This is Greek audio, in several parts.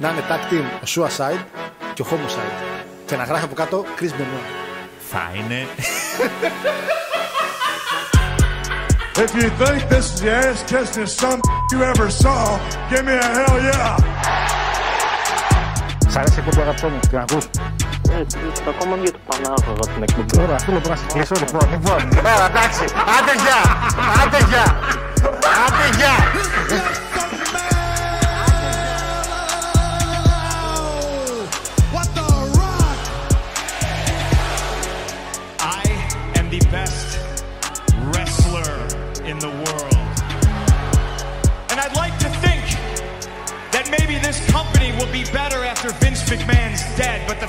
να είναι tag team ο Suicide και ο Homicide. Και να γράφει από κάτω Chris Benoit. Θα είναι. If you think this is the ass kissing some you ever saw, give me a hell yeah. Σ' αρέσει η εκπομπή αγαπητό μου, την ακούς; Ε, ακόμα μια του Πανάγωγα την εκπομπή. Τώρα, αυτό να σε κλείσω λοιπόν. Λοιπόν, τώρα εντάξει. Άντε γεια. Άντε γεια. Άντε γεια.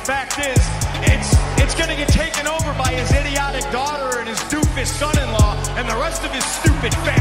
Fact is, it's it's gonna get taken over by his idiotic daughter and his doofus son-in-law and the rest of his stupid family.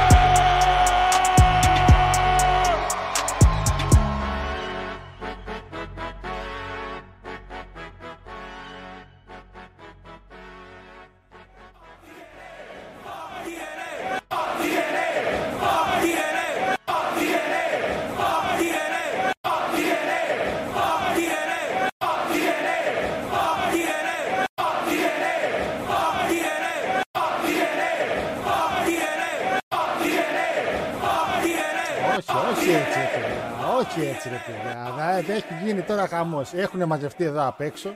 Έχουν μαζευτεί εδώ απ' έξω.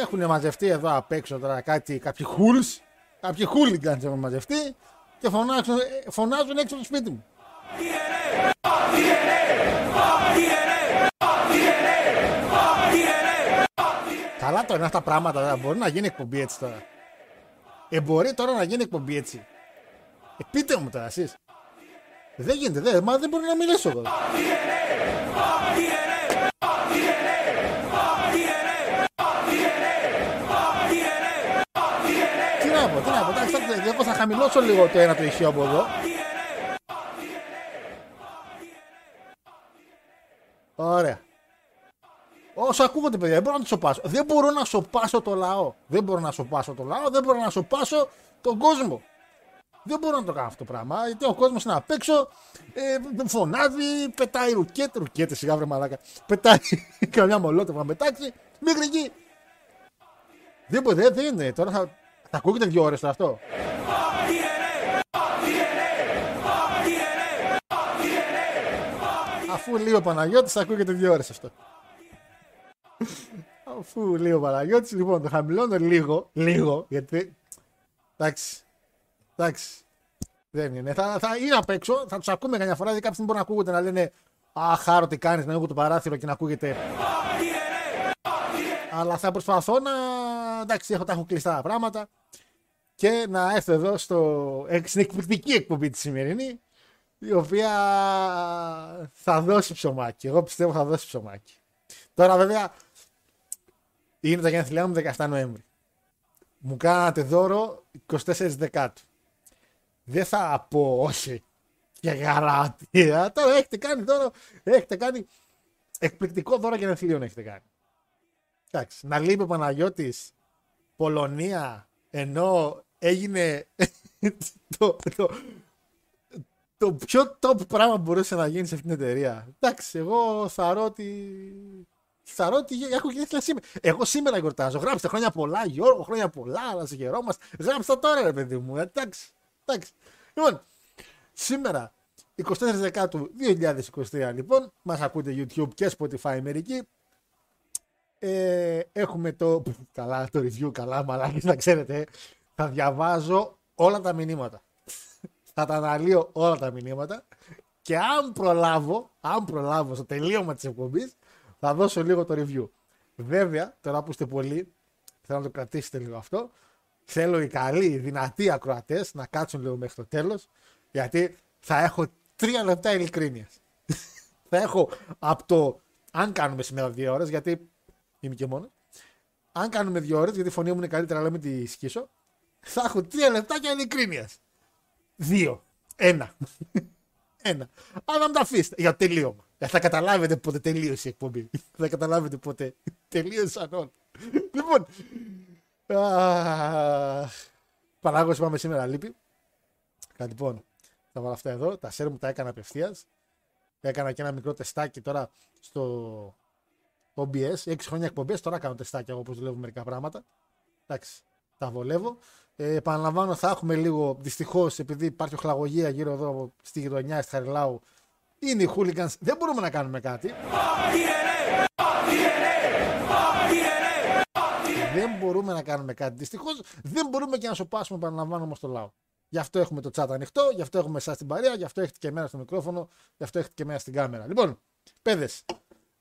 Έχουν μαζευτεί εδώ απ' έξω τώρα κάτι, κάποιοι χούλς. Κάποιοι χούλιγκανς έχουν μαζευτεί και φωνάζουν, ε, φωνάζουν έξω από το σπίτι μου. Καλά τώρα είναι αυτά τα πράγματα. τώρα. Μπορεί να γίνει εκπομπή έτσι τώρα. Ε, μπορεί τώρα να γίνει εκπομπή έτσι. Ε, πείτε μου τώρα εσείς. Δεν γίνεται, δεν, μα δεν μπορεί να μιλήσω εγώ. Τι να πω, τι να πω, εντάξει, θα- εγώ θα χαμηλώσω λίγο το ένα το ηχείο από εδώ. Ωραία. Όσο ακούγονται, παιδιά, δεν μπορώ να το σοπάσω. Δεν μπορώ να σοπάσω το λαό. Δεν μπορώ να σοπάσω το λαό, δεν μπορώ να σοπάσω τον κόσμο. Δεν μπορώ να το κάνω αυτό το πράγμα. Γιατί ο κόσμος είναι απ' έξω, ε, φωνάζει, πετάει ρουκέτε, ρουκέτε σιγά βρε μαλάκα. Πετάει καμιά μολότοφα να πετάξει, μέχρι εκεί. Δεν μπορεί, δεν, δεν είναι. Τώρα θα, θα ακούγεται δύο ώρες αυτό. Αφού λέει ο Παναγιώτης θα ακούγεται δύο ώρες αυτό. Αφού λέει ο Παναγιώτης, λοιπόν το χαμηλώνω λίγο, λίγο, γιατί εντάξει, εντάξει, δεν είναι. Θα, θα είναι απ' έξω, θα τους ακούμε καμιά φορά, δηλαδή κάποιοι δεν μπορούν να ακούγονται να λένε Α, χάρο τι κάνεις, να έχω το παράθυρο και να ακούγεται. Αλλά θα προσπαθώ να, εντάξει, έχω, τα έχω κλειστά τα πράγματα και να έρθω εδώ στο, στην εκπληκτική εκπομπή τη σημερινή η οποία θα δώσει ψωμάκι. Εγώ πιστεύω θα δώσει ψωμάκι. Τώρα βέβαια είναι τα γενέθλιά μου 17 Νοέμβρη. Μου κάνατε δώρο 24 Δεκάτου. Δεν θα πω όχι και γαράτια. Τώρα έχετε κάνει δώρο, έχετε κάνει εκπληκτικό δώρο γενεθλίων έχετε κάνει. Εντάξει, να λείπει ο Παναγιώτης Πολωνία ενώ έγινε το, το, το πιο top πράγμα που μπορούσε να γίνει σε αυτήν την εταιρεία. Εντάξει, εγώ θεωρώ ότι. Θεωρώ ότι έχω γενέθλια σήμερα. Εγώ σήμερα γιορτάζω. Γράψτε χρόνια πολλά, Γιώργο, χρόνια πολλά, να σε χαιρόμαστε. Γράψτε το τώρα, ρε παιδί μου. Εντάξει. εντάξει. Λοιπόν, σήμερα 24 Δεκάτου 2023 λοιπόν, μας ακούτε YouTube και Spotify μερικοί. Ε, έχουμε το, καλά, το review, καλά μαλάκες, να ξέρετε, θα διαβάζω όλα τα μηνύματα. θα τα αναλύω όλα τα μηνύματα Και αν προλάβω, αν προλάβω στο τελείωμα της εκπομπής, θα δώσω λίγο το review. Βέβαια, τώρα που είστε πολλοί, θέλω να το κρατήσετε λίγο αυτό. Θέλω οι καλοί, οι δυνατοί ακροατές να κάτσουν λίγο μέχρι το τέλος, γιατί θα έχω τρία λεπτά ειλικρίνειας. θα έχω από το. Αν κάνουμε σήμερα δύο ώρες, γιατί είμαι και μόνος. Αν κάνουμε δύο ώρες, γιατί η φωνή μου είναι καλύτερα, αλλά μην τη σκίσω. Θα έχω τρία λεπτάκια ειλικρίνειας. Δύο. Ένα. Ένα. Αν δεν μου τα αφήσετε για το τελείωμα. Ε, Θα καταλάβετε πότε τελείωσε η εκπομπή. Θα καταλάβετε πότε τελείωσαν όλα. Λοιπόν. αχ, Πανάγος πάμε σήμερα λείπει. Κάτι λοιπόν. Θα βάλω αυτά εδώ. Τα σέρ μου τα έκανα απευθείας. Έκανα και ένα μικρό τεστάκι τώρα στο OBS. 6 χρόνια εκπομπές. Τώρα κάνω τεστάκια εγώ όπως δουλεύω μερικά πράγματα. Εντάξει. Τα βολεύω. Ε, επαναλαμβάνω, θα έχουμε λίγο δυστυχώς επειδή υπάρχει οχλαγωγία γύρω εδώ στη γειτονιά στη Χαριλάου. Είναι οι hooligans. Δεν μπορούμε να κάνουμε κάτι. Δεν μπορούμε να κάνουμε κάτι. Δυστυχώς δεν μπορούμε και να σοπάσουμε, επαναλαμβάνω όμως το λαό. Γι' αυτό έχουμε το chat ανοιχτό, γι' αυτό έχουμε εσάς στην παρέα, γι' αυτό έχετε και εμένα στο μικρόφωνο, γι' αυτό έχετε και εμένα στην κάμερα. Λοιπόν, παιδες,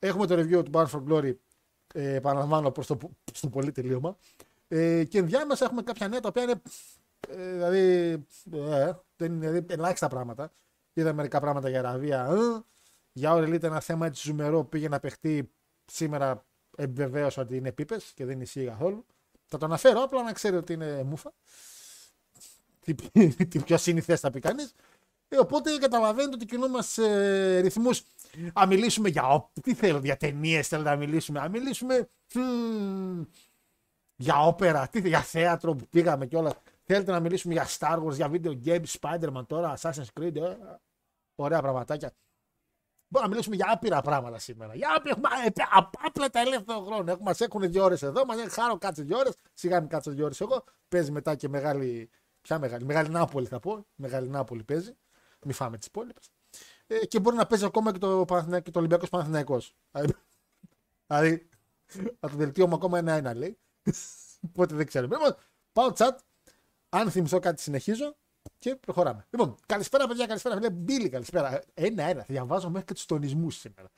έχουμε το review του Bound for Glory. Ε, επαναλαμβάνω προς το, προς το πολύ τελείωμα. Ε, και ενδιάμεσα έχουμε κάποια νέα τα οποία είναι. Ε, δηλαδή, ε, δεν είναι δηλαδή, ελάχιστα πράγματα. Είδα μερικά πράγματα για Αραβία. Ε, για ώρα ήταν ένα θέμα έτσι ζουμερό που πήγε να παιχτεί σήμερα. Επιβεβαίωσα ότι είναι πίπες και δεν ισχύει καθόλου. Θα το αναφέρω απλά να ξέρει ότι είναι μούφα. Τι, τι πιο σύνηθες θα πει κανείς. Ε, οπότε καταλαβαίνετε ότι κινούμαστε σε ρυθμούς. Α μιλήσουμε για. όπ- Τι θέλω, για ταινίες θέλετε να μιλήσουμε. Α μιλήσουμε. μ, για όπερα, τι, για θέατρο που πήγαμε κιόλα. Θέλετε να μιλήσουμε για Star Wars, για video games, Spider-Man τώρα, Assassin's Creed. Ε, ωραία πραγματάκια. Μπορούμε να μιλήσουμε για άπειρα πράγματα σήμερα. Για άπειρα, μα, ε, α- άπλα τα ελεύθερο χρόνο. Έχουμε, μας έχουν δύο ώρες εδώ, μας χάρο κάτσε δύο ώρες. Σιγά μην κάτσε δύο ώρες εγώ. Παίζει μετά και μεγάλη. Ποια μεγάλη, μεγάλη Νάπολη θα πω. Μεγάλη Νάπολη παίζει. Μη φάμε τις υπόλοιπες. Ε, και μπορεί να παίζει ακόμα και το, Παναθηναϊκό- και το Ολυμπιακός Παναθυναϊκό. Δηλαδή, από το δελτίο μου ακόμα ένα-ένα λέει. Οπότε δεν ξέρω. Λοιπόν, πάω chat. Αν θυμηθώ κάτι, συνεχίζω και προχωράμε. Λοιπόν, καλησπέρα, παιδιά, καλησπέρα. Φίλε Μπίλι, καλησπέρα. Ένα-ένα. Θα διαβάζω μέχρι και τους τονισμούς σήμερα.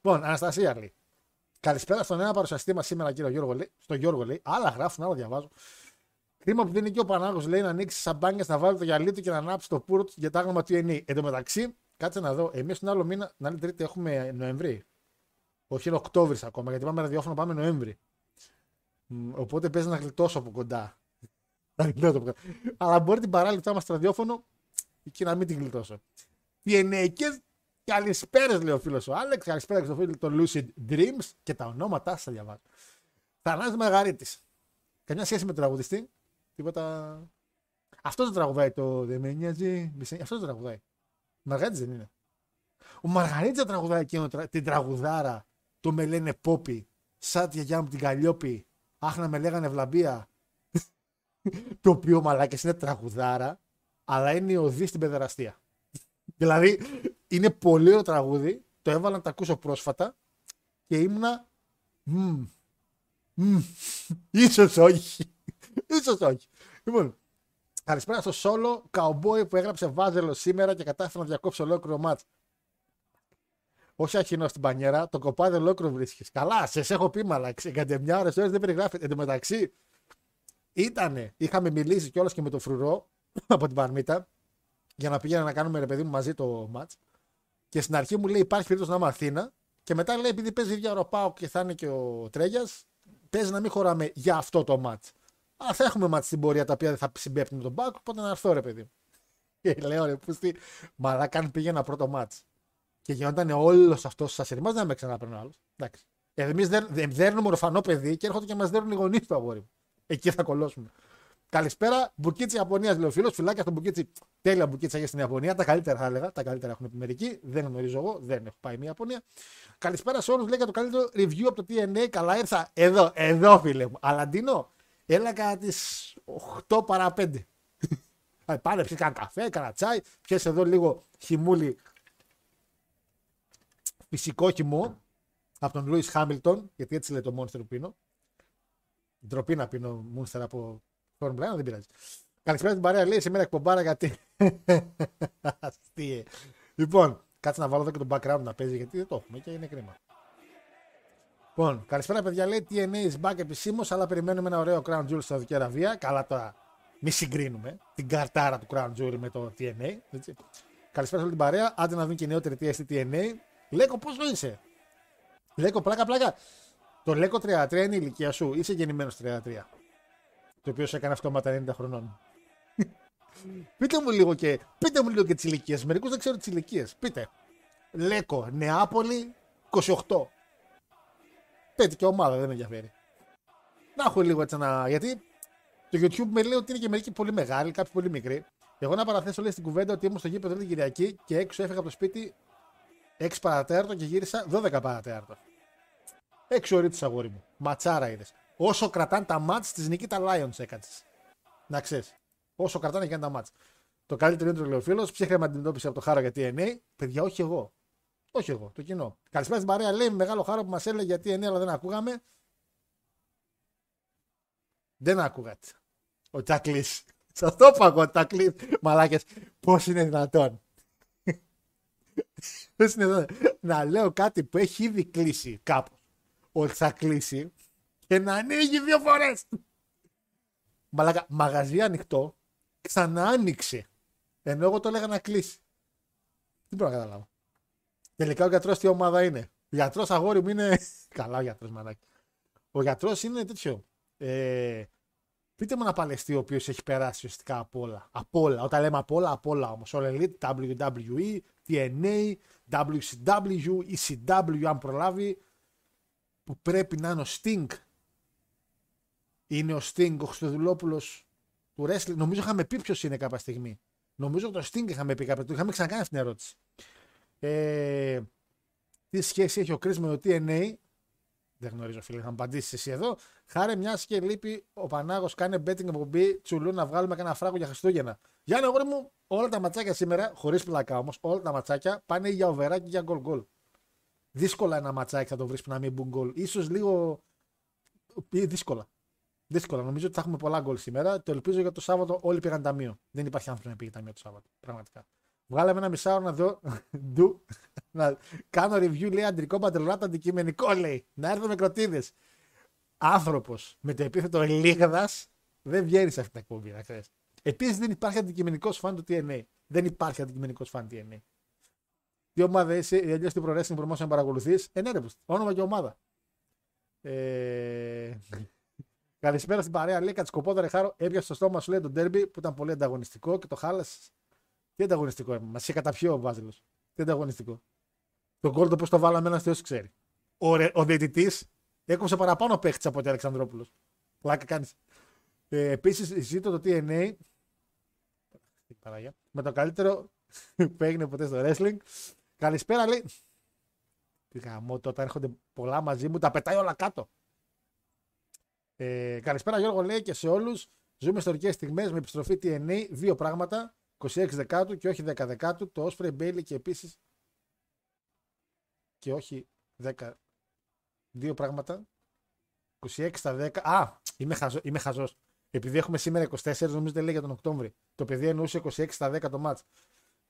Λοιπόν, Αναστασία λέει. Καλησπέρα στον ένα παρουσιαστή μας σήμερα, κύριο Γιώργο. Λέει, στο Γιώργο λέει. Άλλα γράφουν, άλλα διαβάζω. Κρίμα που δεν είναι και ο Πανάγος λέει να ανοίξει σαμπάνια, να βάλει το γυαλί του και να ανάψει το πουρο του για το άγνωμα του ενή. Εν τω μεταξύ, κάτσε να δω. Εμείς τον άλλο μήνα, την άλλη Τρίτη έχουμε Νοεμβρή. Όχι είναι Οκτώβρης ακόμα, γιατί πάμε ραδιόφωνο, πάμε Νοέμβρη. Μ, Οπότε παίζει να γλιτώσω από κοντά. Να γλιτώσω από κοντά. Αλλά μπορεί την παράλληλη που θα είμαστε ραδιόφωνο και να μην την γλιτώσω. Οι ενέικες, καλησπέρα λέει ο φίλος ο Άλεξ, καλησπέρα και στο φίλο το Lucid Dreams και τα ονόματά σας διαβάζω. Θανάσης Μαγαρίτης. Καμιά σχέση με τον τραγουδιστή; Τίποτα. Αυτός το τραγουδάει το Δεν με νοιάζει. μη σε- Αυτός το τραγουδάει. Μαργαρίτη δεν είναι. Ο Μαργαρίτης δεν τραγουδάει εκείνο τρα- την τραγουδάρα. Το με λένε Πόπι. Σαν τη γιαγιά μου την Καλλιόπη. Αχ να με λέγανε Βλαμπία. το οποίο μαλάκες είναι τραγουδάρα, αλλά είναι η οδή στην παιδεραστία. δηλαδή είναι πολύ ωραίο τραγούδι. Το έβαλα να το ακούσω πρόσφατα και ήμουνα. Μμμ. Μμμ. Ίσως όχι. Ίσως όχι. Λοιπόν, καλησπέρα στο solo καουμπόι που έγραψε βάζελο σήμερα και κατάφερε να διακόψει ολόκληρο μάτς. Όχι αχινό στην πανιέρα, το κοπάδι ολόκληρο βρίσκεις. Καλά, σε έχω πει μαλάξ. Για μια ώρα δεν περιγράφεται. Εν τω μεταξύ, ήτανε, είχαμε μιλήσει κιόλας και με τον φρουρό από την Παρμίτα για να πηγαίνουμε να κάνουμε ρε παιδί μου μαζί το match. Και στην αρχή μου λέει υπάρχει περίπτωση να είμαι Αθήνα. Και μετά λέει επειδή παίζει ίδια ροπάω και θα είναι και ο Τρέγιας, παίζει να μην χωράμε για αυτό το match. Αλλά θα έχουμε match στην πορεία τα οποία δεν θα συμπέπτουν με τον Μπάκ, οπότε να έρθω ρε παιδί μου. Και λέω ρε πούστη, μαλάκα αν πήγαινα πρώτο match. Και γινόταν όλος αυτός σα ετοιμάζει να με ξαναπαιρνώ άλλο. Εντάξει. Εμείς δεν, δεν δέρνουμε ορφανό παιδί και έρχονται και μας δέρνουν οι γονείς του αγόρι μου. Εκεί θα κολλώσουμε. Καλησπέρα, Μπουκίτσι Ιαπωνίας, λέει ο φίλος. Φυλάκια στον Μπουκίτσι. Τέλεια Μπουκίτσι για στην Ιαπωνία. Τα καλύτερα θα έλεγα. Τα καλύτερα έχουν πει μερικοί. Δεν γνωρίζω εγώ. Δεν έχω πάει μια Ιαπωνία. Καλησπέρα σε όλους. Λέει για το καλύτερο review από το TNA. Καλά ήρθα. Εδώ, εδώ φίλε μου. Αλαντίνο, έλα κατά τις 8 παρά 5. Α, Πάνε, πιες κανένα καφέ, κανένα τσάι. Πιες εδώ λίγο χυμούλι φυσικό χυμό από τον Λούις Χάμιλτον, γιατί έτσι λέει το Monster που πίνω. Ντροπή να πίνω Monster από Formula 1, δεν πειράζει. Καλησπέρα την παρέα, λέει σήμερα εκπομπάρα γιατί. Αστείε. Λοιπόν, Κάτσε να βάλω εδώ και το background να παίζει γιατί δεν το έχουμε και είναι κρίμα. Λοιπόν, καλησπέρα παιδιά. Λέει TNA is back επισήμως, αλλά περιμένουμε ένα ωραίο Crown Jewel στη Σαουδική Αραβία. Καλά τώρα. Μη συγκρίνουμε την καρτάρα του Crown Jewel με το TNA. Έτσι. Καλησπέρα σε όλη την παρέα. Άντε να δουν και οι νεότεροι τι στη TNA. Λέκο, πόσο είσαι; Λέκο, πλάκα, πλάκα. Το Λέκο 33 είναι η ηλικία σου. Είσαι γεννημένος 33. Το οποίο σε έκανε αυτόματα 90 χρονών. πείτε μου λίγο και, πείτε μου λίγο και τις ηλικίες. Μερικούς δεν ξέρω τις ηλικίες. Πείτε. Λέκο, Νεάπολη, 28. Πέτει και ομάδα, δεν με ενδιαφέρει. Να έχω λίγο έτσι ένα. Γιατί το YouTube με λέει ότι είναι και μερικοί πολύ μεγάλοι, κάποιοι πολύ μικροί. Εγώ να παραθέσω λέει στην κουβέντα ότι ήμουν στο γήπεδο την Κυριακή και έξω έφεγα από το σπίτι 6 παρατέρτο και γύρισα 12 παρατέρτο. 6 ώρες της αγόρι μου. Ματσάρα είδες. Όσο κρατάνε τα μάτς της Νικήτα Lions έκατσε. Να ξέρεις. Όσο κρατάνε και τα μάτς. Το καλύτερο είναι το λέει ο φίλο. Ψύχρεμα αντιμετώπιση από το χάρο για TNA. Παιδιά, όχι εγώ. Όχι εγώ, το κοινό. Καλησπέρα στην παρέα. Λέει μεγάλο χάρο που μας έλεγε γιατί TNA, αλλά δεν ακούγαμε. Δεν άκουγατε. Ο Τσακλή. Σας το είπα εγώ, Τσακλή. Μαλάκες, πώς είναι δυνατόν; Πώς είναι δυνατόν; Να λέω κάτι που έχει ήδη κλείσει κάπου. Ότι θα κλείσει και να ανοίγει δύο φορές. Μαλάκα, μαγαζί ανοιχτό, ξανά άνοιξε. Ενώ εγώ το έλεγα να κλείσει. Δεν μπορώ να καταλάβω. Τελικά ο γιατρός τι ομάδα είναι. Ο γιατρός αγόρι μου είναι. Καλά, ο γιατρός μαλάκι. Ο γιατρός είναι τέτοιο. Ε, πείτε μου ένα παλαιστή ο οποίος έχει περάσει ουσιαστικά από όλα. Από όλα. Όταν λέμε από όλα, από όλα όμως. All Elite, WWE, TNA, WCW, ECW, αν προλάβει. Που πρέπει να είναι ο Sting. Είναι ο Sting, ο Χριστοδουλόπουλος του wrestling. Νομίζω είχαμε πει ποιος είναι κάποια στιγμή. Νομίζω ότι το Sting είχαμε πει κάποια. Το είχαμε ξανακάνει αυτή την ερώτηση. Ε, τι σχέση έχει ο Chris με το TNA. Δεν γνωρίζω, φίλε, θα μου απαντήσεις εσύ εδώ. Χάρη μιας και λείπει ο Πανάγος, κάνει betting εκπομπή τσουλού να βγάλουμε κανένα φράγκο για Χριστούγεννα. Για να αγόρι μου, όλα τα ματσάκια σήμερα, χωρίς πλακά όμως, όλα τα ματσάκια πάνε για οβερά και για γκολ γκολ. Δύσκολα ένα ματσάκι θα το βρεις που να μην μπουν γκολ. σω λίγο. Δύσκολα. Δύσκολα. Νομίζω ότι θα έχουμε πολλά γκολ σήμερα. Το ελπίζω για το Σάββατο όλοι πήγαν ταμείο. Δεν υπάρχει άνθρωπο να πήγε ταμείο το Σάββατο. Πραγματικά. Βγάλαμε ένα μισάωρο να δω. Ντου. να κάνω review, λέει αντρικό παντρελάτο αντικειμενικό, λέει. Να έρθω με κροτίδες. Άνθρωπος με το επίθετο λίγαδα δεν βγαίνει σε αυτή την εκπομπή, να ξέρεις. Επίσης δεν υπάρχει αντικειμενικός φαν του TNA. Δεν υπάρχει αντικειμενικός φαν του TNA. Τι ομάδα είσαι, ή αλλιώς την προρέστη promotion να παρακολουθείς; Ε, ναι, ρε, όνομα και ομάδα. Ε... Καλησπέρα στην παρέα. Λέει Κατσκοπόδα χάρο. Έπιασε στο στόμα σου λέει τον Ντέρμπι που ήταν πολύ ανταγωνιστικό και το χάλασες τι ανταγωνιστικό Μας είχε καταπιεί ο Βάζελος. Τι ανταγωνιστικό. Το γκολ το πώς το βάλαμε ένας θεός ξέρει. Ο, ο διαιτητής έκοψε παραπάνω παίχτης από ότι Αλεξανδρόπουλος. Πλάκα κάνεις. Ε, Επίσης, συζήτω το TNA με το καλύτερο που έγινε ποτέ στο wrestling. Καλησπέρα, λέει. Τι γαμό, όταν έρχονται πολλά μαζί μου, τα πετάει όλα κάτω. Ε, καλησπέρα, Γιώργο, λέει και σε όλους. Ζούμε ιστορικές στιγμές με επιστροφή TNA. Δύο πράγματα. 26 Δεκάτου και όχι 10 Δεκάτου, το Osprey Bailey και επίσης. και όχι 10. Δύο πράγματα. 26 στα 10. Α, είμαι, χαζό, είμαι χαζός. Επειδή έχουμε σήμερα 24, νομίζω δεν λέει για τον Οκτώβρη. Το παιδί εννοούσε 26 στα 10 το μάτς.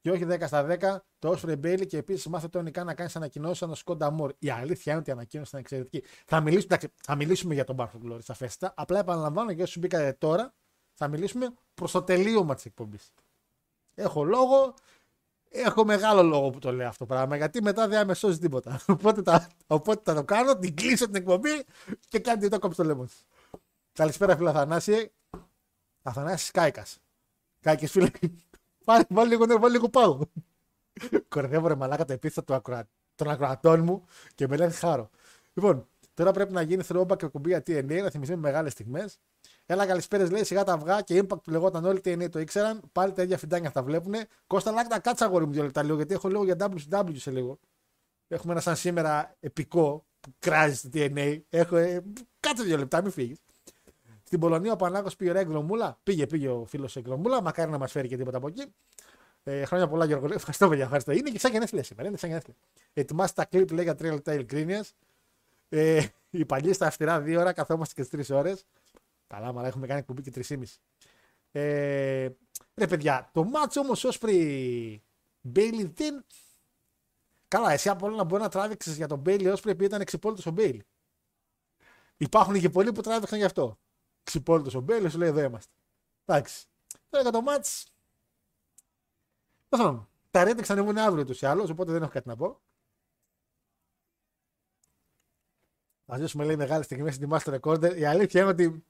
Και όχι 10 στα 10, το Osprey Bailey και επίσης μάθε το Νικά να κάνει ανακοινώσεις σαν το Σκόντα Μόρ. Η αλήθεια είναι ότι η ανακοίνωση ήταν εξαιρετική. Θα μιλήσουμε, θα μιλήσουμε για τον Barford Glory σαφέστατα. Απλά επαναλαμβάνω για όσους μπήκατε τώρα, θα μιλήσουμε προς το τελείωμα της εκπομπής. Έχω λόγο. Έχω μεγάλο λόγο που το λέω αυτό το πράγμα γιατί μετά δεν με σώζει τίποτα. Οπότε, τα, οπότε θα το κάνω, την κλείσω την εκπομπή και κάντε το κόψει το λαιμό τη. Καλησπέρα φίλε Αθανάση. Αθανάση Κάικας. Κάικες φίλε. Πάλι, βάλει λίγο νερό, βάλει λίγο πάγο. Κορδεύω ρε μαλάκα το επίθετο του ακροα... των ακροατών μου και με λένε χάρο. Λοιπόν, τώρα πρέπει να γίνει throwback και κουμπί TNA, να θυμηθούμε μεγάλες στιγμές. Έλα καλησπέρα, λέει σιγά τα αυγά και impact που λεγόταν όλοι τι είναι, το ήξεραν. Πάλι τα ίδια φιντάνια θα βλέπουν. Κώστα λάκτα κάτσα αγόρι μου δύο λεπτά λίγο, γιατί έχω λόγο για WCW σε λίγο. Έχουμε ένα σαν σήμερα επικό που κράζει στο TNA. Έχω, ε, κάτσε δύο λεπτά, μην φύγεις. Στην Πολωνία ο Πανάκο πήγε ωραία εκδρομούλα. Πήγε, πήγε ο φίλος εκδρομούλα. Μακάρι να μας φέρει και τίποτα από εκεί. Ε, χρόνια πολλά, Γιώργο. Ευχαριστώ, παιδιά. Ευχαριστώ. Είναι και σαν γενέθλια σήμερα. Είναι σαν γενέθλια. Ετοιμάστε τα κλειπ, λέει για τρία λεπτά ειλικρίνεια. Ε, οι παλιοί στα αυστηρά δύο ώρα, καθόμαστε και τρεις ώρες. Καλά, αλλά έχουμε κάνει εκπομπή και 3,5. Ε, ρε παιδιά, το μάτσο όμως Όσπρι Μπέιλι δεν. Καλά, εσύ από όλα να μπορεί να τράβηξες για τον Μπέιλι ως πρέπει ήταν εξυπόλυτος ο Μπέιλι. Υπάρχουν και πολλοί που τράβηξαν γι' αυτό. Εξυπόλυτος ο Μπέιλι, σου λέει εδώ είμαστε. Εντάξει. Τώρα για το μάτς. Τα ratings θα ανεβούν αύριο τους ή άλλω, οπότε δεν έχω κάτι να πω. Θα ζήσουμε λέει μεγάλη στιγμή στην Master Recorder. Η αλήθεια είναι ότι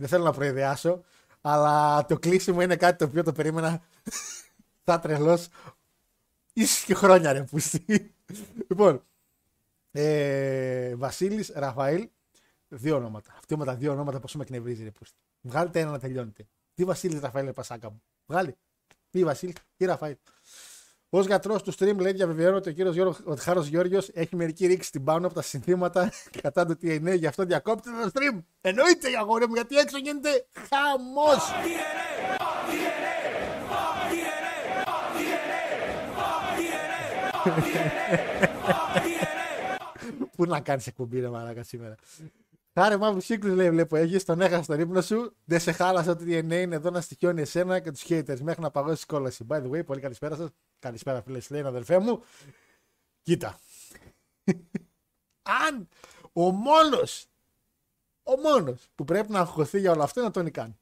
δεν θέλω να προειδεάσω, αλλά το κλείσιμο είναι κάτι το οποίο το περίμενα. θα τρελός. ίσως και χρόνια ρε πούστη. λοιπόν, ε, Βασίλης, Ραφαήλ, δύο ονόματα. Αυτή με τα δύο ονόματα πόσο με εκνευρίζει ρε πούστη. Βγάλτε ένα να τελειώνετε. Τι Βασίλης Ραφαήλ είναι πασάκα μου. Βγάλει. Ή Βασίλη ή Ραφαήλ. Ω γιατρός του stream, λέει, διαβεβαιώνω ότι ο κύριος Γιώργος, ο Χάρος Γιώργιος έχει μερική ρήξη στην πάνω από τα συνθήματα κατά το TNA, γι' αυτό διακόπτει το stream. Εννοείται, αγόρι μου, γιατί έξω γίνεται χαμός. Πού να κάνεις εκπομπή, ρε Μαράκα σήμερα. Χάρη μαύρου κύκλου λέει: Βλέπω, έχεις τον έχασε τον ύπνο σου. Δεν σε χάλασε ότι η DNA είναι εδώ να στοιχιώνει εσένα και τους haters μέχρι να παγώσει κόλαση. By the way, πολύ καλησπέρα σας. Καλησπέρα, φίλες, λέει αδερφέ μου. Κοίτα. Αν ο μόνος, ο μόνος που πρέπει να αγχωθεί για όλο αυτό είναι ο Τόνι Καν.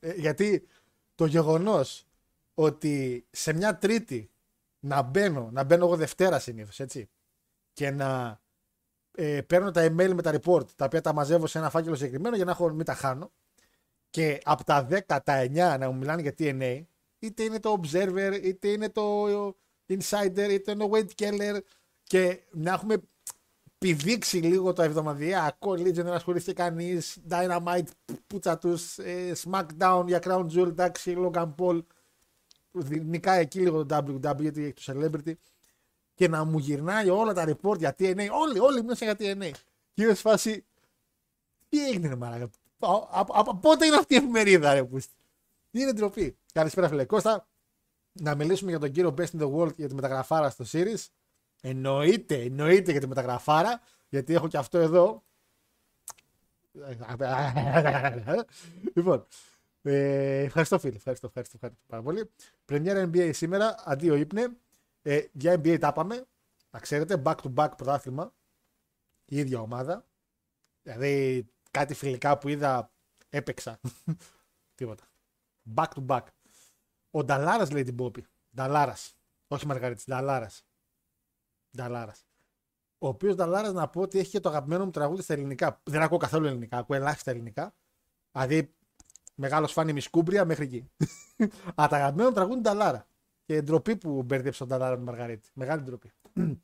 Ε, γιατί το γεγονός ότι σε μια Τρίτη να μπαίνω, να μπαίνω εγώ Δευτέρα συνήθως, έτσι, και να ε, παίρνω τα email με τα report, τα οποία τα μαζεύω σε ένα φάκελο συγκεκριμένο για να έχω, μην τα χάνω. Και από τα 10, τα 9 να μου μιλάνε για TNA, είτε είναι το Observer, είτε είναι το Insider, είτε είναι ο Wade Keller και να έχουμε πηδήξει λίγο το εβδομαδιαίο Legion δεν ασχολήθηκε κανείς, Dynamite, πούτσα του, ε, SmackDown για Crown Jewel, εντάξει, Logan Paul. Νικάει εκεί λίγο το WWE γιατί έχει το Celebrity και να μου γυρνάει όλα τα report για TNA. Όλοι, όλοι μίλησαν για TNA. Και είμαι φάση. Τι έγινε, ρε Μαράκα. Από πότε είναι αυτή η εφημερίδα, ρε που Είναι ντροπή. Καλησπέρα, φίλε Κώστα. Να μιλήσουμε για τον κύριο Best in the World και για τη μεταγραφάρα στο Series. Εννοείται, εννοείται για τη μεταγραφάρα. Γιατί έχω και αυτό εδώ. λοιπόν, ε, ευχαριστώ φίλε, ευχαριστώ, ευχαριστώ, ευχαριστώ πάρα πολύ. Πρεμιέρα NBA σήμερα, αντίο ύπνε. Ε, για NBA τα είπαμε. Να ξέρετε, back to back πρωτάθλημα. Η ίδια ομάδα. Δηλαδή κάτι φιλικά που είδα έπαιξα. Τίποτα. Back to back. Ο Νταλάρας λέει την Πόπη. Νταλάρας. Όχι Μαργαρίτης. Νταλάρας. Νταλάρας. Ο οποίος Νταλάρας να πω ότι έχει και το αγαπημένο μου τραγούδι στα ελληνικά. Δεν ακούω καθόλου ελληνικά. Ακούω ελάχιστα ελληνικά. Δηλαδή μεγάλος φάνη μισκούμπρια μέχρι εκεί. Α, τα αγαπημένο μου τραγούδι είναι Νταλάρα. Και ντροπή που μπέρδεψε τον Ταλάρα με Μαργαρίτη. Μεγάλη ντροπή.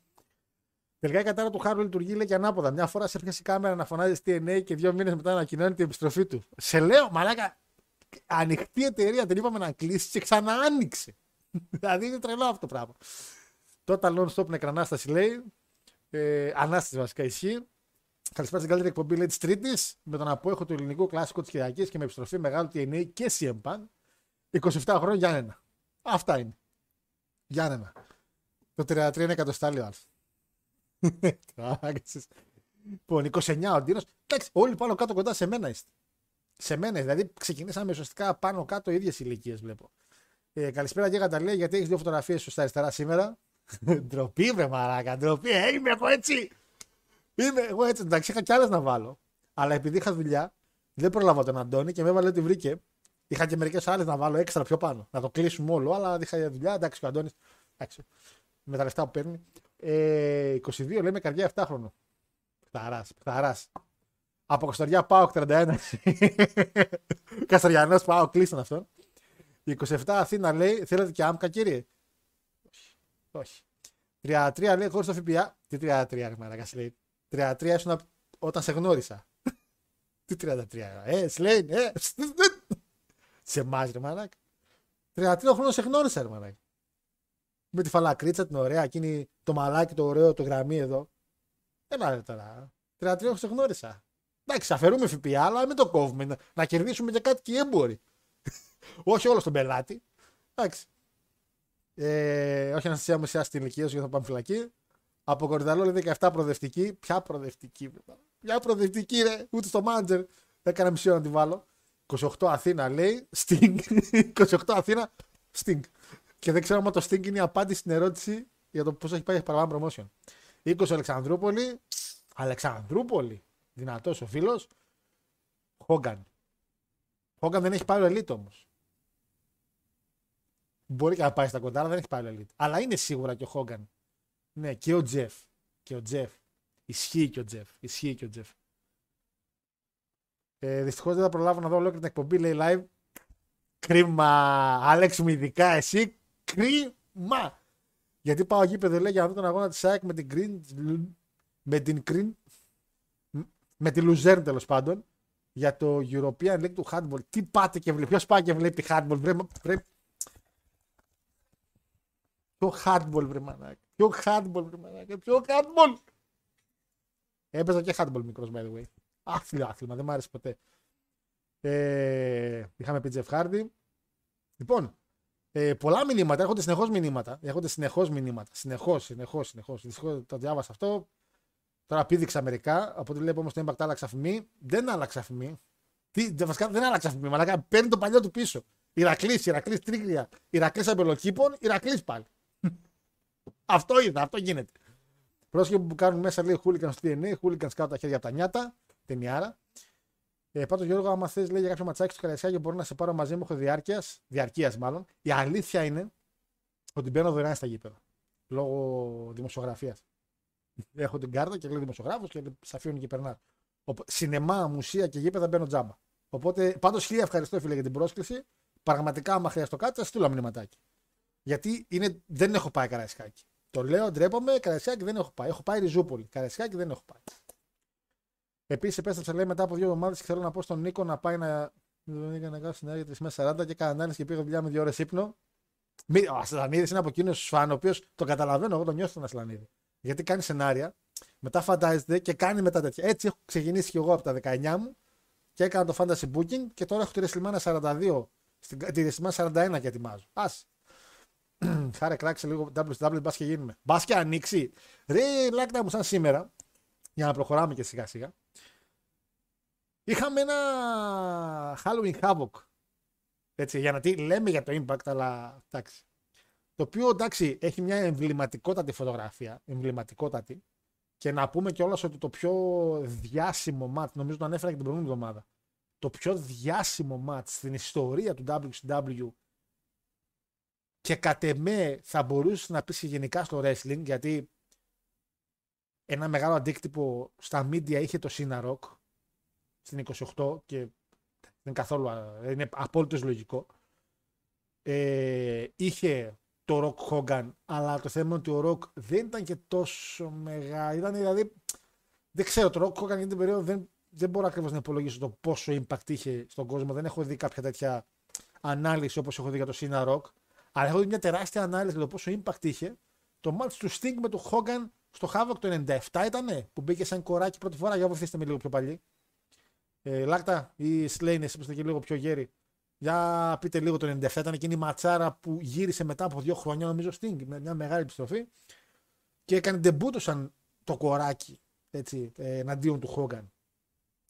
Τελικά η κατάρα του Χάρου λειτουργεί λέει και ανάποδα. Μια φορά σε έπιασε η κάμερα να φωνάζεις TNA και δύο μήνες μετά ανακοινώνει την επιστροφή του. Σε λέω, μαλάκα, ανοιχτή εταιρεία την είπαμε να κλείσει και ξανά άνοιξε. δηλαδή είναι τρελό αυτό το πράγμα. Total non-stop νεκρανάσταση λέει. Ε, ανάσταση βασικά ισχύει. Καλησπέρα στην καλύτερη εκπομπή λέει της Τρίτης με τον απόέχο του ελληνικού κλασικού της Κυριακής και με επιστροφή μεγάλου TNA και CM Punk. 27 χρόνια για ένα. Αυτά είναι. Γιάννενα. Το 33 είναι εκατοστάλιο Λοιπόν, 29 ο Ντίνος. Εντάξει, όλοι πάνω κάτω κοντά σε μένα είστε. Σε μένα, δηλαδή ξεκινήσαμε ουσιαστικά πάνω κάτω ίδιες ηλικίες βλέπω. Ε, καλησπέρα Γέγαντα λέει γιατί έχεις δύο φωτογραφίες σου στα αριστερά σήμερα; ντροπή, βρε μαράκα, ντροπή. Ε, είμαι εγώ έτσι. Είμαι εγώ έτσι. Εντάξει, είχα κι άλλες να βάλω. Αλλά επειδή είχα δουλειά, δεν πρόλαβα τον Αντώνη και με έβαλε ότι βρήκε Είχα και μερικές άλλες να βάλω έξτρα πιο πάνω. Να το κλείσουμε όλο, αλλά είχα δουλειά. Εντάξει, ο Αντώνης. Με τα λεφτά που παίρνει. Ε, 22 λέμε καρδιά 7 χρόνο. Πταρά, πταρά. Από Καστοριά πάω 31. Καστοριανός πάω, κλείστον αυτό. 27 Αθήνα λέει, θέλετε και άμκα κύριε; Όχι. 33 λέει χωρίς το ΦΠΑ. Τι 33 ρε μαρακα λέει. 33 ήσουν όταν σε γνώρισα. Τι 33 ε, Σλέιν, ε. Σε εμάς, ρε μαλάκα. 33 χρόνια σε γνώρισα, ρε μαλάκα. Με τη φαλακρίτσα την ωραία, εκείνη το μαλάκι το ωραίο, το γραμμή εδώ. Έλα ρε τώρα. 33 χρόνια σε γνώρισα. Εντάξει, αφαιρούμε ΦΠΑ, αλλά μην το κόβουμε. Να, να κερδίσουμε και κάτι και οι έμποροι. όχι όλο τον πελάτη. Εντάξει. Ε, όχι να σας σε στην ηλικίας σου γιατί θα πάμε φυλακή. Από κορυδαλό λέει 17 προοδευτική. Ποια προοδευτική, Ποια προοδευτική, ρε. Ούτε στο μάντζερ. Έκανα μισή ώρα να τη βάλω. 28 Αθήνα λέει Sting. 28 Αθήνα Sting. Και δεν ξέρω αν το Sting είναι η απάντηση στην ερώτηση για το πώς έχει πάει παραπάνω promotion. 20 Αλεξανδρούπολη. Αλεξανδρούπολη. Δυνατός ο φίλος. Χόγκαν. Χόγκαν δεν έχει πάρει ο Elite όμως. Μπορεί και να πάει στα κοντά, αλλά δεν έχει πάρει ο Elite. Αλλά είναι σίγουρα και ο Χόγκαν. Ναι, και ο Τζεφ. Και ο Τζεφ. Ισχύει και ο Τζεφ. Ισχύει και ο Τζεφ. Ε, Δυστυχώς δεν θα προλάβω να δω ολόκληρη την εκπομπή, λέει live. Κρίμα, Άλεξ μου, ειδικά εσύ. Κρίμα. Γιατί πάω γήπεδο, λέει, για να δω τον αγώνα της ΣΑΕΚ με την Green. Με την Green. Με τη Λουζέρν τέλος πάντων. Για το European League του Handball. Τι πάτε και βλέπει. Ποιος πάει και βλέπει Handball. Βρε, βρε. Ποιο Handball, βρε μανάκι. Ποιο Handball, βρε μανάκι. Ποιο Handball. Έπαιζα και Handball μικρός, by the way. Άθλιο άθλημα, δεν μου άρεσε ποτέ. Ε, είχαμε πει Jeff Hardy. Λοιπόν, ε, πολλά μηνύματα, έρχονται συνεχώς μηνύματα. Έρχονται συνεχώς μηνύματα. Συνεχώς, συνεχώς, συνεχώς. Δυστυχώς το διάβασα αυτό. Τώρα πήδηξα μερικά. Από ό,τι βλέπω όμως το Impact άλλαξε αφημί. Δεν άλλαξε αφημί. Τι, βασικά δεν άλλαξε αφημί. Μαλάκα παίρνει το παλιό του πίσω. Ηρακλής, Ηρακλής τρίγλια. Ηρακλής αμπελοκήπων, Ηρακλής πάλι. αυτό είδα, αυτό γίνεται. Πρόσχε που κάνουν μέσα λέει χούλικανς στο DNA, χούλικανς κάτω τα χέρια από τα νιάτα. Ταινιάρα. Ε, Πάντως Γιώργο, άμα θες, λέει για κάποιο ματσάκι στο Καραϊσκάκι, μπορεί να σε πάρω μαζί μου, έχω διάρκειας, διαρκείας μάλλον. Η αλήθεια είναι ότι μπαίνω δωρεάν στα γήπεδα. Λόγω δημοσιογραφίας. Έχω την κάρτα και λέω δημοσιογράφος και σε αφήνουν και περνά. Σινεμά, μουσεία και γήπεδα μπαίνω τζάμπα. Οπότε, πάντως χίλια ευχαριστώ φίλε για την πρόσκληση. Πραγματικά, άμα χρειαστεί κάτι, θα στείλω μηνυματάκι. Γιατί είναι, δεν έχω πάει Καραϊσκάκι. Το λέω, ντρέπομαι, Καραϊσκάκι δεν έχω πάει. Έχω πάει Ριζούπολη. Καραϊσκάκι δεν έχω πάει. Επίσης, επέστρεψα λέει μετά από δύο εβδομάδες και θέλω να πω στον Νίκο να πάει να. Δεν έκανα κάτι συνέργεια 3 μέσα 40 και έκανα ανάλυση και πήγα δουλειά με δύο ώρες ύπνο. Ο Ασλανίδης είναι από εκείνους τους φαν, ο οποίος το καταλαβαίνω, εγώ το νιώθω τον Ασλανίδη. Γιατί κάνει σενάρια, μετά φαντάζεται και κάνει μετά τέτοια. Έτσι έχω ξεκινήσει και εγώ από τα 19 μου και έκανα το fantasy booking και τώρα έχω τη Ρεσλιμάνα 42, τη Ρεσλιμάνα 41 και ετοιμάζω. Α. Χάρε κράξε λίγο WW, μπας και γίνουμε. Μπας και ανοίξει. Ρε, λάκτα μου σαν σήμερα, για να προχωράμε και σιγά σιγά. Είχαμε ένα Halloween Havoc. Έτσι, για να τι λέμε για το Impact, αλλά εντάξει. Το οποίο εντάξει έχει μια εμβληματικότατη φωτογραφία. Εμβληματικότατη. Και να πούμε κιόλας ότι το πιο διάσημο μάτ, νομίζω το ανέφερα και την προηγούμενη εβδομάδα. Το πιο διάσημο μάτ στην ιστορία του WCW και κατ' εμέ θα μπορούσε να πεις και γενικά στο wrestling, γιατί ένα μεγάλο αντίκτυπο στα media είχε το Cena Rock στην 28 και δεν είναι καθόλου, είναι απόλυτος λογικό. Ε, είχε το Rock Hogan, αλλά το θέμα είναι ότι ο Rock δεν ήταν και τόσο μεγάλο. Ήταν δηλαδή, δεν ξέρω, το Rock Hogan για την περίοδο δεν, δεν μπορώ ακριβώς να υπολογίσω το πόσο impact είχε στον κόσμο. Δεν έχω δει κάποια τέτοια ανάλυση όπως έχω δει για το Cena Rock. Αλλά έχω δει μια τεράστια ανάλυση για το πόσο impact είχε το match του Sting με το Hogan στο Havoc το 97 ήταν που μπήκε σαν κοράκι πρώτη φορά. Για βοηθήστε με λίγο πιο παλιό. Ε, Λάκτα ή Σλέιν, εσύ που είστε και λίγο πιο γέροι. Για πείτε λίγο το 97 ήταν εκείνη η ματσάρα που γύρισε μετά από δύο χρόνια, νομίζω Sting, με μια μεγάλη επιστροφή. Και έκανε ντεμπούτο σαν το κοράκι έτσι, ε, εναντίον του Χόγκαν.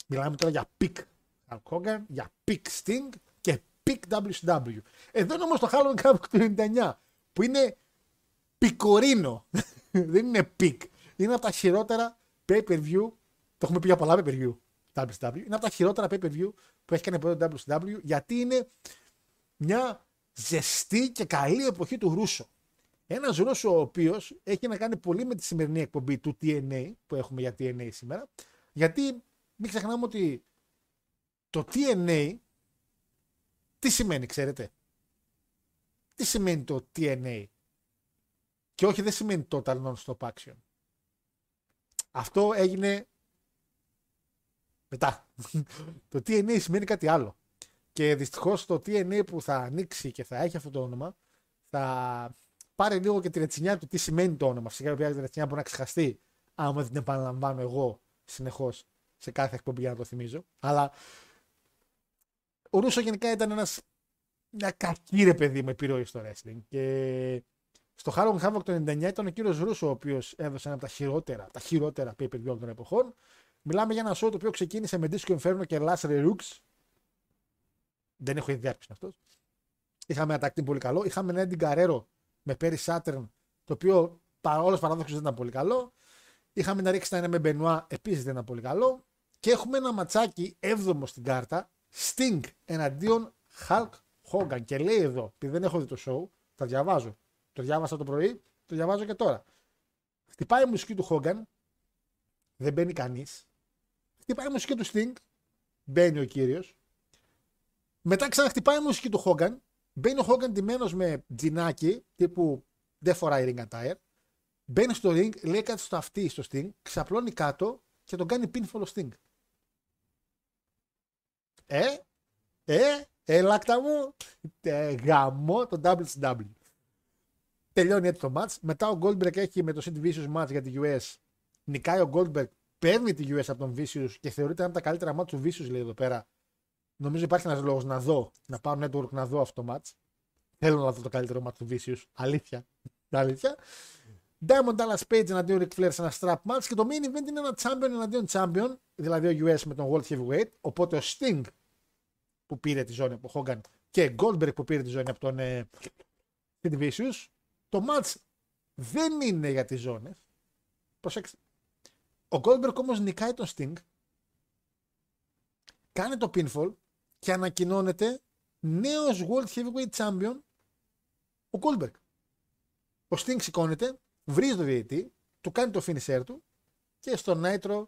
Μιλάμε τώρα για peak Hogan, για peak Sting και peak WCW. Εδώ είναι όμως το Halloween Havoc του 99 που είναι πικορίνο. Δεν είναι peak. Είναι από τα χειρότερα pay per view. Το έχουμε πει για πολλά pay per view. WCW. Είναι από τα χειρότερα pay per view που έχει κάνει ποτέ το WCW γιατί είναι μια ζεστή και καλή εποχή του Ρούσο. Ένας Ρούσος ο οποίος έχει να κάνει πολύ με τη σημερινή εκπομπή του TNA που έχουμε για TNA σήμερα. Γιατί μην ξεχνάμε ότι το TNA τι σημαίνει, ξέρετε; Τι σημαίνει το TNA. Και όχι δεν σημαίνει Total Non-Stop Action. Αυτό έγινε μετά. το TNA σημαίνει κάτι άλλο. Και δυστυχώς το TNA που θα ανοίξει και θα έχει αυτό το όνομα θα πάρει λίγο και την ετσινιά του τι σημαίνει το όνομα. Φυσικά η ετσινιά μπορεί να ξεχαστεί άμα δεν την επαναλαμβάνω εγώ συνεχώς σε κάθε εκπομπή για να το θυμίζω. Αλλά ο Ρούσο γενικά ήταν ένα μια κακή ρε παιδί με επιρροή στο wrestling. Και στο Halloween Havoc το 99 ήταν ο κύριος Ρούσο ο οποίος έδωσε ένα από τα χειρότερα, τα χειρότερα pay per view των εποχών. Μιλάμε για ένα show το οποίο ξεκίνησε με Disco Inferno και Last Rooks. Δεν έχω ιδέα ποιος είναι αυτός. Είχαμε ένα tag πολύ καλό. Είχαμε ένα Eddie Guerrero με Perry Saturn, το οποίο Όλος παράδοξο δεν ήταν πολύ καλό. Είχαμε να ρίξει ένα με Μπενουά, επίσης δεν ήταν πολύ καλό. Και έχουμε ένα ματσάκι 7ο στην κάρτα. Sting εναντίον Hulk Hogan. Και λέει εδώ, επειδή δεν έχω δει το show, τα διαβάζω. Το διάβασα το πρωί, το διαβάζω και τώρα. Χτυπάει η μουσική του Hogan, δεν μπαίνει κανείς. Χτυπάει η μουσική του Sting, μπαίνει ο κύριος. Μετά ξαναχτυπάει η μουσική του Hogan, μπαίνει ο Hogan ντυμένος με τζινάκι τύπου δεν φοράει ring attire. Μπαίνει στο ring, λέει κάτι στο αυτί στο Sting, ξαπλώνει κάτω και τον κάνει pinfall ο Sting. Ε, ε, ελάκτα μου, ε, γαμώ το WCW. Τελειώνει έτσι το match. Μετά ο Goldberg έχει με το Sid Vicious match για τη US. Νικάει ο Goldberg, παίρνει τη US από τον Vicious και θεωρείται ένα από τα καλύτερα match του Vicious λέει εδώ πέρα. Νομίζω υπάρχει ένας λόγος να δω, να πάω network να δω αυτό το match. Θέλω να δω το καλύτερο match του Vicious. Αλήθεια. Αλήθεια. Diamond Dallas Page εναντίον Ric Flair σε ένα strap match και το main event είναι ένα champion εναντίον champion, δηλαδή ο US με τον World Heavyweight. Οπότε ο Sting που πήρε τη ζώνη από Hogan και Goldberg που πήρε τη ζώνη από τον ε, Sid Vicious. Το match δεν είναι για τις ζώνες. Προσέξτε. Ο Goldberg όμως νικάει τον Sting, κάνει το pinfall και ανακοινώνεται νέος World Heavyweight Champion ο Goldberg. Ο Sting σηκώνεται, βρίζει το διαιτή, του κάνει το finisher του και στο Nitro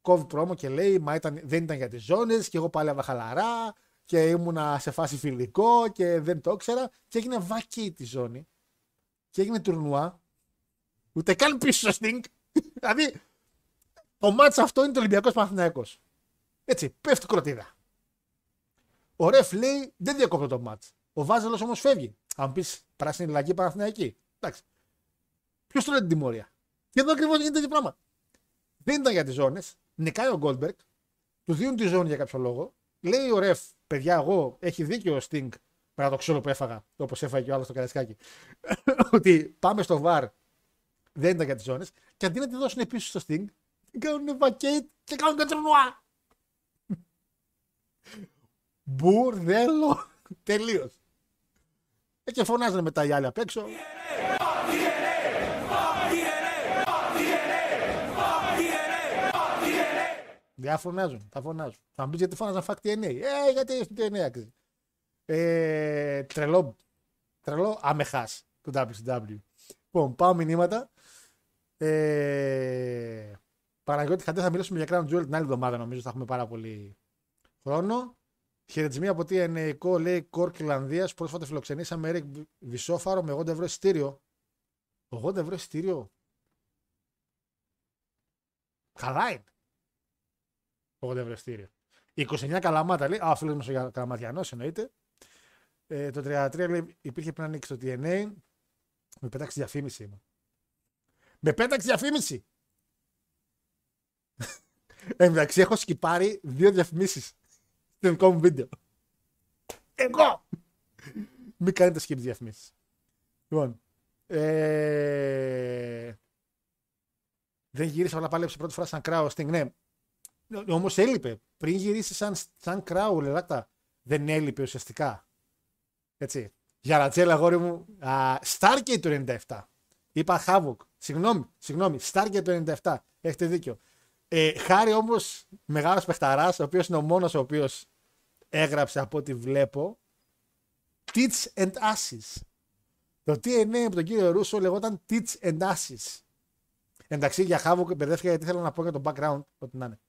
κόβει πρόμο και λέει Μα ήταν, δεν ήταν για τις ζώνες και εγώ πάλευα χαλαρά και ήμουνα σε φάση φιλικό και δεν το ήξερα και έγινε βακή τη ζώνη και έγινε τουρνουά ούτε καν πίσω στο Sting δηλαδή το ματς αυτό είναι το Ολυμπιακός Παναθηναϊκός έτσι πέφτει κροτίδα ο ref λέει δεν διακόπτω το ματς ο Βάζελος όμως φεύγει αν πεις πράσινη αλλαγή Παναθηναϊκή εντάξει Ποιος το λέει την τιμωρία; Και εδώ ακριβώς γίνεται τέτοιο πράγμα. Δεν ήταν για τις ζώνες. Νικάει ο Γκόλμπεργκ. Τους δίνουν τη ζώνη για κάποιο λόγο. Λέει ο ref, παιδιά, εγώ έχει δίκιο ο Στίνγκ πέρα το ξύλο που έφαγα, όπως έφαγε και ο άλλος στο καρασκάκι. ότι πάμε στο βαρ. Δεν ήταν για τις ζώνες. Και αντί να τη δώσουν πίσω στο Στίνγκ, την κάνουν vacate και κάνουν κατσουρνουά. Μπουρδέλο. Τελείω. Και φωνάζανε μετά οι άλλοι απ' έξω. Δεν φωνάζουν, θα φωνάζουν. Θα μου πει γιατί φώναζαν fuck TNA. Ε, γιατί στο TNA αξίζει. Ε, τρελό, τρελό αμεχά του WCW. Λοιπόν, πάω μηνύματα. Ε, Παναγιώτη Χαντέ θα μιλήσουμε για Crown Jewel την άλλη εβδομάδα νομίζω. Θα έχουμε πάρα πολύ χρόνο. Χαιρετισμοί από TNA Κο, λέει Κόρκ Ιρλανδίας. Πρόσφατα φιλοξενήσαμε Eric Βισόφαρο με 80 ευρώ εισιτήριο. 80 ευρώ εισιτήριο. Καλά είναι. 80 ευρώ εισιτήριο. 29 καλαμάτα λέει. Α, ο φίλος μας ο Καλαματιανό εννοείται. Ε, το 33 λέει υπήρχε πριν ανοίξει το TNA. Με πέταξε διαφήμιση μου. Με πέταξε διαφήμιση! Εντάξει, έχω σκυπάρει δύο διαφημίσεις στο δικό μου βίντεο. Εγώ! Μην κάνετε skip διαφημίσεις. Λοιπόν. Ε... Δεν γύρισα, αλλά πάλεψε πρώτη φορά σαν κράο. Στην ναι, Όμως έλειπε. Πριν γυρίσει σαν, σαν κράουλ, ελάτα, δεν έλειπε ουσιαστικά. Έτσι. Για ρατσέλα, αγόρι μου. Στάρκε το 97. Είπα Χάβουκ. Συγγνώμη, συγγνώμη. Στάρκε το 97. Έχετε δίκιο. Ε, χάρη όμως μεγάλος παιχταράς, ο οποίος είναι ο μόνος ο οποίος έγραψε από ό,τι βλέπω. Teach and Ashes. Το TNA από τον κύριο Ρούσο λεγόταν Teach and Ashes. Εντάξει, για Χάβουκ μπερδεύτηκα γιατί θέλω να πω για το background. Ό,τι να είναι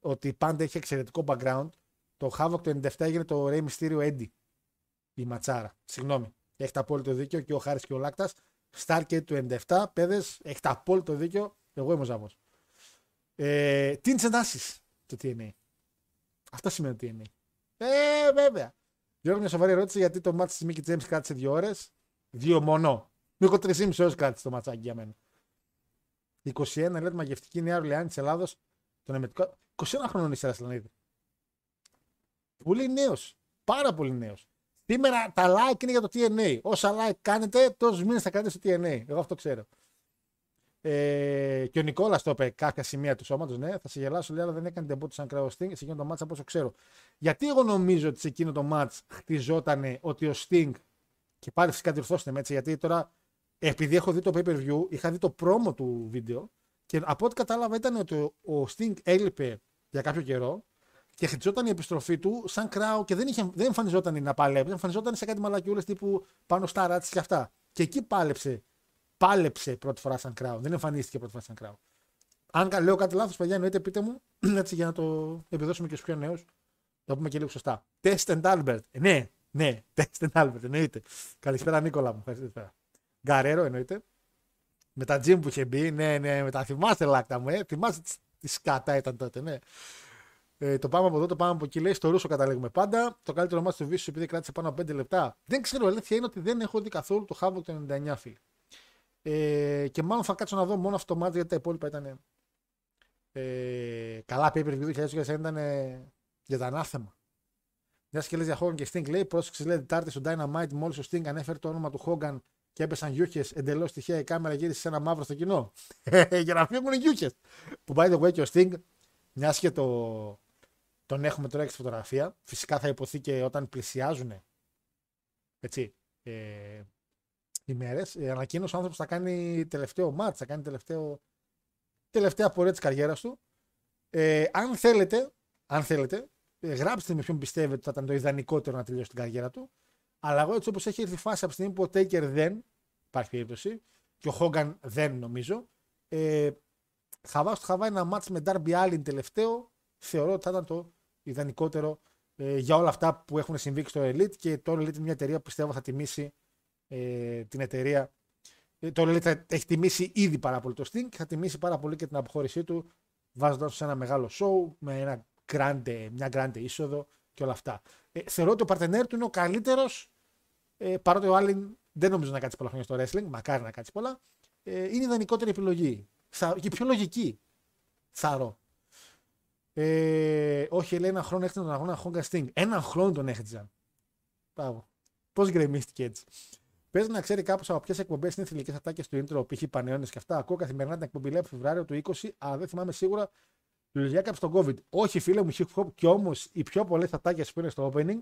ότι πάντα έχει εξαιρετικό background. Το Havoc το 97 έγινε το Rey Mysterio Eddie. Η ματσάρα. Συγγνώμη. Έχετε απόλυτο δίκιο και ο Χάρης και ο Λάκτας. Stargate του 97, παιδες, έχετε απόλυτο δίκιο. Εγώ είμαι ο Ζαβό. Ε, τι εντάσει το TNA. Αυτό σημαίνει το TNA. Ε, βέβαια. Γιώργο, μια σοβαρή ερώτηση γιατί το μάτι της Μίκη Τζέμ κράτησε δύο ώρες; Δύο μόνο. Μήκο τρεις ή ώρες κράτησε το ματσάκι για μένα. 21 λέει μαγευτική Νέα Ορλεάνη της Ελλάδος. Τον εμετικό. 21 χρονών είσαι Ασλανίδη. Πολύ νέος. Πάρα πολύ νέος. Σήμερα τα like είναι για το TNA. Όσα like κάνετε, τόσους μήνες θα κάνετε στο TNA. Εγώ αυτό ξέρω. Ε, και ο Νικόλας το είπε κάποια σημεία του σώματος. Ναι, θα σε γελάσω, λέει, αλλά δεν έκανε τεμπούτο σαν κρέο Sting σε εκείνο το μάτσα όπω ξέρω. Γιατί εγώ νομίζω ότι σε εκείνο το μάτ χτιζόταν ότι ο Sting. Και πάλι φυσικά διορθώστε με έτσι, γιατί τώρα επειδή έχω δει το pay per view, είχα δει το promo του βίντεο και από ό,τι κατάλαβα ήταν ότι ο, ο Sting έλειπε για κάποιο καιρό και χτιζόταν η επιστροφή του σαν κράου και δεν, είχε, δεν εμφανιζόταν να παλεύει, εμφανιζόταν σε κάτι μαλακιούλες τύπου πάνω στα ράτσι και αυτά. Και εκεί πάλεψε, πάλεψε πρώτη φορά σαν κράου. Δεν εμφανίστηκε πρώτη φορά σαν κράου. Αν κα- λέω κάτι λάθος, παιδιά, εννοείται πείτε μου έτσι για να το επιδώσουμε και στους πιο νέους. Το πούμε και λίγο σωστά. Test and Albert. Ε, ναι, ναι, Test and Albert, εννοείται. Καλησπέρα, Νίκολα μου. Καλησπέρα. Γκαρέρο, εννοείται. Με τα τζιμ που είχε μπει, ναι, ναι, με τα θυμάστε λάκτα μου, ε. Θυμάστε τι- τις σκατά ήταν τότε, ναι. Ε, το πάμε από εδώ, το πάμε από εκεί. Λέει στο Ρούσο καταλήγουμε πάντα. Το καλύτερο μάτι του Βίσους επειδή κράτησε πάνω από 5 λεπτά. Δεν ξέρω, η αλήθεια είναι ότι δεν έχω δει καθόλου το Havoc το 99 φίλε. Ε, και μάλλον θα κάτσω να δω μόνο αυτό το μάτι γιατί τα υπόλοιπα ήταν. Ε, καλά, pay per view 2021 ήταν ε, για τα ανάθεμα. Μια και λε για Hogan και Sting λέει: Πρόσεξε, λέει Τετάρτη στο Dynamite. Μόλις ο Sting ανέφερε το όνομα του Hogan και έπεσαν γιούχες, εντελώς τυχαία η κάμερα γύρισε σε ένα μαύρο στο κοινό. για να φύγουν οι γιούχες. Που by the way και ο Sting, μιας και το, τον έχουμε τώρα και στη φωτογραφία, φυσικά θα υποθεί και όταν πλησιάζουν έτσι, ε, οι μέρε, ε, ανακοίνωσε ο άνθρωπος θα κάνει τελευταίο μάτς, θα κάνει τελευταίο, τελευταία πορεία της καριέρας του. Ε, αν θέλετε, αν θέλετε, ε, γράψτε με ποιον πιστεύετε ότι θα ήταν το ιδανικότερο να τελειώσει την καριέρα του. Αλλά εγώ έτσι όπως έχει έρθει η φάση από τη στιγμή που ο Taker δεν υπάρχει περίπτωση και ο Hogan δεν νομίζω. Ε, θα βάζω στο Χαβάη ένα μάτς με Darby Allin τελευταίο. Θεωρώ ότι θα ήταν το ιδανικότερο ε, για όλα αυτά που έχουν συμβεί και στο Elite και το Elite είναι μια εταιρεία που πιστεύω θα τιμήσει ε, την εταιρεία. Ε, το Elite θα έχει τιμήσει ήδη πάρα πολύ το Sting και θα τιμήσει πάρα πολύ και την αποχώρησή του βάζοντας σε ένα μεγάλο show με ένα grande, μια grande είσοδο και όλα αυτά. Ε, θεωρώ ότι ο παρτενέρ του είναι ο καλύτερος ε, παρότι ο Άλλην δεν νομίζω να κάτσει πολλά χρόνια στο wrestling, μακάρι να κάτσει πολλά. Ε, είναι η ιδανικότερη επιλογή. Θα, και πιο λογική. Θαρώ. Ε, όχι, λέει ένα χρόνο έχτιζαν τον αγώνα Honga Sting. Ένα χρόνο τον έχτιζαν. Μπράβο. Πώς γκρεμίστηκε έτσι. Παίζει να ξέρει κάπως από ποιες εκπομπές είναι θηλυκέ ατάκες του intro, π.χ. Πανεώνες και αυτά. Ακούω καθημερινά την εκπομπή λέει από Φεβράριο του 20, αλλά δεν θυμάμαι σίγουρα λογικά κάποιο στον COVID. Όχι, φίλε μου, hip hop, και όμως οι πιο πολλές ατάκες που είναι στο opening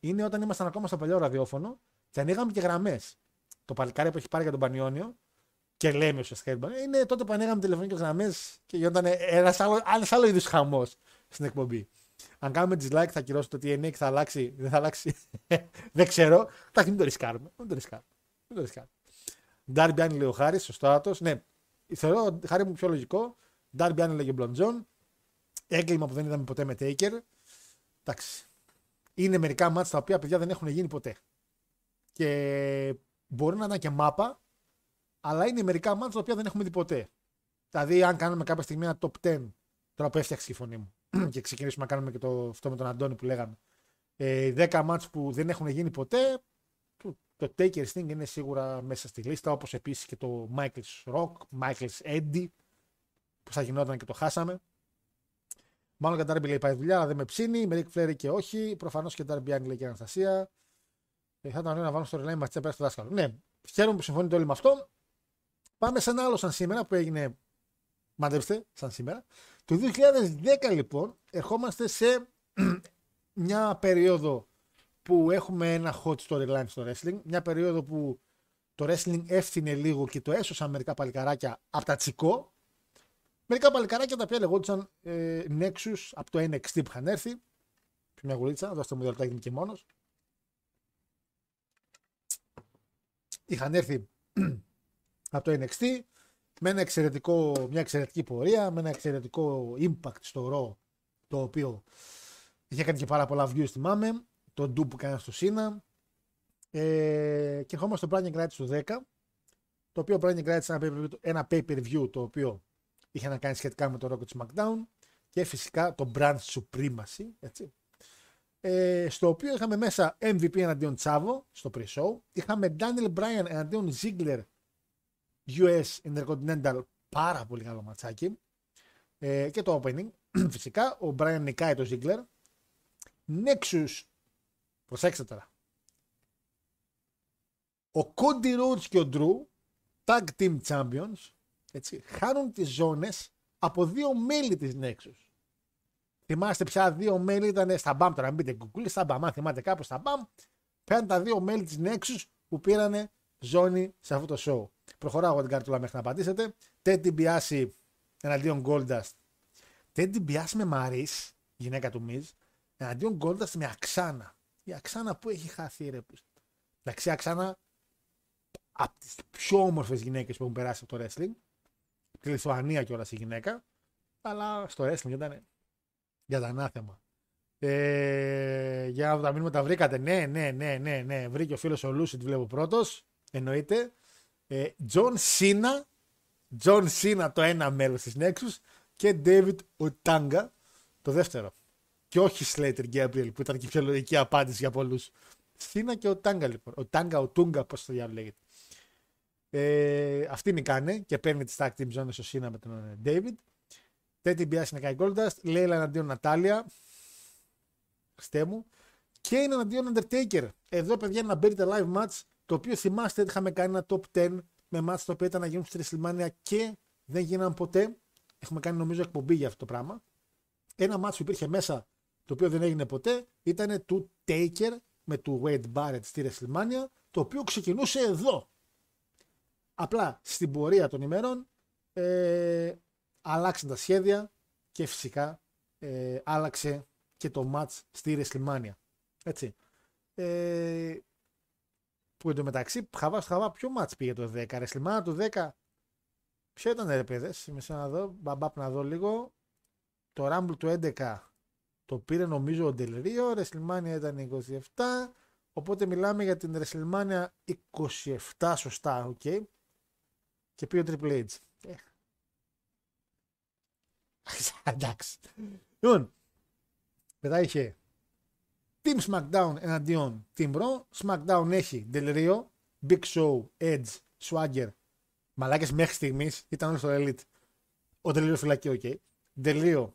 είναι όταν ήμασταν ακόμα στο παλιό ραδιόφωνο και ανοίγαμε και γραμμές. Το παλικάρι που έχει πάρει για τον Πανιόνιο και λέμε ουσιαστικά είναι τότε που ανοίγαμε τηλεφωνικέ γραμμές και γινόταν ένας άλλος, ένας άλλος είδους χαμός στην εκπομπή. Αν κάνουμε dislike θα ακυρώσω το TNA και θα αλλάξει. Δεν θα αλλάξει. δεν ξέρω. Εντάξει, μην το ρισκάρουμε. Μην το ρισκάρουμε. Μην το ρισκάρουμε. Ντάρμπι αν λέει ο Χάρης, σωστό άτος. Ναι, θεωρώ χάρη μου πιο λογικό. Ντάρμπι αν λέγε Μπλοντζόν. Έγκλημα που δεν είδαμε ποτέ με Taker. Εντάξει. Είναι μερικά μάτια τα οποία παιδιά δεν έχουν γίνει ποτέ. Και μπορεί να ήταν και μάπα, αλλά είναι μερικά μάτια τα οποία δεν έχουμε δει ποτέ. Δηλαδή, αν κάνουμε κάποια στιγμή ένα top 10, τώρα που έφτιαξε η φωνή μου, και ξεκινήσουμε να κάνουμε και το, αυτό με τον Αντώνη που λέγαμε. Ε, 10 μάτς που δεν έχουν γίνει ποτέ, το, το Taker Sting είναι σίγουρα μέσα στη λίστα, όπως επίσης και το Michael's Rock, Michael's Eddie, που θα γινόταν και το χάσαμε. Μάλλον και Darby λέει πάει δουλειά, αλλά δεν με ψήνει. Με Rick Flair και όχι. Προφανώς και Darby Young λέει και Αναστασία. Ε, θα ήταν ωραίο να βάλουν στο ρελάι ματσέ πέρα στο δάσκαλο. Ναι, χαίρομαι που συμφωνείτε όλοι με αυτό. Πάμε σε ένα άλλο σαν σήμερα που έγινε. Μαντέψτε, σαν σήμερα. Το 2010 λοιπόν ερχόμαστε σε μια περίοδο που έχουμε ένα hot storyline στο wrestling. Μια περίοδο που το wrestling έφθινε λίγο και το έσωσαν μερικά παλικαράκια από τα τσικό. Μερικά παλικαράκια τα οποία λεγόντουσαν ε, Nexus από το NXT που είχαν έρθει. Μια γουλίτσα, δώστε μου δύο λεπτά, και μόνος. Είχαν έρθει από το NXT με ένα εξαιρετικό, μια εξαιρετική πορεία, με ένα εξαιρετικό impact στο Raw, το οποίο είχε κάνει και πάρα πολλά views, θυμάμαι, το ντου που κάνει στο Σίνα. Ε, και ερχόμαστε στο Bragging Rights του 10, το οποίο Bragging Rights είναι ένα pay-per-view το οποίο είχε να κάνει σχετικά με το Rocket SmackDown και φυσικά το Brand Supremacy, έτσι. Ε, στο οποίο είχαμε μέσα MVP εναντίον Τσάβο στο pre-show. Είχαμε Daniel Bryan εναντίον Ziggler US Intercontinental πάρα πολύ καλό ματσάκι. Ε, και το opening. Φυσικά ο Bryan νικάει το Ziggler. Nexus. Προσέξτε τώρα. Ο Cody Rhodes και ο Drew Tag Team Champions έτσι, χάνουν τις ζώνες από δύο μέλη της Nexus. Θυμάστε ποια δύο μέλη ήταν στα BAM τώρα, μην πείτε κουκούλη, στα BAM, αν θυμάστε κάπου στα BAM, πέραν τα δύο μέλη της Nexus που πήρανε ζώνη σε αυτό το show. Προχωράω εγώ την καρτούλα μέχρι να απαντήσετε. Τέντι Μπιάση εναντίον Goldust. Τέντι Μπιάση με Μαρή, γυναίκα του Μιζ, εναντίον Goldust με Αξάνα. Η Αξάνα που έχει χαθεί ρε. που- Εντάξει, η Αξάνα από τις πιο όμορφες γυναίκες που έχουν περάσει από το wrestling. Τη Λιθουανία κιόλας η γυναίκα. Αλλά στο wrestling ήταν για τα ανάθεμα. Ε, για να τα μήνυμα τα βρήκατε. Ναι, ναι, ναι, ναι, ναι. Βρήκε ο φίλος ο Λούσι, τη βλέπω πρώτος. Εννοείται. Τζον Σίνα. Τζον Σίνα το ένα μέλος της Nexus. Και David Otunga το δεύτερο. Και όχι Slater Gabriel που ήταν και η πιο λογική απάντηση για πολλούς. Σίνα και ο Τάγκα λοιπόν. Ο Τάγκα, ο Τούγκα, πώς το διάλογο λέγεται. Ε, αυτή νικάνε και παίρνει τη tag team zone ο Σίνα με τον ε, David. Τέτοι Μπιάς είναι Kai Goldust. Λέιλα εναντίον Νατάλια. Χριστέ μου. Και είναι εναντίον Undertaker. Εδώ, παιδιά, είναι ένα Buried Live match. Το οποίο θυμάστε ότι είχαμε κάνει ένα top 10 με match το οποίο ήταν να γίνουν στη WrestleMania και δεν γίναν ποτέ. Έχουμε κάνει νομίζω εκπομπή για αυτό το πράγμα. Ένα match που υπήρχε μέσα το οποίο δεν έγινε ποτέ ήταν του Taker με του Wade Barrett στη WrestleMania το οποίο ξεκινούσε εδώ. Απλά στην πορεία των ημερών ε, άλλαξαν τα σχέδια και φυσικά ε, άλλαξε και το match στη WrestleMania. Έτσι. Ε, που εντωμεταξύ χαβά στο χαβά ποιο match πήγε το 10. WrestleMania το 10 ποιο ήταν ρε παιδες, μισό να δω, μπαμπάπ να δω λίγο. Το Rumble του 11 το πήρε νομίζω ο Del Rio, WrestleMania ήταν 27, οπότε μιλάμε για την WrestleMania 27 σωστά, οκ. Και πήγε ο Triple H. Ε. Εντάξει. Λοιπόν, μετά είχε Team SmackDown εναντίον Team Raw. SmackDown έχει Del Rio, Big Show, Edge, Swagger. Μαλάκες μέχρι στιγμής ήταν όλοι στο Elite. Ο Del Rio φυλακή, OK. Del Rio,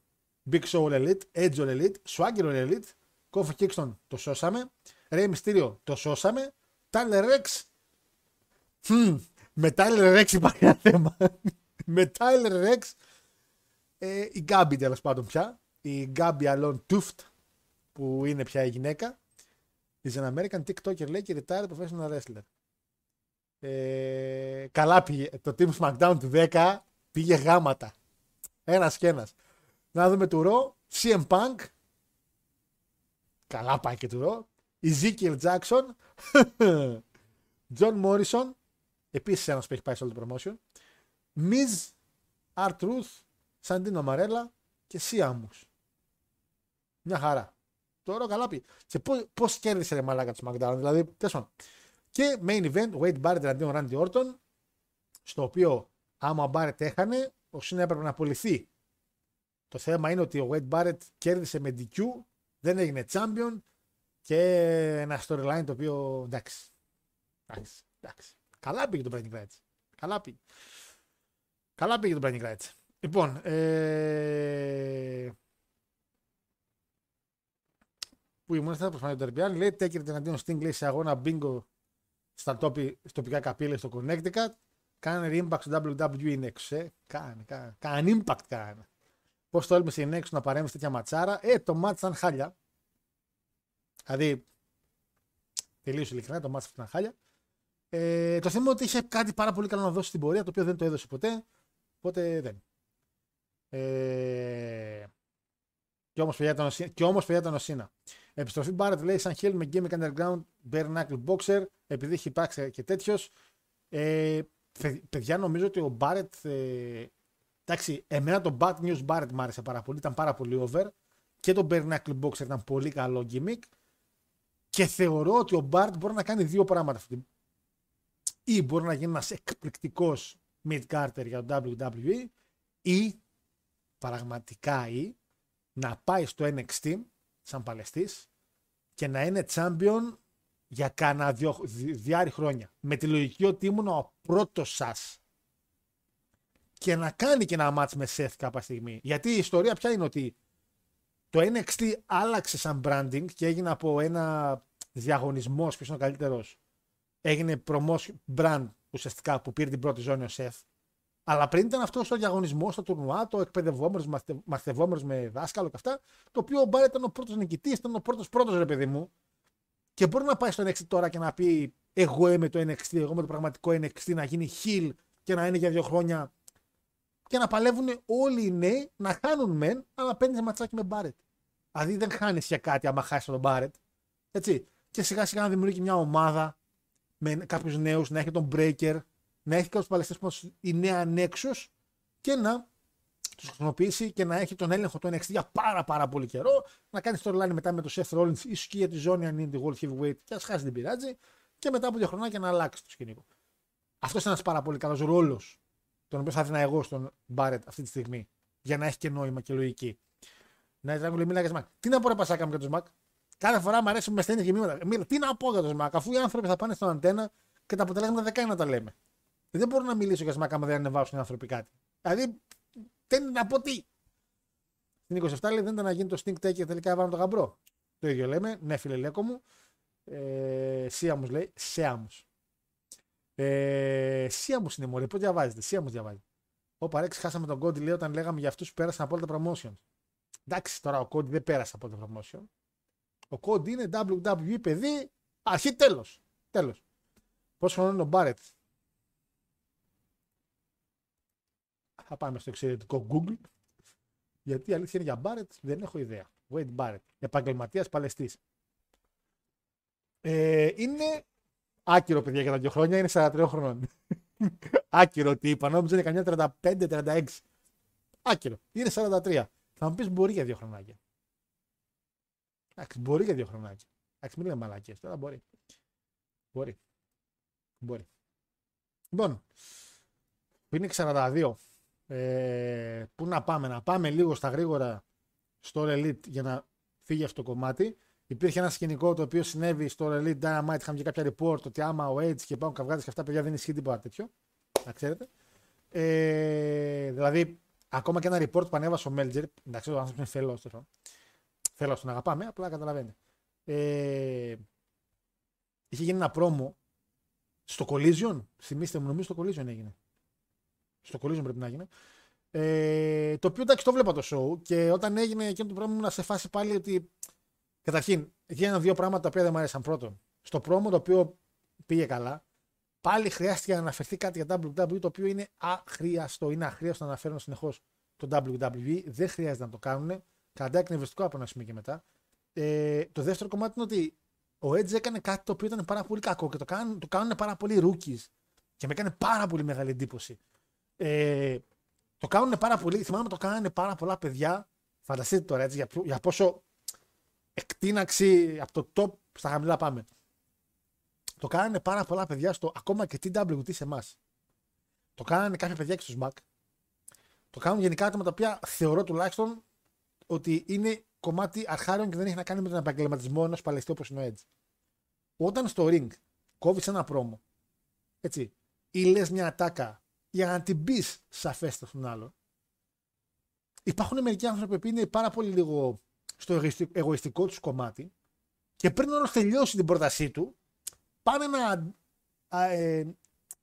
Big Show All Elite, Edge All Elite, Swagger All Elite, Kofi Kingston το σώσαμε, Rey Mysterio το σώσαμε, Tyler Reks, Χμ, με Tyler Reks υπάρχει ένα θέμα. με Tyler Rex, ε, η Γκάμπι τέλος πάντων πια, η Γκάμπι Alone Tuft, που είναι πια η γυναίκα, is an American TikToker λέει και retired professional wrestler. Ε, καλά πήγε. Το Team SmackDown του 10 πήγε γάματα. Ένας και ένας. Να δούμε του Ρο. CM Punk. Καλά πάει και του Ρο. Ezekiel Jackson. John Morrison. Επίσης ένας που έχει πάει σε όλο το promotion. Miz. R-Truth. Santino Marella. Και Siamus. Μια χαρά. Το Ρο καλά πήγε. Και πώς, πώς κέρδισε ρε μαλάκα του SmackDown. Δηλαδή, τέλος πάντων. Και main event, Wade Barrett εναντίον Randy Orton, στο οποίο άμα ο Barrett έχανε, ο Σίνα έπρεπε να απολυθεί. Το θέμα είναι ότι ο Wade Barrett κέρδισε με DQ, δεν έγινε champion και ένα storyline το οποίο εντάξει. Εντάξει. εντάξει. Καλά πήγε το Brandon Rights. Καλά πήγε. Καλά πήγε το Brandon Rights. Λοιπόν, ε... που ήμουν θα προσπαθήσω το Τερμπιάν, λέει τέκερ εναντίον Sting λέει σε αγώνα bingo στα τοπι, τοπικά καπήλα στο Connecticut. Κάνε impact στο WWE Nexus, ε. Κάνε, κάνε. Κάνε impact κάνε. Πώς το έλμησε η Nexus να παρέμβει σε τέτοια ματσάρα. Ε, το μάτς ήταν χάλια. Δηλαδή, τελείωσε ειλικρινά, το μάτς ήταν χάλια. Ε, το θέμα είναι ότι είχε κάτι πάρα πολύ καλό να δώσει στην πορεία, το οποίο δεν το έδωσε ποτέ. Οπότε δεν. Ε, και όμως παιδιά, ήταν ο Σίνα- και όμως, παιδιά ήταν ο Σίνα. Επιστροφή Barrett λέει σαν Hill με Gimmick Underground Bare Knuckle Boxer, επειδή έχει υπάρξει και τέτοιος. Ε, παι- παιδιά, νομίζω ότι ο Barrett. Ε, εντάξει, εμένα το Bad News Barrett μου άρεσε πάρα πολύ, ήταν πάρα πολύ over. Και το Bare Knuckle Boxer ήταν πολύ καλό gimmick. Και θεωρώ ότι ο Barrett μπορεί να κάνει δύο πράγματα αυτή. Ή μπορεί να γίνει ένας εκπληκτικός mid carter για το WWE, ή πραγματικά ή να πάει στο NXT σαν παλαιστής και να είναι champion για κάνα δυο, δι- διάρρη χρόνια. Με τη λογική ότι ήμουν ο πρώτος σας. Και να κάνει και ένα match με Seth κάποια στιγμή. Γιατί η ιστορία πια είναι ότι το NXT άλλαξε σαν branding και έγινε από ένα διαγωνισμός ποιος είναι ο καλύτερος. Έγινε promotion brand ουσιαστικά που πήρε την πρώτη ζώνη ο Seth. Αλλά πριν ήταν αυτό ο διαγωνισμό, στο τουρνουά, το εκπαιδευόμενος, μαθητευόμενο με δάσκαλο και αυτά, το οποίο ο Μπάρετ ήταν ο πρώτος νικητής, ήταν ο πρώτος πρώτος ρε παιδί μου. Και μπορεί να πάει στο NXT τώρα και να πει εγώ είμαι το NXT, εγώ είμαι το πραγματικό NXT να γίνει heel και να είναι για δύο χρόνια και να παλεύουν όλοι οι νέοι να χάνουν μεν, αλλά παίρνεις ματσάκι με Μπάρετ. Δηλαδή δεν χάνεις για κάτι άμα χάσεις τον Μπάρετ. Έτσι. Και σιγά σιγά να δημιουργεί μια ομάδα με κάποιους νέους, να έχει τον Breaker, να έχει κάποιους παλαιστές που είναι ανέξω και να τους χρησιμοποιήσει και να έχει τον έλεγχο του NXT για πάρα πάρα πολύ καιρό. Να κάνει storyline μετά με τον Seth Rollins, ίσω και για της ζώνη αν είναι τη World Heavyweight και ας χάσει την πειράτζη. Και μετά από δύο χρόνια και να αλλάξει το σκηνικό. Αυτός είναι ένας πάρα πολύ καλός ρόλος, τον οποίο θα έδινα εγώ στον Μπάρετ αυτή τη στιγμή, για να έχει και νόημα και λογική. Να ήταν μιλά για Σμακ. Τι να πω, ρε Πασάκα μου για τον Σμακ. Κάθε φορά μου αρέσει με στέλνει και μήματα. Μίλα, τι να πω για τον Σμακ, αφού οι άνθρωποι θα πάνε στον αντένα και τα αποτελέσματα δεν κάνει να τα λέμε. Δεν μπορώ να μιλήσω για Σμακ άμα δεν ανεβάσουν οι άνθρωποι κάτι. Δηλαδή, δεν είναι να πω τι. Στην 27 λέει δεν ήταν να γίνει το stink take και τελικά έβαλαν το γαμπρό. Το ίδιο λέμε. Ναι, φίλε Λέκο μου. Ε, Σίαμους λέει. Σέαμους. Ε, Σίαμους είναι μωρέ. Πώς διαβάζετε. Σίαμους διαβάζει. Ο Παρέξ χάσαμε τον Κόντι λέει όταν λέγαμε για αυτούς που πέρασαν από όλα τα promotion. Εντάξει τώρα ο Κόντι δεν πέρασε από όλα τα promotion. Ο Κόντι είναι WWE παιδί. Αρχή τέλος. Τέλος. Πόσο χρόνο είναι ο Μπάρετ; Θα πάμε στο εξαιρετικό Google. Γιατί η αλήθεια είναι για Μπάρετ δεν έχω ιδέα. Wade Barrett. Επαγγελματίας Παλαιστής. Ε, είναι άκυρο, παιδιά, για τα δύο χρόνια. Είναι 43 χρονών. άκυρο τι είπα. Νόμιζα είναι καμιά 35-36. Άκυρο. Είναι 43. Θα μου πεις μπορεί για δύο χρονάκια. Εντάξει, μπορεί για δύο χρονάκια. Εντάξει, μην λέμε μαλακίε. Τώρα μπορεί. Μπορεί. Μπορεί. Λοιπόν, που είναι 42. Ε, πού να πάμε, να πάμε λίγο στα γρήγορα στο Elite για να φύγει αυτό το κομμάτι. Υπήρχε ένα σκηνικό το οποίο συνέβη στο Elite Dynamite. Είχαμε και κάποια report ότι άμα ο Edge και πάνω καυγάδες και αυτά παιδιά δεν ισχύει τίποτα τέτοιο. Να ξέρετε. Ε, δηλαδή, ακόμα και ένα report που ανέβασε ο Melger. Εντάξει, ο άνθρωπος είναι φελός. Θέλω να τον αγαπάμε, απλά καταλαβαίνετε. Ε, είχε γίνει ένα πρόμο στο Collision. Θυμήστε μου, νομίζω στο Collision έγινε. Στο Collision πρέπει να γίνει. Ε, το οποίο εντάξει το βλέπα το show και όταν έγινε εκείνο το πράγμα ήμουν σε φάση πάλι ότι καταρχήν έγιναν δύο πράγματα τα οποία δεν μου άρεσαν. Πρώτον, στο πρόμο το οποίο πήγε καλά, πάλι χρειάστηκε να αναφερθεί κάτι για WWE το οποίο είναι αχρίαστο, είναι αχρίαστο να αναφέρουν συνεχώς το WWE. Δεν χρειάζεται να το κάνουν. Κατά εκνευριστικό από ένα σημείο και μετά. Ε, το δεύτερο κομμάτι είναι ότι ο Edge έκανε κάτι το οποίο ήταν πάρα πολύ κακό και το κάνουν, το κάνουν πάρα πολλοί rookies. Και με έκανε πάρα πολύ μεγάλη εντύπωση. Ε, το κάνουν πάρα πολύ. Θυμάμαι το κάνανε πάρα πολλά παιδιά. Φανταστείτε τώρα έτσι για, για πόσο εκτείναξη από το top στα χαμηλά πάμε. Το κάνανε πάρα πολλά παιδιά στο ακόμα και TWT σε εμάς. Το κάνανε κάποια παιδιά και στους Mac. Το κάνουν γενικά άτομα τα οποία θεωρώ τουλάχιστον ότι είναι κομμάτι αρχάριων και δεν έχει να κάνει με τον επαγγελματισμό ενός παλαιστή όπως είναι ο Edge. Όταν στο ring κόβεις ένα πρόμο, έτσι, ή λες μια ατάκα για να την πεις σαφέστα στον άλλο. Υπάρχουν μερικοί άνθρωποι που είναι πάρα πολύ λίγο στο εγωιστικό τους κομμάτι και πριν όλος τελειώσει την πρότασή του, πάνε να, ε,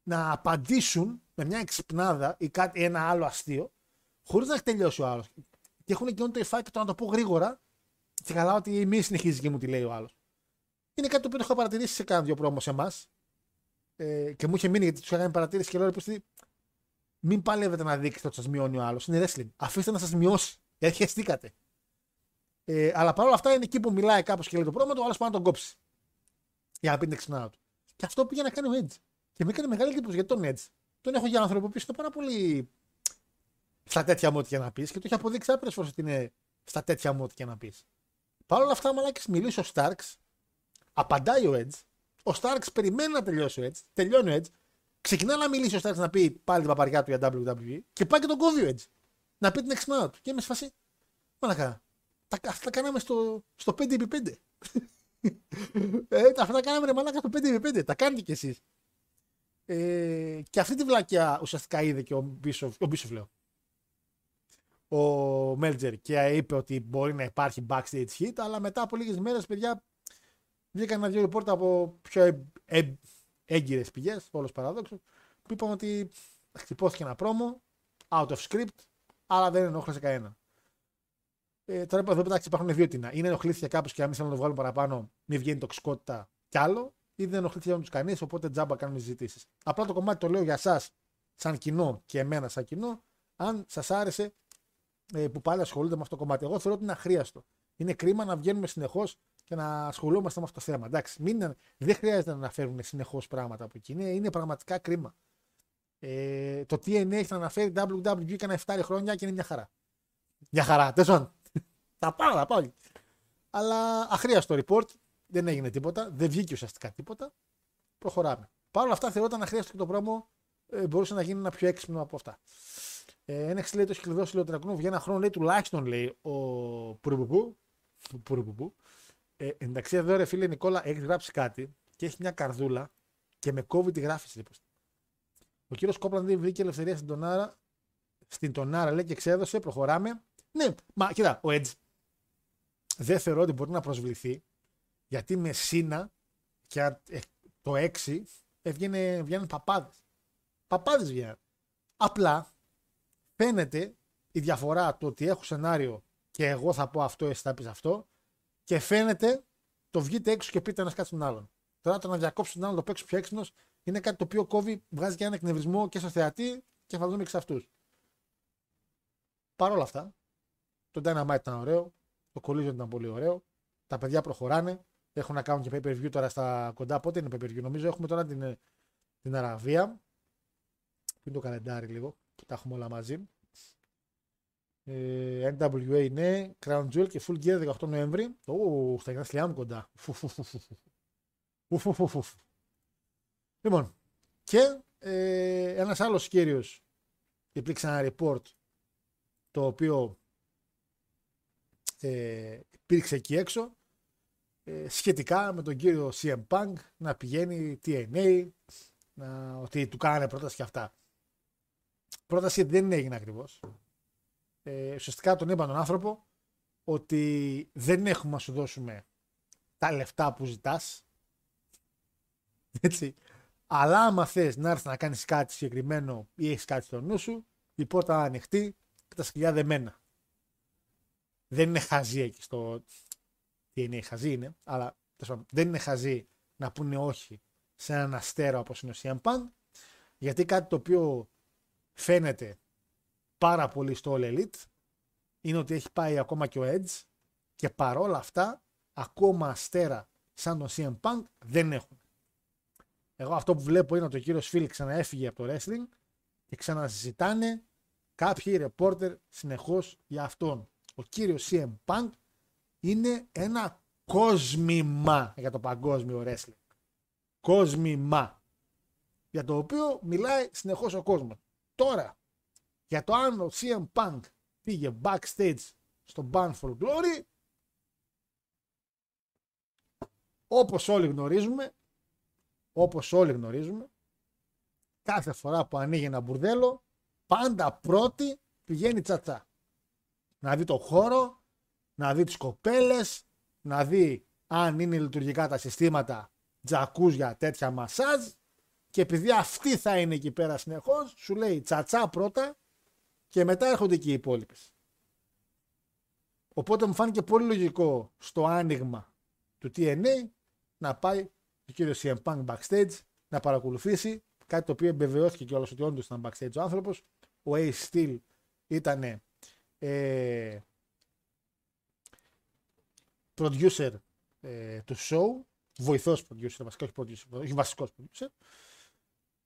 να απαντήσουν με μια εξυπνάδα ή κάτι, ένα άλλο αστείο, χωρίς να έχει τελειώσει ο άλλος. Και έχουν εκείνο το εφάκι το να το πω γρήγορα και καλά ότι μη συνεχίζει και μου τι λέει ο άλλος. Είναι κάτι το οποίο το έχω παρατηρήσει σε κάνα δύο πρόμο σε εμάς. Ε, και μου είχε μείνει γιατί τους έκανε παρατήρηση και λέω ότι μην παλεύετε να δείξετε ότι σας μειώνει ο άλλος. Είναι wrestling. Αφήστε να σας μειώσει. Γιατί χεστήκατε. Ε, αλλά παρόλα αυτά είναι εκεί που μιλάει κάπως και λέει το πρόβλημα, ο άλλος πάει να τον κόψει. Για να πει την εξυπνάδα του. Και αυτό πήγε να κάνει ο Edge. Και με έκανε μεγάλη εντύπωση γιατί τον Edge τον έχω για άνθρωπο που είναι πάρα πολύ στα τέτοια μου ό,τι να πεις και το έχει αποδείξει άπειρες φορές ότι είναι στα τέτοια μου ό,τι να πεις. Παρ' όλα αυτά, μαλάκι μιλήσει ο Στάρξ, απαντάει ο Edge, ο Στάρξ περιμένει να τελειώσει ο Edge, τελειώνει ο Edge, ξεκινά να μιλήσει ο Στάρξ να πει πάλι την παπαριά του για WWE και πάει και τον κόβει ο Edge. Να πει την εξυπνάδα του. Και είμαι σφασί. Μαλακά. Τα, αυτά τα κάναμε στο, στο 5x5. ε, αυτά τα κάναμε ρε μαλάκα στο 5x5. Τα κάνετε κι εσείς. Ε, και αυτή τη βλακιά ουσιαστικά είδε και ο Μπίσοφ, ο Μπίσοφ λέω, ο Μέλτζερ και είπε ότι μπορεί να υπάρχει backstage hit, αλλά μετά από λίγες μέρες, παιδιά, βγήκαν ένα δύο report από πιο ε, ε, έγκυρες πηγές, όλος παράδοξο, που είπαν ότι χτυπώθηκε ένα πρόμο, out of script, αλλά δεν ενοχλήσε κανένα. Ε, τώρα εδώ πετάξει υπάρχουν δύο τίνα. Είναι ενοχλήθηκε κάπω και αν μην θέλουν να το βγάλουν παραπάνω, μην βγαίνει τοξικότητα κι άλλο. ή δεν ενοχλεί τους κανείς, οπότε τζάμπα κάνουμε συζητήσει. Απλά το κομμάτι το λέω για εσάς, σαν κοινό και εμένα σαν κοινό, αν σας άρεσε ε, που πάλι ασχολούνται με αυτό το κομμάτι. Εγώ θεωρώ ότι είναι αχρίαστο. Είναι κρίμα να βγαίνουμε συνεχώς και να ασχολούμαστε με αυτό το θέμα. Εντάξει, μην, δεν χρειάζεται να αναφέρουν συνεχώς πράγματα από εκεί. Είναι, είναι πραγματικά κρίμα. Ε, το TNA έχει να αναφέρει WWE έκανα 7 χρόνια και είναι μια χαρά. Μια χαρά, τέλο Θα πάω, θα πάω. Αλλά αχρίαστο report, δεν έγινε τίποτα, δεν βγήκε ουσιαστικά τίποτα. Προχωράμε. Παρ' όλα αυτά θεωρώ ότι αν αχρίαστο και το πρόμο ε, μπορούσε να γίνει ένα πιο έξυπνο από αυτά. Ε, NXT λέει το έχει κλειδώσει λέει, ο για ένα χρόνο λέει τουλάχιστον λέει ο Πουρουπουπού. Πουρουπουπού. Ε, εντάξει εδώ ρε φίλε Νικόλα έχεις γράψει κάτι και έχεις μια καρδούλα και με κόβει τη γράφηση. Λοιπόν. Ο κύριος Κόπλαντ βρήκε ελευθερία στην Τονάρα. Στην Τονάρα λέει και ξέδωσε. Προχωράμε. Ναι, μα κοίτα, ο Edge δεν θεωρώ ότι μπορεί να προσβληθεί γιατί με Σίνα και ε, το 6 έβγαινε, βγαίνουν παπάδες. Παπάδες βγαίνουν. Απλά φαίνεται η διαφορά το ότι έχω σενάριο και εγώ θα πω αυτό, εσύ θα πεις αυτό και φαίνεται το βγείτε έξω και πείτε ένας κάτι στον άλλον. Τώρα το να διακόψεις τον άλλον, το παίξεις πιο έξυπνος είναι κάτι το οποίο κόβει, βγάζει και ένα εκνευρισμό και στο θεατή και θα δούμε και σε αυτούς. Παρ' όλα αυτά, το Dynamite ήταν ωραίο, το Collision ήταν πολύ ωραίο, τα παιδιά προχωράνε, έχουν να κάνουν και pay per view τώρα στα κοντά. Πότε είναι pay per view, νομίζω έχουμε τώρα την, την Αραβία. Πού είναι το καλεντάρι λίγο, τα έχουμε όλα μαζί. Ε, NWA ναι, Crown Jewel και Full Gear 18 Νοέμβρη. Ω, στα γενέθλιά μου κοντά. Λοιπόν, και ε, ένας άλλος κύριος υπήρξε ένα report το οποίο ε, υπήρξε εκεί έξω ε, σχετικά με τον κύριο CM Punk να πηγαίνει TNA, να, ότι του κάνανε πρόταση και αυτά. Πρόταση δεν έγινε ακριβώς. Ε, ουσιαστικά τον είπαν τον άνθρωπο ότι δεν έχουμε να σου δώσουμε τα λεφτά που ζητάς. Έτσι. Αλλά άμα θες να έρθεις να κάνεις κάτι συγκεκριμένο ή έχεις κάτι στο νου σου, η πόρτα ανοιχτή και τα σκυλιά δεμένα. Δεν είναι χαζί εκεί στο. Τι είναι, χαζί είναι, αλλά δεν είναι χαζί να πούνε όχι σε έναν αστέρα όπως είναι ο CM γιατί κάτι το οποίο φαίνεται πάρα πολύ στο All Elite είναι ότι έχει πάει ακόμα και ο Edge και παρόλα αυτά ακόμα αστέρα σαν τον CM Punk δεν έχουν. Εγώ αυτό που βλέπω είναι ότι ο κύριος Φίλ ξαναέφυγε από το wrestling και ξαναζητάνε κάποιοι ρεπόρτερ συνεχώς για αυτόν. Ο κύριος CM Punk είναι ένα κόσμημα για το παγκόσμιο wrestling. Κόσμημα. Για το οποίο μιλάει συνεχώς ο κόσμος. Τώρα, για το αν ο CM Punk πήγε backstage στο Band for Glory, όπως όλοι γνωρίζουμε, όπως όλοι γνωρίζουμε, κάθε φορά που ανοίγει ένα μπουρδέλο, πάντα πρώτη πηγαίνει τσατσά. Να δει το χώρο, να δει τις κοπέλες, να δει αν είναι λειτουργικά τα συστήματα, τζακούζια, τέτοια μασάζ και επειδή αυτή θα είναι εκεί πέρα συνεχώς, σου λέει τσατσά πρώτα και μετά έρχονται και οι υπόλοιπες. Οπότε μου φάνηκε πολύ λογικό στο άνοιγμα του TNA να πάει ο κύριος CM Punk backstage να παρακολουθήσει κάτι το οποίο εμπεβαιώθηκε κιόλας ότι όντως ήταν backstage ο άνθρωπος. Ο Ace Steel ήταν ε, producer ε, του show, βοηθός producer, βασικά όχι producer, όχι βασικός producer.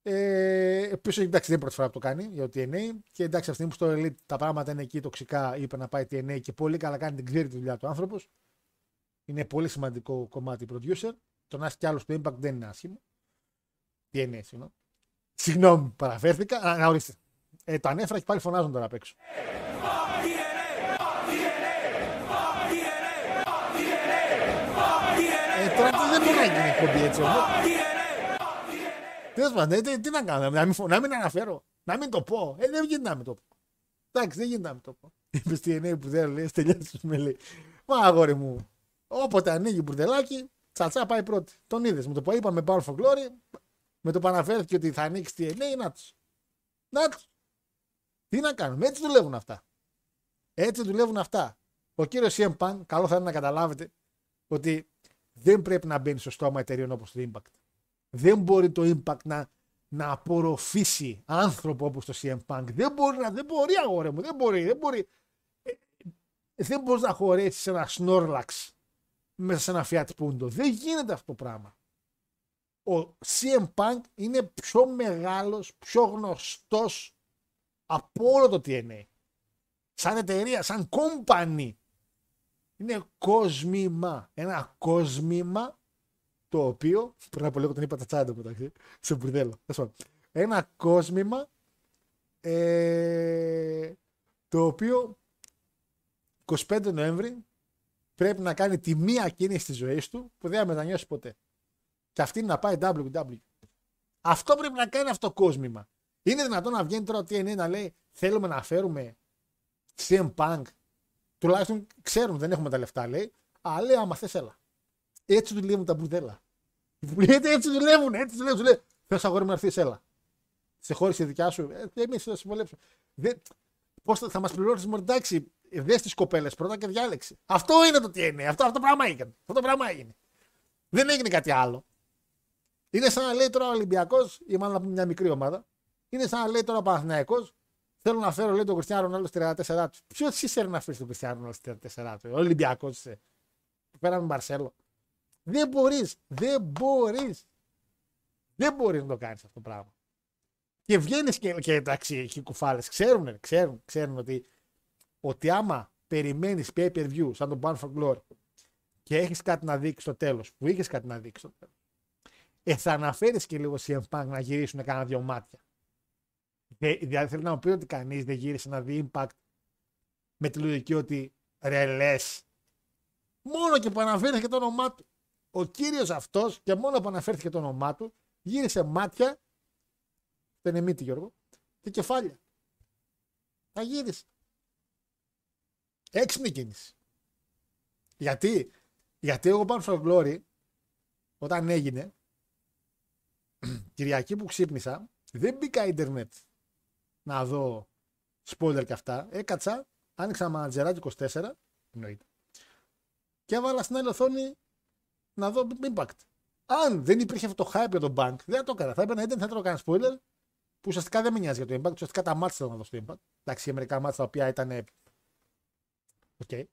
Ε, Επίσης, εντάξει, δεν είναι πρώτη φορά που το κάνει για το TNA. Και εντάξει, αυτή που στο Elite τα πράγματα είναι εκεί τοξικά, είπε να πάει TNA και πολύ καλά κάνει την ξέρει τη δουλειά του άνθρωπος. Είναι πολύ σημαντικό κομμάτι producer. Το να έχει κι άλλος στο Impact δεν είναι άσχημο. TNA, συγγνώμη. Συγγνώμη, παραφέρθηκα. Α, να ορίστε. Ε, το ανέφερα και πάλι φωνάζουν τώρα απ' έξω. Ε, τώρα δεν μπορεί να γίνει εκπομπή έτσι όμως. Τέλος πάντων, τι, τι να κάνω, να μην, να μην αναφέρω, να μην το πω. Ε, δεν γίνεται να μην το πω. Εντάξει, δεν γίνεται να μην το πω. Είπες στη ενέη που δεν λέει, τελειώσει με λέει. Μα αγόρι μου, όποτε ανοίγει μπουρδελάκι, τσατσά πάει πρώτη. Τον είδες, μου το πω, είπαμε Power for Glory, με το που αναφέρθηκε ότι θα ανοίξει τη ενέη, να τους. Να τους. Τι να κάνουμε, έτσι δουλεύουν αυτά. Έτσι δουλεύουν αυτά. Ο κύριος CM Punk, καλό θα είναι να καταλάβετε ότι δεν πρέπει να μπαίνει στο στόμα εταιρείων όπως το Impact. Δεν μπορεί το Impact να, να απορροφήσει άνθρωπο όπως το CM Punk. Δεν μπορεί, να, δεν μπορεί αγόρε μου, δεν μπορεί, δεν μπορεί. Ε, δεν μπορείς να χωρέσεις ένα Snorlax μέσα σε ένα Fiat Punto. Δεν γίνεται αυτό το πράγμα. Ο CM Punk είναι πιο μεγάλος, πιο γνωστός από όλο το TNA. Σαν εταιρεία, σαν company. Είναι κόσμημα. Ένα κόσμημα το οποίο. Πριν από λίγο τον είπα τα τσάντα μεταξύ. Σε μπουρδέλο. Ένα κόσμημα ε, το οποίο 25 Νοέμβρη πρέπει να κάνει τη μία κίνηση τη ζωή του που δεν θα μετανιώσει ποτέ. Και αυτή είναι να πάει WWE. Αυτό πρέπει να κάνει αυτό το κόσμημα. Είναι δυνατόν να βγαίνει τώρα TNA να λέει θέλουμε να φέρουμε CM Punk. Τουλάχιστον ξέρουν, δεν έχουμε τα λεφτά λέει. Αλλά λέει άμα θες έλα. Έτσι δουλεύουν τα μπουρδέλα. έτσι δουλεύουν, έτσι δουλεύουν. Λέει, θες αγόρι μου να έρθεις έλα. Σε χώρισε δικιά σου. Ε, εμείς θα συμβολέψουμε. Πώς θα, θα μας πληρώσει μόνο εντάξει, δες τις κοπέλες πρώτα και διάλεξε. Αυτό είναι το τι είναι. Αυτό, αυτό το πράγμα έγινε. Αυτό το πράγμα έγινε. Δεν έγινε κάτι άλλο. Είναι σαν να λέει τώρα ο Ολυμπιακός, ή μάλλον από μια μικρή ομάδα, είναι σαν να λέει τώρα ο Παναθυναϊκό, θέλω να φέρω λέει τον Κριστιανό Ρονάλντο 34 του. Ποιος εσύ να φέρεις τον Κριστιανό Ρονάλντο 34 του, ο Ολυμπιακός είσαι; Πέραμε Μπαρσέλο. Δεν μπορείς. Δεν μπορείς. Δεν μπορείς να το κάνεις αυτό το πράγμα. Και βγαίνεις και, και εντάξει, οι κουφάλες ξέρουν, ξέρουν, ξέρουν ότι, ότι άμα περιμένεις pay per view σαν τον Bound for Glory και έχεις κάτι να δείξεις στο τέλος, που είχες κάτι να δείξεις στο τέλος, ε, θα αναφέρεις και λίγο CM Punk να γυρίσουν κάνα δύο μάτια. Δηλαδή θέλει να μου πει ότι κανείς δεν γύρισε να δει impact με τη λογική ότι ρε Μόνο και που αναφέρθηκε το όνομά του. Ο κύριος αυτός και μόνο που αναφέρθηκε το όνομά του γύρισε μάτια. Δεν είναι μύτη Γιώργο. Και κεφάλια. Θα γύρισε. Έξυπνη κίνηση. Γιατί, γιατί εγώ πάνω στο Glory, όταν έγινε, Κυριακή που ξύπνησα, δεν μπήκα ίντερνετ να δω spoiler και αυτά. Έκατσα, άνοιξα μανατζεράκι 24, εννοείται, και έβαλα στην άλλη οθόνη να δω Impact. Αν δεν υπήρχε αυτό το hype για τον Bank, δεν θα το έκανα. Θα έπαιρνα ίντερνετ, θα το έκανα spoiler, που ουσιαστικά δεν με νοιάζει για το Impact. Ουσιαστικά τα μάτια να δω στο Impact. Εντάξει, μερικά μάτια τα οποία ήταν. OK. Okay.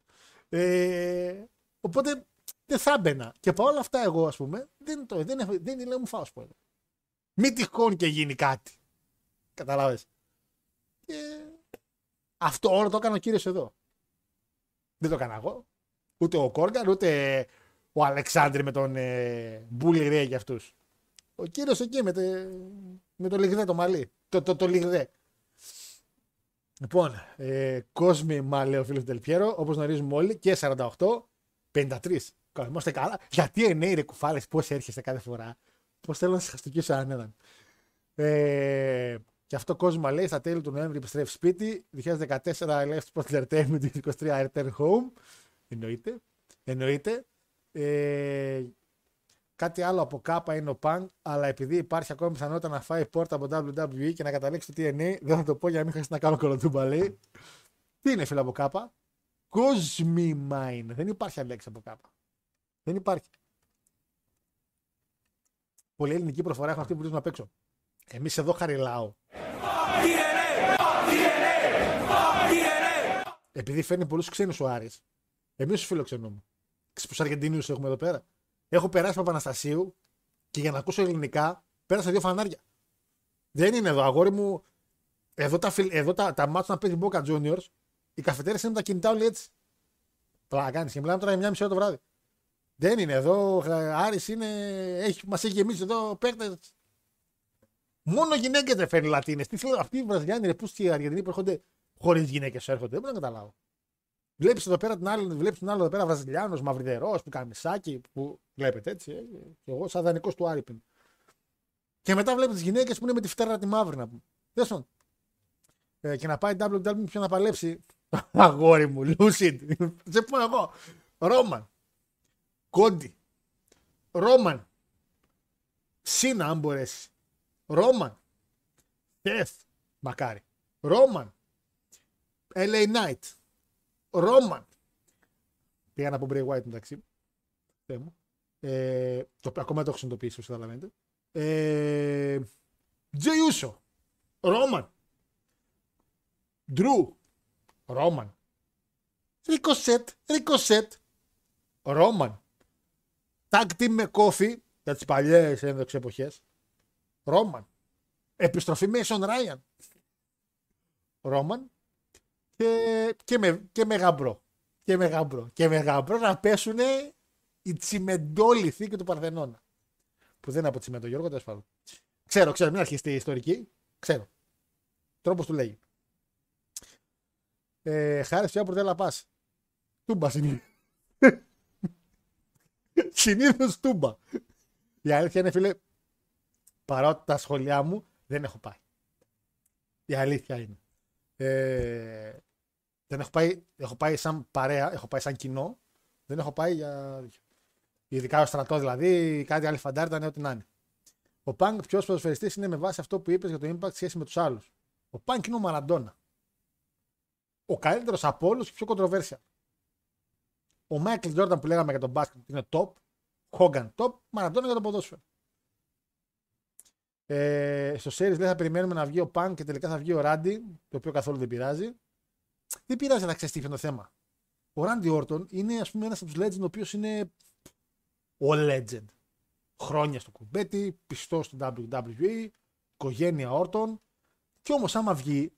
Ε, οπότε δεν θα έμπαινα. Και παρόλα αυτά, εγώ, ας πούμε, δεν, το, δεν, δεν, δεν λέω μη φάω spoiler. Μην τυχόν και γίνει κάτι. Καταλάβες. Και αυτό όλο το έκανε ο κύριος εδώ. Δεν το έκανα εγώ. Ούτε ο Κόργαν, ούτε ο Αλεξάνδρη με τον ε, Μπούλι Ρέι για αυτούς. Ο κύριος εκεί με, τε, με το λιγδέ το μαλλί. Το, το, το λιγδέ. Λοιπόν, ε, κόσμοι μα λέει ο φίλο Τελπιέρο, όπως γνωρίζουμε όλοι, και 48, 53. Είμαστε καλά. Γιατί εννέει ρε κουφάλες, πώς έρχεστε κάθε φορά. Πώς θέλω να σας χαστοκίσω έναν. Ε, και αυτό κόσμο λέει στα τέλη του Νοέμβρη επιστρέφει σπίτι. 2014 Left Sport Entertainment, 23 Return Home. Εννοείται. Εννοείται. Ε, κάτι άλλο από κάπα είναι ο Punk, αλλά επειδή υπάρχει ακόμη πιθανότητα να φάει πόρτα από WWE και να καταλήξει το TNA, δεν θα το πω για να μην χρειάζεται να κάνω κολοτούμπα, λέει. Τι είναι φίλο από κάπα; Cosmi Mine. Δεν υπάρχει λέξη από κάπα. Δεν υπάρχει. Πολύ ελληνική προφορά έχουν αυτοί που βρίσκουν απ' έξω. Εμείς εδώ χαριλάω. Επειδή φέρνει πολλούς ξένους ο Άρης, εμείς τους φιλοξενούμε. Ξέρετε πόσους Αργεντινίους έχουμε εδώ πέρα. Έχω περάσει από Αναστασίου και για να ακούσω ελληνικά πέρασα δύο φανάρια. Δεν είναι εδώ, αγόρι μου. Εδώ τα, εδώ τα, τα μάτια να παίζει Boca Juniors, οι καφετέρες είναι τα κινητά όλοι έτσι. Τώρα κάνεις και μιλάμε τώρα για μια μισή ώρα το βράδυ. Δεν είναι εδώ. Άρης είναι. Έχει, μας έχει γεμίσει εδώ παίκτες. Μόνο γυναίκες δεν φέρνει Λατίνες. Τι θέλω, αυτοί οι Βραζιλιάνοι, πού οι Αργεντινοί που έρχονται χωρίς γυναίκες έρχονται. Δεν μπορώ να καταλάβω. Βλέπεις εδώ πέρα την άλλη, βλέπεις την άλλη εδώ πέρα Βραζιλιάνο, μαυριδερός, που κάνει σάκι, που βλέπετε έτσι. Ε, και εγώ σαν δανεικός του Άρη Και μετά βλέπεις τι γυναίκες που είναι με τη φτέρα τη μαύρη να πούμε. Δέσον. Ε, και να πάει WWE πιο να παλέψει. Αγόρι μου, Lucid. Σε πω εγώ. Ρόμαν. Κόντι. Ρόμαν. Σίνα, αν μπορέσεις. Ρόμαν. Τεθ. Μακάρι. Ρόμαν. LA Knight. Ρόμαν. Πήγα να πω Bray White μεταξύ. μου. Ε, το, ακόμα το έχω συνειδητοποιήσει, όσο καταλαβαίνετε. Ε, Τζέι Ούσο. Ρόμαν. Ντρου. Ρόμαν. Ρικοσέτ. Ρικοσέτ. Ρόμαν. Tag team με κόφι για τις παλιές ένδοξες εποχές. Ρόμαν. Επιστροφή Mason Ryan. Ρόμαν. Και, και, με, και με γαμπρό. Και με γαμπρό. Και με γαμπρό να πέσουν οι τσιμεντόληθοι και του Παρθενώνα. Που δεν είναι από τσιμέντο, Γιώργο, τέλος πάντων. Ξέρω, ξέρω, μην αρχίσει η ιστορική. Ξέρω. Τρόπος του λέγει. Ε, χάρη ποια πρωτέλα πα. Τούμπα συνήθως. Συνήθως τούμπα. Η αλήθεια είναι, φίλε, παρότι τα σχολιά μου δεν έχω πάει. Η αλήθεια είναι. Ε, δεν έχω πάει, έχω πάει σαν παρέα, έχω πάει σαν κοινό. Δεν έχω πάει για. Ειδικά ο στρατό δηλαδή, κάτι άλλη φαντάρτα είναι ό,τι να είναι. Ο Πανκ ποιο ποδοσφαιριστής είναι με βάση αυτό που είπες για το impact σχέση με τους άλλους. Ο Πανκ είναι ο Μαραντόνα. Ο καλύτερος από όλους και πιο controversial. Ο Μάικλ Τζόρνταν που λέγαμε για τον μπάσκετ είναι top. Χόγκαν top. Μαραντόνα για το ποδόσφαιρο. Ε, στο series λέει θα περιμένουμε να βγει ο Πανκ και τελικά θα βγει ο Ράντι, το οποίο καθόλου δεν πειράζει. Δεν πειράζει να ξέρεις τι είναι το θέμα. Ο Ράντι Όρτον είναι ας πούμε ένας από τους legend ο οποίος είναι ο legend. Χρόνια στο κουμπέτι, πιστός στο WWE, οικογένεια Όρτον. Και όμως άμα βγει,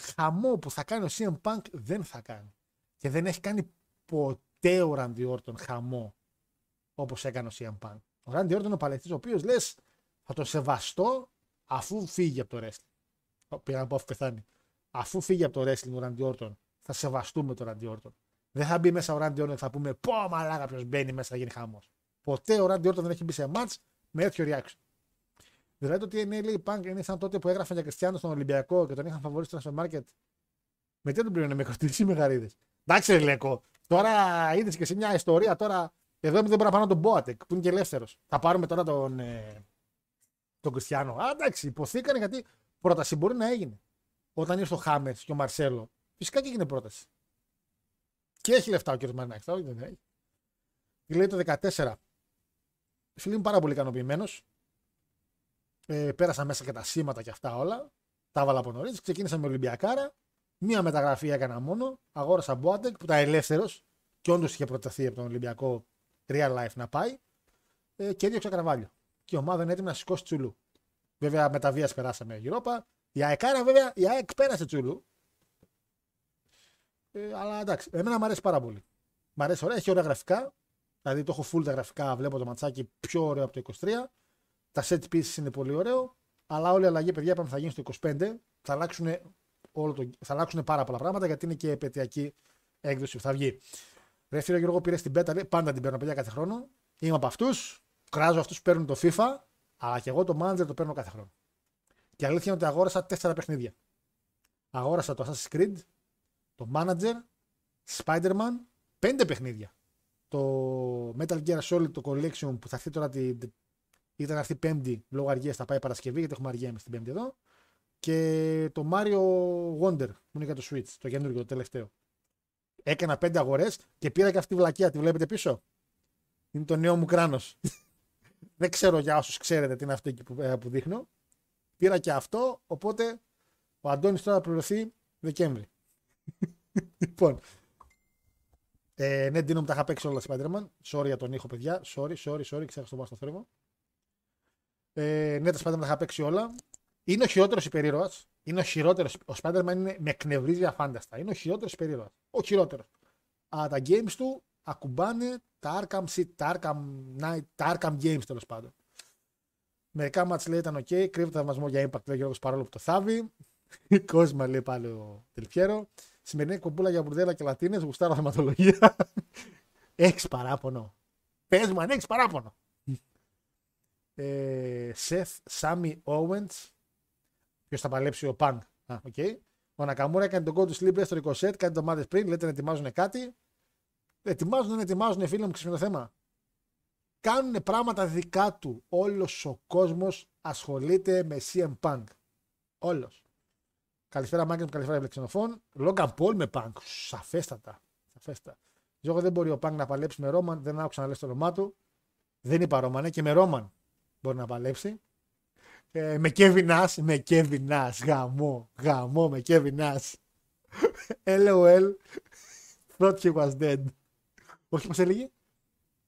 χαμό που θα κάνει ο CM Punk δεν θα κάνει. Και δεν έχει κάνει ποτέ ο Ράντι Όρτον χαμό όπως έκανε ο CM Punk. Ο Ράντι Όρτον είναι ο παλαιστή ο οποίος λες θα το σεβαστώ αφού φύγει από το wrestling. Πήγα να πω αφού πεθάνει. Αφού φύγει από το wrestling ο Ράντι Όρτον, θα σεβαστούμε τον Ράντι Όρτον. Δεν θα μπει μέσα ο Ράντι Όρτον και θα πούμε Πω μαλάκα ποιος μπαίνει μέσα θα γίνει χαμός. Ποτέ ο Ράντι Όρτον δεν έχει μπει σε match με τέτοιο reaction. Δηλαδή το TNA λέει Punk είναι σαν τότε που έγραφαν για Κριστιανό στον Ολυμπιακό και τον είχαν φαβορήσει στο Transfer Market. Με τι τον πλήρωνε με κοστίσει μεγαρίδες. Εντάξει, Λεκό. Τώρα είδες και σε μια ιστορία τώρα. Εδώ δεν μπορεί να πάνω τον Μπόατεκ που είναι και ελεύθερος. Θα πάρουμε τώρα τον, ε, τον Κριστιανό. Α, εντάξει, υποθήκανε γιατί πρόταση μπορεί να έγινε. Όταν ήρθε ο Χάμε και ο Μαρσέλο, φυσικά και έγινε πρόταση. Και έχει λεφτά ο κ. Μαρινάκης. Όχι, δεν έχει. Λέει το 14. Φίλοι μου πάρα πολύ ικανοποιημένος. Ε, πέρασα μέσα και τα σήματα και αυτά όλα. Τα έβαλα από νωρίς. Ξεκίνησα με Ολυμπιακάρα. Μία μεταγραφή έκανα μόνο. Αγόρασα Μπόατεκ που ήταν ελεύθερος και όντως είχε προτεθεί από τον Ολυμπιακό Real Life να πάει. Ε, και έδιωξα καρβάλιο. Και η ομάδα είναι έτοιμη να σηκώσει τσουλού. Βέβαια με τα βία περάσαμε Ευρώπα. Η ΑΕΚΑΡΑ βέβαια, η ΑΕΚ πέρασε τσουλού. Ε, αλλά εντάξει, εμένα μου αρέσει πάρα πολύ. Μ' αρέσει ωραία, έχει ωραία γραφικά. Δηλαδή το έχω full τα γραφικά, βλέπω το ματσάκι πιο ωραίο από το 23. Τα set pieces είναι πολύ ωραίο. Αλλά όλη η αλλαγή, παιδιά, πάμε θα γίνει στο 25. Θα αλλάξουν, όλο το, θα αλλάξουν πάρα πολλά πράγματα γιατί είναι και επαιτειακή έκδοση που θα βγει. Ρε φίλε Γιώργο, πήρες την πέτα, λέει, πάντα την παίρνω παιδιά κάθε χρόνο. Είμαι από αυτούς. Κράζω αυτούς που παίρνουν το FIFA, αλλά και εγώ το manager το παίρνω κάθε χρόνο. Και αλήθεια είναι ότι αγόρασα τέσσερα παιχνίδια. Αγόρασα το Assassin's Creed, το Manager, Spider-Man, πέντε παιχνίδια. Το Metal Gear Solid, το Collection που θα έρθει τώρα την. Ήταν αυτή πέμπτη λόγω αργίας, θα πάει Παρασκευή γιατί έχουμε αργία στην πέμπτη εδώ. Και το Mario Wonder που είναι για το Switch, το καινούργιο, το τελευταίο. Έκανα πέντε αγορές και πήρα και αυτή τη βλακία. Τη βλέπετε πίσω. Είναι το νέο μου κράνος. Δεν ξέρω για όσους ξέρετε τι είναι αυτό εκεί που, ε, που δείχνω. Πήρα και αυτό, οπότε ο Αντώνης τώρα θα πληρωθεί Δεκέμβρη. λοιπόν. Ε, ναι, Ντίνο μου τα είχα παίξει όλα Spider-Man. Sorry για τον ήχο, παιδιά. Sorry, sorry, sorry. Ξέχασα το πάω στο θόρυβο. Ε, ναι, τα Spider-Man τα είχα παίξει όλα. Είναι ο χειρότερος υπερήρωας. Είναι ο χειρότερος. Ο Spider-Man είναι, με εκνευρίζει αφάνταστα. Είναι ο χειρότερος υπερήρωας. Ο χειρότερος. Αλλά τα games του ακουμπάνε τα Arkham City, τα Arkham Knight, τα Arkham Games τέλος πάντων. Μερικά μάτς λέει ήταν ok, κρύβεται θαυμασμό για impact λέει Γιώργος παρόλο που το θάβει. Κόσμα λέει πάλι ο Τελφιέρο. Σημερινή εκπομπούλα για μπουρδέλα και λατίνες, γουστάρω θεματολογία. έχεις παράπονο. Πες μου αν έχεις παράπονο. ε, Seth Sammy Owens. Ποιος θα παλέψει ο Πανκ. Α, okay. Ο Νακαμούρα έκανε τον κόντου sleeper στο 20 κάτι εβδομάδες πριν. Λέτε να ετοιμάζουν κάτι. Ετοιμάζουν, δεν ετοιμάζουν, φίλοι μου, ξέρουν το θέμα. Κάνουν πράγματα δικά του. Όλος ο κόσμος ασχολείται με CM Punk. Όλος. Καλησπέρα, Μάγκεν, καλησπέρα, Ευλεξενοφών. Λόγκαν Πολ με Punk. Σαφέστατα. Σαφέστατα. Ζόγο δεν μπορεί ο Punk να παλέψει με Ρόμαν. Δεν άκουσα να λες το όνομά του. Δεν είπα Ρόμαν, και με Ρόμαν μπορεί να παλέψει. Ε, με Kevin Nash, με Kevin Nash, γαμό, γαμό με Kevin Nash. LOL, thought he was dead. Όχι, πώς έλεγε;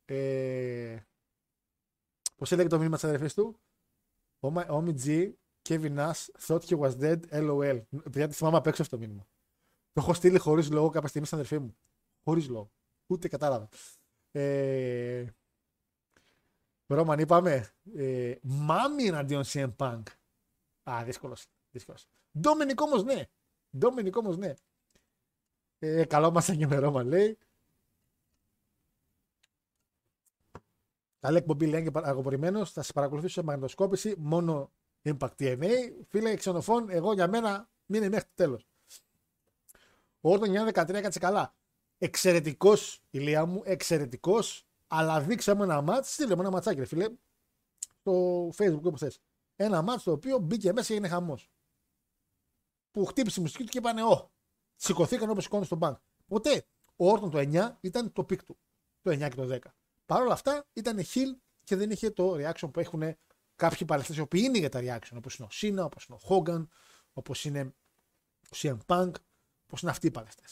Ε, πώς έλεγε το μήνυμα της αδερφής του; Όμι G, Kevin Nash, thought he was dead, LOL. Παιδιά, τη θυμάμαι απ' έξω αυτό το μήνυμα. Το έχω στείλει χωρίς λόγο κάποια στιγμή στην αδερφή μου. Χωρίς λόγο. Ούτε κατάλαβα. Ε, Ρόμαν, είπαμε. Ε, Μάμι εναντίον CM Punk. Α, δύσκολος. δύσκολος. Ντόμινικ όμως ναι. Ντόμινικ όμως ναι. Ε, καλό μας και με Ρόμαν λέει. Καλή εκπομπή λέει και αργοπορημένο. Θα σας παρακολουθήσω σε μαγνητοσκόπηση. Μόνο Impact TNA. Φίλε ξενοφών, εγώ για μένα μείνει μέχρι το τέλος. Ο Όρτον 9-13 κάτσε καλά. Εξαιρετικός, ηλία μου, εξαιρετικός. Αλλά δείξαμε ένα μάτς, στείλε μου ένα ματσάκι, ρε φίλε, στο facebook όπου θες. Ένα μάτς το οποίο μπήκε μέσα και έγινε χαμός. Που χτύπησε η μουσική του και είπανε, Ω, σηκωθήκαν όπως σηκώνουν στον μπανκ. Ποτέ ο Όρτον το 9 ήταν το peak του. Το 9 και το 10. Παρ' όλα αυτά ήταν heel και δεν είχε το reaction που έχουν κάποιοι παλαιστές οι οποίοι είναι για τα reaction. Όπως είναι ο Σίνα, όπως είναι ο Χόγκαν, όπως είναι ο CM Punk, όπως είναι αυτοί οι παλαιστές.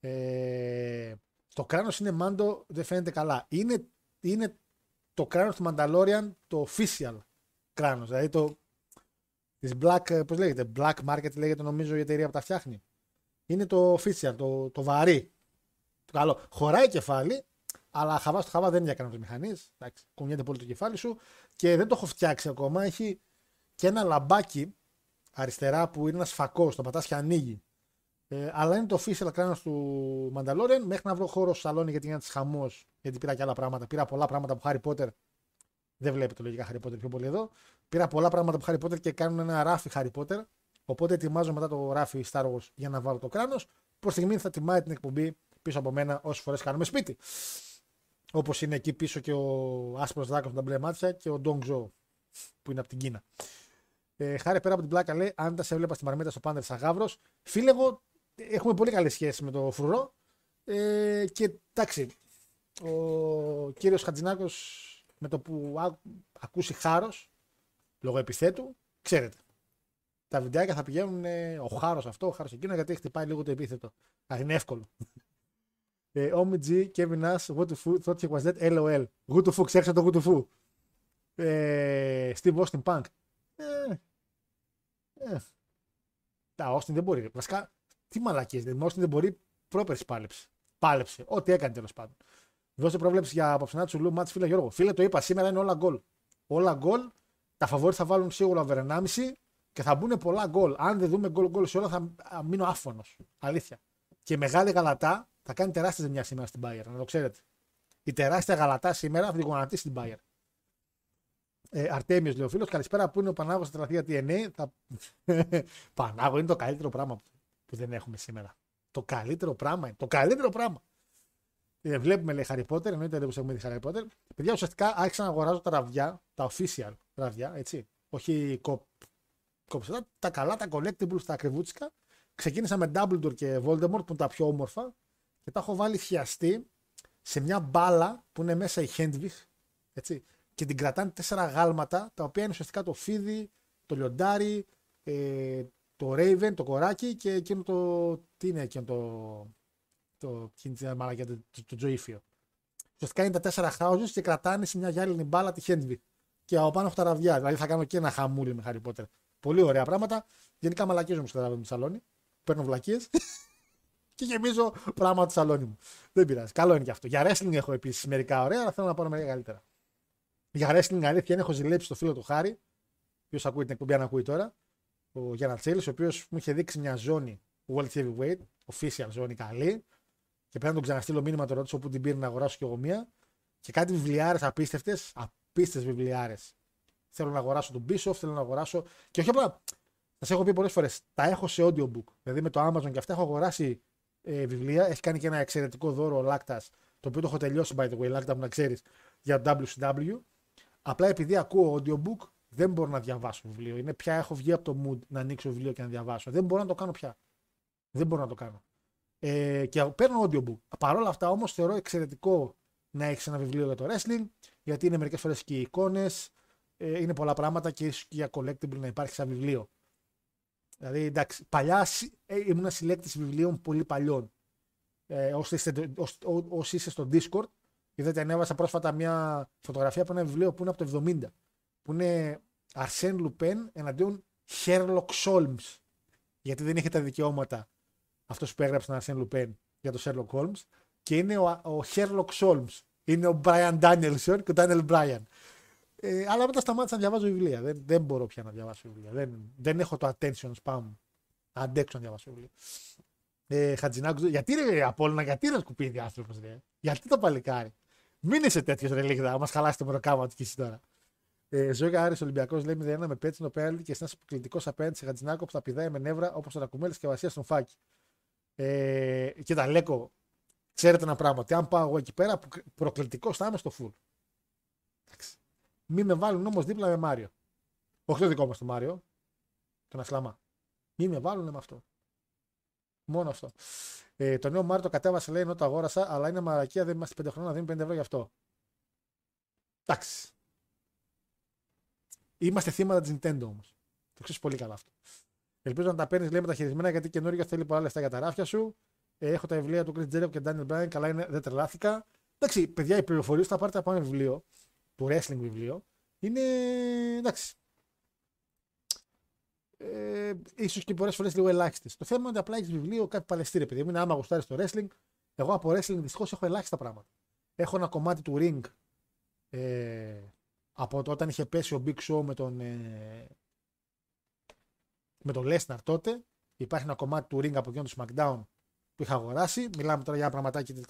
Ε, το κράνος είναι Mando, δεν φαίνεται καλά. Είναι, είναι το κράνος του Mandalorian το official κράνος. Δηλαδή το. Της black, πώς λέγεται, black market λέγεται νομίζω η εταιρεία που τα φτιάχνει. Είναι το official, το, το βαρύ. Το καλό. Χωράει κεφάλι, αλλά χαβάς στο χαβά δεν είναι για κανένας μηχανής. Κουνιέται πολύ το κεφάλι σου και δεν το έχω φτιάξει ακόμα. Έχει και ένα λαμπάκι αριστερά που είναι ένας φακός, το πατάς και ανοίγει. Ε, αλλά είναι το official κράνο του Mandalorian. Μέχρι να βρω χώρο στο σαλόνι γιατί είναι τη χαμός. Γιατί πήρα και άλλα πράγματα. Πήρα πολλά πράγματα από Harry Potter. Δεν βλέπετε λογικά Harry Potter πιο πολύ εδώ. Πήρα πολλά πράγματα από Harry Potter και κάνουν ένα ράφι Harry Potter. Οπότε ετοιμάζω μετά το ράφι Star Wars για να βάλω το κράνο. Προς τη στιγμή θα τιμάει την εκπομπή πίσω από μένα όσες φορές κάνουμε σπίτι. Όπως είναι εκεί πίσω και ο άσπρος δάκο με τα μπλε μάτια και ο Ντόγκ Ζω που είναι από την Κίνα. Ε, χάρη πέρα από την πλάκα λέει: Αν τα σε έβλεπα στη Μαρμίτα στο πάντερ Σαγάβρο, φίλε, εγώ έχουμε πολύ καλή σχέση με το φρουρό. Ε, και εντάξει, ο κύριος Χατζηνάκος με το που ακούσει χάρος, λόγω επιθέτου, ξέρετε. Τα βιντεάκια θα πηγαίνουν ε, ο χάρος αυτό, ο χάρος εκείνο, γιατί χτυπάει λίγο το επίθετο. Α, είναι εύκολο. Ε, G, Kevin Nash, what the fuck, thought he was dead, LOL. Good to fuck, ξέχασα το good to fuck. Ε, Steve Austin Punk. Ε, ε. Τα Austin δεν μπορεί. Βασικά, τι μαλακίες. Δηλαδή, Austin δεν μπορεί, πρόπερση πάλεψε. Πάλεψε. Ό,τι έκανε τέλος πάντων. Δώσε πρόβλεψη για απόψινά του Λου Μάτς φίλε Γιώργο. Φίλε, το είπα σήμερα είναι όλα γκολ. Όλα γκολ. Τα φαβόρι θα βάλουν σίγουρα over 1,5 και θα μπουν πολλά γκολ. Αν δεν δούμε γκολ γκολ σε όλα θα μείνω άφωνος. Αλήθεια. Και η μεγάλη γαλατά θα κάνει τεράστια ζημιά σήμερα στην Bayern, να το ξέρετε. Η τεράστια γαλατά σήμερα θα την γονατίσει στην Bayern. Ε, Αρτέμιος λέει ο φίλος, καλησπέρα που είναι ο Πανάγος στα τραθία TNA. Θα... Πανάγο είναι το καλύτερο πράγμα που δεν έχουμε σήμερα. Το καλύτερο πράγμα είναι. Το καλύτερο πράγμα. Ε, βλέπουμε λέει Harry Potter, εννοείται δεν έχουμε δει Harry Potter. Παιδιά, ουσιαστικά άρχισα να αγοράζω τα ραβδιά, τα official ραβδιά, έτσι. Όχι κοπ, κόψε, τα καλά, τα collectibles, τα ακριβούτσικα. Ξεκίνησα με Dumbledore και Voldemort που είναι τα πιο όμορφα και τα έχω βάλει χιαστή σε μια μπάλα που είναι μέσα η Hendwig, έτσι. Και την κρατάνε τέσσερα γάλματα τα οποία είναι ουσιαστικά το φίδι, το λιοντάρι, ε, το Raven, το κοράκι και εκείνο το. Τι είναι εκείνο το. Το, το, μαλακιά, το, το, το Τζοήφιο. Ουσιαστικά είναι τα τέσσερα houses και κρατάνε σε μια γυάλινη μπάλα τη Χέντβι. Και από πάνω έχω τα ραβδιά. Δηλαδή θα κάνω και ένα χαμούλι με Harry Potter. Πολύ ωραία πράγματα. Γενικά μαλακίζω μου στο ραβδί μου σαλόνι. Παίρνω βλακίες και γεμίζω πράγματα του σαλόνι μου. Δεν πειράζει. Καλό είναι και αυτό. Για wrestling έχω επίσης μερικά ωραία, αλλά θέλω να πάρω μερικά καλύτερα. Για wrestling αλήθεια είναι έχω ζηλέψει το φίλο του Χάρη. Ποιο ακούει την εκπομπή, αν ακούει τώρα ο Γιάννα Τσέλης, ο οποίος μου είχε δείξει μια ζώνη World Heavyweight, official ζώνη καλή. Και πρέπει να τον ξαναστείλω μήνυμα το ρώτησο όπου την πήρε να αγοράσω κι εγώ μία. Και κάτι βιβλιάρες απίστευτες, απίστευτε βιβλιάρες. Θέλω να αγοράσω τον Bishop, θέλω να αγοράσω. Και όχι απλά. Σας έχω πει πολλές φορές, τα έχω σε audiobook. Δηλαδή με το Amazon και αυτά έχω αγοράσει ε, βιβλία. Έχει κάνει και ένα εξαιρετικό δώρο ο Λάκτας, το οποίο το έχω τελειώσει by the way, Λάκτα μου να ξέρεις, για το WCW. Απλά επειδή ακούω audiobook, δεν μπορώ να διαβάσω βιβλίο. Είναι πια έχω βγει από το mood να ανοίξω βιβλίο και να διαβάσω. Δεν μπορώ να το κάνω πια. Δεν μπορώ να το κάνω. Ε, και παίρνω audiobook. Παρ' όλα αυτά όμως θεωρώ εξαιρετικό να έχεις ένα βιβλίο για το wrestling, γιατί είναι μερικές φορές και οι εικόνες, ε, είναι πολλά πράγματα και ίσως και για collectible να υπάρχει σαν βιβλίο. Δηλαδή, εντάξει, παλιά συ- ε, ήμουν συλλέκτης βιβλίων πολύ παλιών. Ε, όσοι, είστε, όσοι, ό- όσοι είστε στο Discord, είδατε, ανέβασα πρόσφατα μια φωτογραφία από ένα βιβλίο που είναι από το 70. Που είναι Arsène Lupin εναντίον Sherlock Holmes. Γιατί δεν είχε τα δικαιώματα αυτός που έγραψε τον Arsène Lupin για τον Sherlock Holmes. Και είναι ο, ο Sherlock Holmes. Είναι ο Brian Danielson και ο Daniel Bryan. Ε, αλλά μετά σταμάτησα να διαβάζω βιβλία. Δεν, δεν μπορώ πια να διαβάσω βιβλία. Δεν, δεν έχω το attention spam. Να αντέξω να διαβάσω βιβλία. Ε, Χατζινάκου, γιατί ρε Απόλλωνα, γιατί ρε σκουπίδι άνθρωπος, ρε. Γιατί το παλικάρι. Μην είσαι τέτοιος ρε λίγδα, μα χαλάσει το μεροκάμα του κι εσύ τώρα. Ε, Ζωή Άρης Ολυμπιακός λέει 0-1 με πέτσινο πέναλτι και ένα αποκλειτικό απέναντι σε Χατζινάκο που θα πηδάει με νεύρα όπως τον Ακουμέλη και Βασίας στον Φάκη. Ε, κοίτα, Λέκο, ξέρετε ένα πράγμα. Ότι αν πάω εγώ εκεί πέρα, προκλητικός θα είμαι στο full. Εντάξει. Μην με βάλουν όμως δίπλα με Μάριο. Όχι το δικό μας το Μάριο, τον Ασλαμά. Μην με βάλουν με αυτό. Μόνο αυτό. Ε, το νέο Μάριο το κατέβασε λέει ενώ το αγόρασα, αλλά είναι μαρακία, δεν είμαστε 5 χρόνια, να δίνει 5 ευρώ γι' αυτό. Εντάξει. Είμαστε θύματα της Nintendo όμως. Το ξέρεις πολύ καλά αυτό. Ελπίζω να τα παίρνεις λέει μεταχειρισμένα γιατί καινούργια θέλει πολλά λεφτά για τα ράφια σου. Ε, έχω τα βιβλία του Chris Jericho και Daniel Bryan. Καλά είναι, δεν τρελάθηκα. Εντάξει, παιδιά, οι πληροφορίες που θα πάρετε από ένα βιβλίο, του wrestling βιβλίο, είναι εντάξει. Ε, ίσως και πολλές φορές λίγο ελάχιστες. Το θέμα είναι ότι απλά έχεις βιβλίο, κάτι παλαιστήρι, επειδή μου είναι άμα γουστάρεις το wrestling. Εγώ από wrestling δυστυχώς έχω ελάχιστα πράγματα. Έχω ένα κομμάτι του ring ε, από το όταν είχε πέσει ο Big Show με τον, ε, με τον Lesnar τότε. Υπάρχει ένα κομμάτι του ring από εκείνο του SmackDown που είχα αγοράσει. Μιλάμε τώρα για πραγματάκι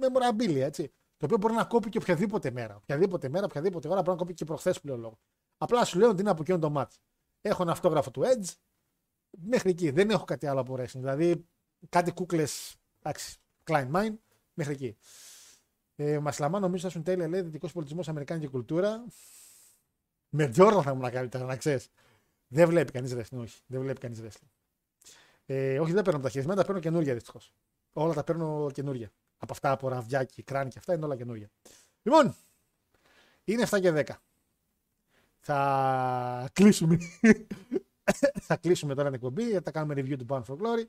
memorabilia, έτσι. Το οποίο μπορεί να κόπει και οποιαδήποτε μέρα. Οποιαδήποτε μέρα, οποιαδήποτε ώρα, μπορεί να κόπει και προχθές που λέω λόγο. Απλά σου λέω ότι είναι από εκείνο το μάτι. Έχω ένα αυτόγραφο του Edge. Μέχρι εκεί. Δεν έχω κάτι άλλο από wrestling. Δηλαδή κάτι κούκλες. Εντάξει, Klein Mine. Μέχρι εκεί. Ε, Μασλαμά νομίζω θα σου τέλεια λέει δυτικός πολιτισμός, Αμερικάνικη κουλτούρα. Με Τζόρνταν θα ήμουν καλύτερα, να ξέρεις. Δεν βλέπει κανείς wrestling, όχι. Δεν βλέπει κανείς wrestling. Ε, όχι, δεν παίρνω τα χειρισμένα, τα παίρνω καινούργια δυστυχώς. Όλα τα παίρνω καινούργια. Από αυτά από ραβιάκι, κράνη και αυτά είναι όλα καινούργια. Λοιπόν, είναι 7 και 10. Θα κλείσουμε. θα κλείσουμε τώρα την εκπομπή, θα κάνουμε review του Bound for Glory.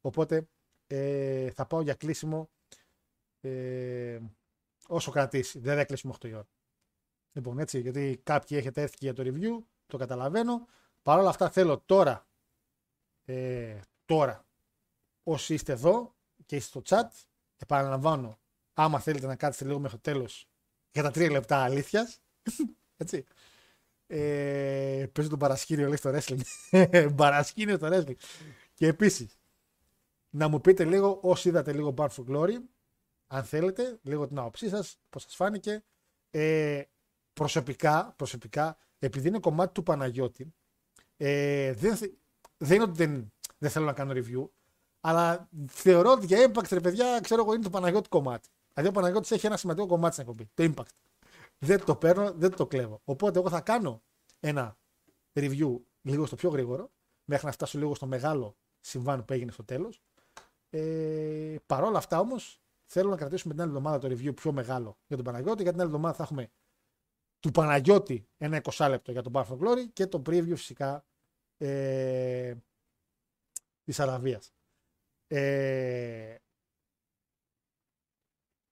Οπότε ε, θα πάω για κλείσιμο ε, όσο κρατήσει. Δεν θα κλείσουμε 8 η ώρα. Λοιπόν, έτσι, γιατί κάποιοι έχετε έρθει και για το review, το καταλαβαίνω. Παρ' όλα αυτά θέλω τώρα, ε, τώρα, όσοι είστε εδώ και είστε στο chat, επαναλαμβάνω, άμα θέλετε να κάτσετε λίγο μέχρι το τέλος για τα τρία λεπτά αλήθειας, έτσι, ε, παίζω τον παρασκήνιο λέει στο wrestling. παρασκήνιο το wrestling. Και επίσης, να μου πείτε λίγο όσοι είδατε λίγο Bar for Glory, αν θέλετε, λίγο την άποψή σας, πώς σας φάνηκε. Ε, προσωπικά, προσωπικά, επειδή είναι κομμάτι του Παναγιώτη, ε, δεν, θε- δεν είναι ότι δεν, δεν θέλω να κάνω review, αλλά θεωρώ ότι για Impact, ρε παιδιά, ξέρω εγώ, είναι το Παναγιώτη κομμάτι. Δηλαδή ο Παναγιώτης έχει ένα σημαντικό κομμάτι στην εκπομπή, το Impact. Δεν το παίρνω, δεν το κλέβω. Οπότε εγώ θα κάνω ένα review λίγο στο πιο γρήγορο, μέχρι να φτάσω λίγο στο μεγάλο συμβάν που έγινε στο τέλος. Ε, Παρ' όλα αυτά όμως, θέλω να κρατήσουμε την άλλη εβδομάδα το review πιο μεγάλο για τον Παναγιώτη, γιατί την άλλη εβδομάδα θα έχουμε του Παναγιώτη ένα 20 λεπτό για τον Bar for Glory και το preview φυσικά ε, της Αραβίας. Ε,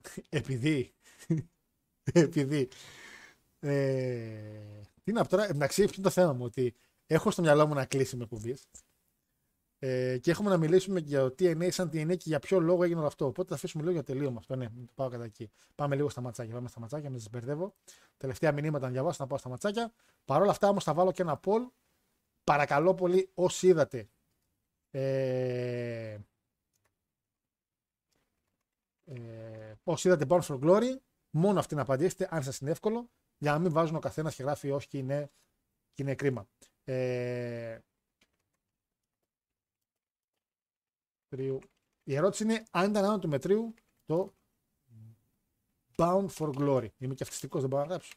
επειδή επειδή ε, τι να πω τώρα, εντάξει, ποιο είναι το θέμα μου, ότι έχω στο μυαλό μου να κλείσει με εκπομπή ε, και έχουμε να μιλήσουμε για το TNA σαν TNA και για ποιο λόγο έγινε όλο αυτό. Οπότε θα αφήσουμε λίγο για τελείωμα αυτό. Ναι, το πάω κατά εκεί. Πάμε λίγο στα ματσάκια. Πάμε στα ματσάκια, μην σας μπερδεύω. Τελευταία μηνύματα να διαβάσω, να πάω στα ματσάκια. Παρ' όλα αυτά όμως θα βάλω και ένα poll. Παρακαλώ πολύ όσοι είδατε. Ε, ε, όσοι είδατε Bound for Glory, μόνο αυτή να απαντήσετε, αν σας είναι εύκολο, για να μην βάζουν ο καθένας και γράφει όχι και είναι, και είναι κρίμα. Ε, μετρίου. Η ερώτηση είναι αν ήταν άνω του μετρίου το Bound for Glory. Είμαι και αυτιστικός, δεν μπορώ να γράψω.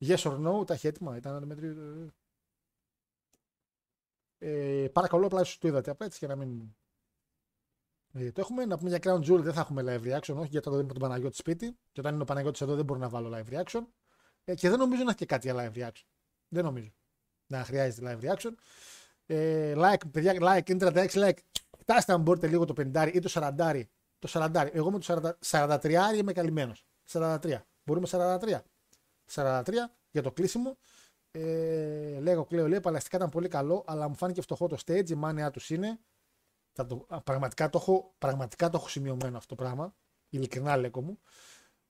Yes or no, τα έχει έτοιμα, ήταν άνω του μετρίου. Ε, παρακαλώ, απλά ίσως το είδατε απλά έτσι για να μην ε, το έχουμε. Να πούμε για Crown Jewel δεν θα έχουμε live reaction, όχι γιατί το δούμε τον Παναγιώτη σπίτι. Και όταν είναι ο Παναγιώτης εδώ δεν μπορώ να βάλω live reaction. Ε, και δεν νομίζω να έχει και κάτι για live reaction. Δεν νομίζω να χρειάζεται live reaction. Ε, like, παιδιά, like, είναι 36 like. Φτάστε αν μπορείτε λίγο το 50 ή το 40. Το 40. Εγώ με το 40, 43 είμαι καλυμμένος. 43. Μπορούμε 43. 43 για το κλείσιμο. Ε, λέγω Κλέο, λέει, παλαιστικά ήταν πολύ καλό, αλλά μου φάνηκε φτωχό το stage, η μάνια τους είναι. Θα το, α, πραγματικά, το έχω, πραγματικά το έχω σημειωμένο αυτό το πράγμα. Ειλικρινά λέγω μου.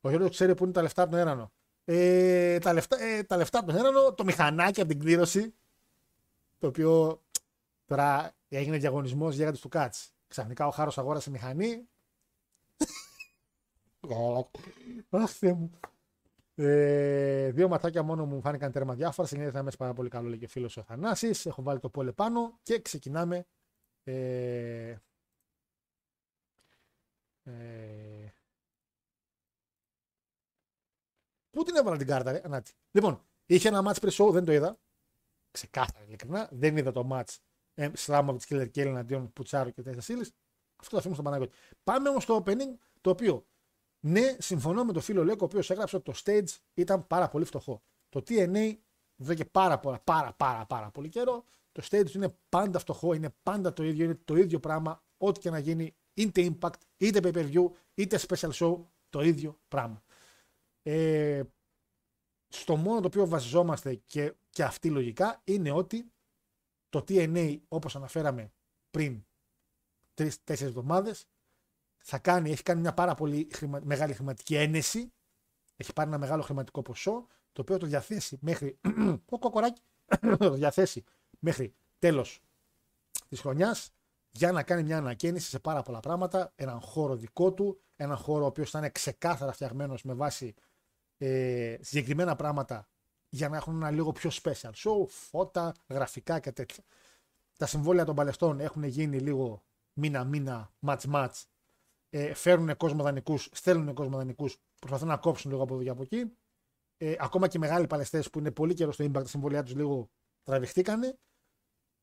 Ο Γιώργος ξέρει που είναι τα λεφτά από τον έρανο. Ε, τα, λεφτά, ε, τα λεφτά από τον έρανο, το μηχανάκι από την κλήρωση. Το οποίο τώρα έγινε διαγωνισμός γίγαντε τους Κάτ. Ξαφνικά ο Χάρος αγόρασε μηχανή. Αχ, Θεέ μου. Ε, δύο ματάκια μόνο μου φάνηκαν τέρμα διάφορα. Συνήθω μέσα πάρα πολύ καλό, λέει και φίλος ο Θανάσης. Έχω βάλει το πόλε πάνω και ξεκινάμε. Ε, ε, Πού την έβαλα την κάρτα, ρε, ανάτι. Λοιπόν, είχε ένα match pre-show, δεν το είδα. Ξεκάθαρα, ειλικρινά. Δεν είδα το match ε, Σλάμοβιτ Killer Kelly εναντίον Πουτσάρου και Τέσσερα Σίλη. Αυτό το αφήνω στον Παναγιώτη. Πάμε όμως στο opening, το οποίο ναι, συμφωνώ με τον φίλο Λέκο, ο οποίος έγραψε ότι το stage ήταν πάρα πολύ φτωχό. Το TNA εδώ και πάρα, πάρα, πάρα, πάρα, πάρα πολύ καιρό. Το stage είναι πάντα φτωχό, είναι πάντα το ίδιο, είναι το ίδιο πράγμα. Ό,τι και να γίνει, είτε impact, είτε pay per view, είτε special show, το ίδιο πράγμα. Ε, στο μόνο το οποίο βασιζόμαστε και, και αυτή λογικά είναι ότι το TNA όπως αναφέραμε πριν τρει-τέσσερι εβδομάδες θα κάνει, έχει κάνει μια πάρα πολύ χρημα, μεγάλη χρηματική ένεση. Έχει πάρει ένα μεγάλο χρηματικό ποσό, το οποίο το διαθέσει μέχρι. ο κοκοράκι, το διαθέσει μέχρι τέλος της χρονιάς για να κάνει μια ανακαίνιση σε πάρα πολλά πράγματα. Έναν χώρο δικό του, έναν χώρο ο οποίος θα είναι ξεκάθαρα φτιαγμένος με βάση ε, συγκεκριμένα πράγματα για να έχουν ένα λίγο πιο special show, φώτα, γραφικά και τέτοια. Τα συμβόλαια των παλαιστών έχουν γίνει λίγο μήνα-μήνα, match-match ε, φέρνουν κόσμο δανεικούς, στέλνουν κόσμο δανεικούς, προσπαθούν να κόψουν λίγο από εδώ και από εκεί. Ε, ακόμα και οι μεγάλοι παλαιστές που είναι πολύ καιρό στο impact, τα συμβολιά τους λίγο τραβηχτήκανε.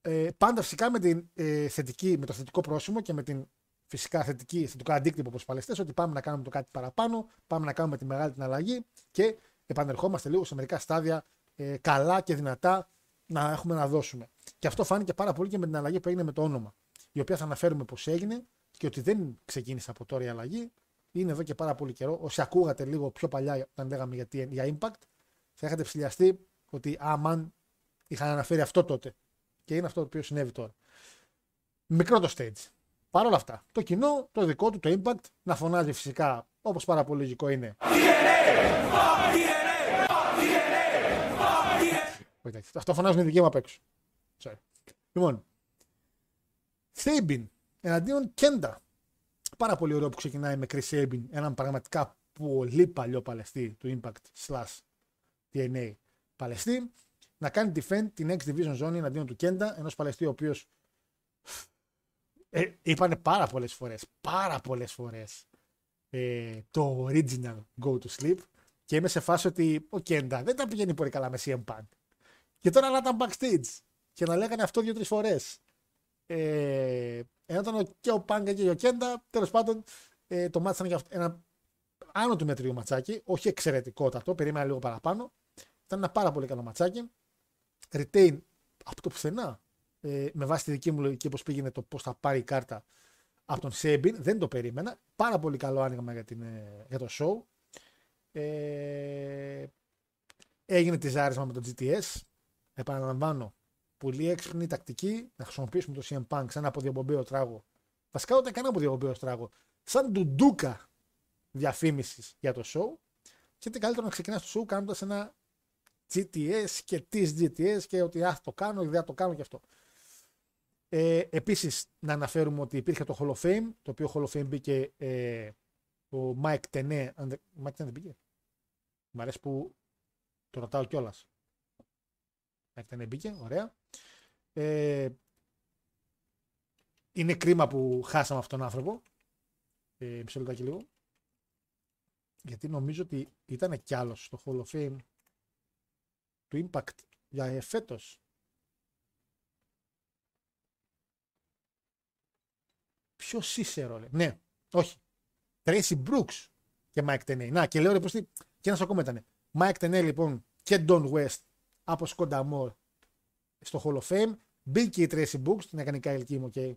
Ε, πάντα φυσικά με, την, ε, θετική, με το θετικό πρόσημο και με την φυσικά θετική, θετικό αντίκτυπο προς του παλαιστές, ότι πάμε να κάνουμε το κάτι παραπάνω, πάμε να κάνουμε τη μεγάλη την αλλαγή και επανερχόμαστε λίγο σε μερικά στάδια ε, καλά και δυνατά να έχουμε να δώσουμε. Και αυτό φάνηκε πάρα πολύ και με την αλλαγή που έγινε με το όνομα, η οποία θα αναφέρουμε πώς έγινε και ότι δεν ξεκίνησε από τώρα η αλλαγή. Είναι εδώ και πάρα πολύ καιρό. Όσοι ακούγατε λίγο πιο παλιά όταν λέγαμε για, για Impact, θα είχατε ψηλιαστεί ότι αμάν είχαν αναφέρει αυτό τότε. Και είναι αυτό το οποίο συνέβη τώρα. Μικρό το stage. Παρ' όλα αυτά, το κοινό, το δικό του, το Impact, να φωνάζει φυσικά όπως πάρα πολύ λογικό είναι. Αυτό φωνάζουν οι δικοί μου απ' έξω. Λοιπόν, Sabin εναντίον Κέντα. Πάρα πολύ ωραίο που ξεκινάει με Chris Sabin, έναν πραγματικά πολύ παλιό παλαιστή του Impact slash TNA παλαιστή, να κάνει defend την X Division Zone εναντίον του Κέντα, ενός παλαιστή ο οποίος ε, είπανε πάρα πολλές φορές, πάρα πολλές φορές ε, το original Go to Sleep και είμαι σε φάση ότι ο Κέντα δεν τα πηγαίνει πολύ καλά με CM Punk. Και τώρα να ήταν backstage και να λέγανε αυτό δύο-τρεις φορές. Ε, ενώ ήταν και ο Πάγκα και ο Κέντα, τέλος πάντων ε, το μάτι ήταν ένα άνω του μετρίου ματσάκι, όχι εξαιρετικότατο, περίμενα λίγο παραπάνω. Ήταν ένα πάρα πολύ καλό ματσάκι. Retain από το πουθενά, ε, με βάση τη δική μου λογική πώ πήγαινε το πώς θα πάρει η κάρτα από τον Σέμπιν, δεν το περίμενα. Πάρα πολύ καλό άνοιγμα για, την, ε, για το show. Ε, έγινε τη ζάρισμα με το GTS. Επαναλαμβάνω, πολύ έξυπνη τακτική να χρησιμοποιήσουμε το CM Punk σαν αποδιοπομπαίο τράγο. Βασικά ούτε καν αποδιοπομπαίο τράγο. Σαν ντουντούκα διαφήμισης για το show. Και τι καλύτερο να ξεκινάς το show κάνοντας ένα GTS και τις GTS και ότι α, το κάνω, δεν το κάνω και αυτό. Ε, Επίσης, να αναφέρουμε ότι υπήρχε το Hall of Fame, το οποίο Hall of Fame μπήκε ε, ο Mike Tenay. Mike Tenay δεν μπήκε. Μ' αρέσει που το ρωτάω κιόλας. Mike Tenay μπήκε, ωραία. Ε, είναι κρίμα που χάσαμε αυτόν τον άνθρωπο. Ε, μισό λεπτάκι λίγο. Γιατί νομίζω ότι ήταν κι άλλος στο Hall of Fame του Impact για ε, φέτος. Ποιος είσαι, ρόλε. Ναι, όχι. Tracy Brooks και Mike Tenay. Να, και λέω ρε, πως τι, και ένας ακόμα ήταν. Mike Tenay λοιπόν και Don West από Σκόντα Μόρ στο Hall of Fame. Μπήκε η Tracy Books, την έκανε η Kyle Kim, okay,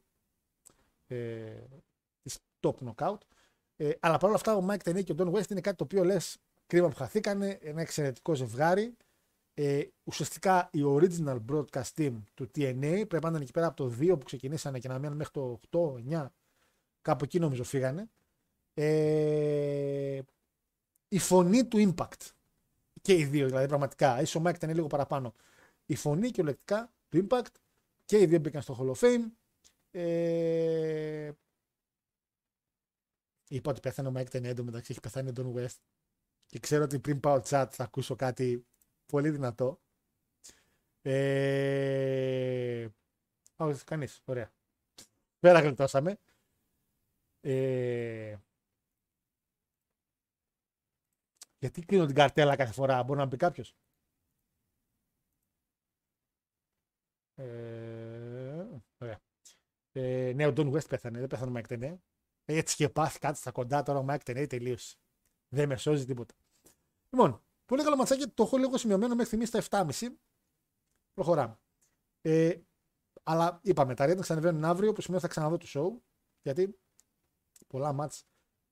ε, της top knockout. Ε, αλλά παρόλα αυτά ο Mike Tenay και ο Don West είναι κάτι το οποίο λες κρίμα που χαθήκανε, ένα εξαιρετικό ζευγάρι. Ε, ουσιαστικά η original broadcast team του TNA πρέπει να ήταν εκεί πέρα από το 2 που ξεκινήσανε και να μείνουν μέχρι το 8-9 κάπου εκεί νομίζω φύγανε. Ε, η φωνή του Impact. Και οι δύο δηλαδή πραγματικά. Ίσως ο Mike ήταν λίγο παραπάνω. Η φωνή και ολεκτικά του Impact και οι δύο μπήκαν στο Hall of Fame. Ε, είπα ότι πέθανε ο Mike Tenay μεταξύ έχει πεθάνει ο Don West. Και ξέρω ότι πριν πάω chat θα ακούσω κάτι πολύ δυνατό. Ε... Όχι, κανείς. Ωραία. Πέρα γλιτώσαμε. Ε... Γιατί κλείνω την καρτέλα κάθε φορά, μπορεί να μπει κάποιος; Ε... Ωραία. Ε, ναι, ο Don West πέθανε, δεν πέθανε ο Mike Tenay. Έτσι και πάθει κάτι στα κοντά τώρα ο Mike Tenay τελείωσε. Δεν με σώζει τίποτα. Λοιπόν, πολύ καλό ματσάκι. Το έχω λίγο σημειωμένο μέχρι στιγμή στα 7.30. Προχωράμε. Ε, αλλά είπαμε, τα ratings ανεβαίνουν αύριο, που σημαίνει θα ξαναδώ το show. Γιατί πολλά μάτς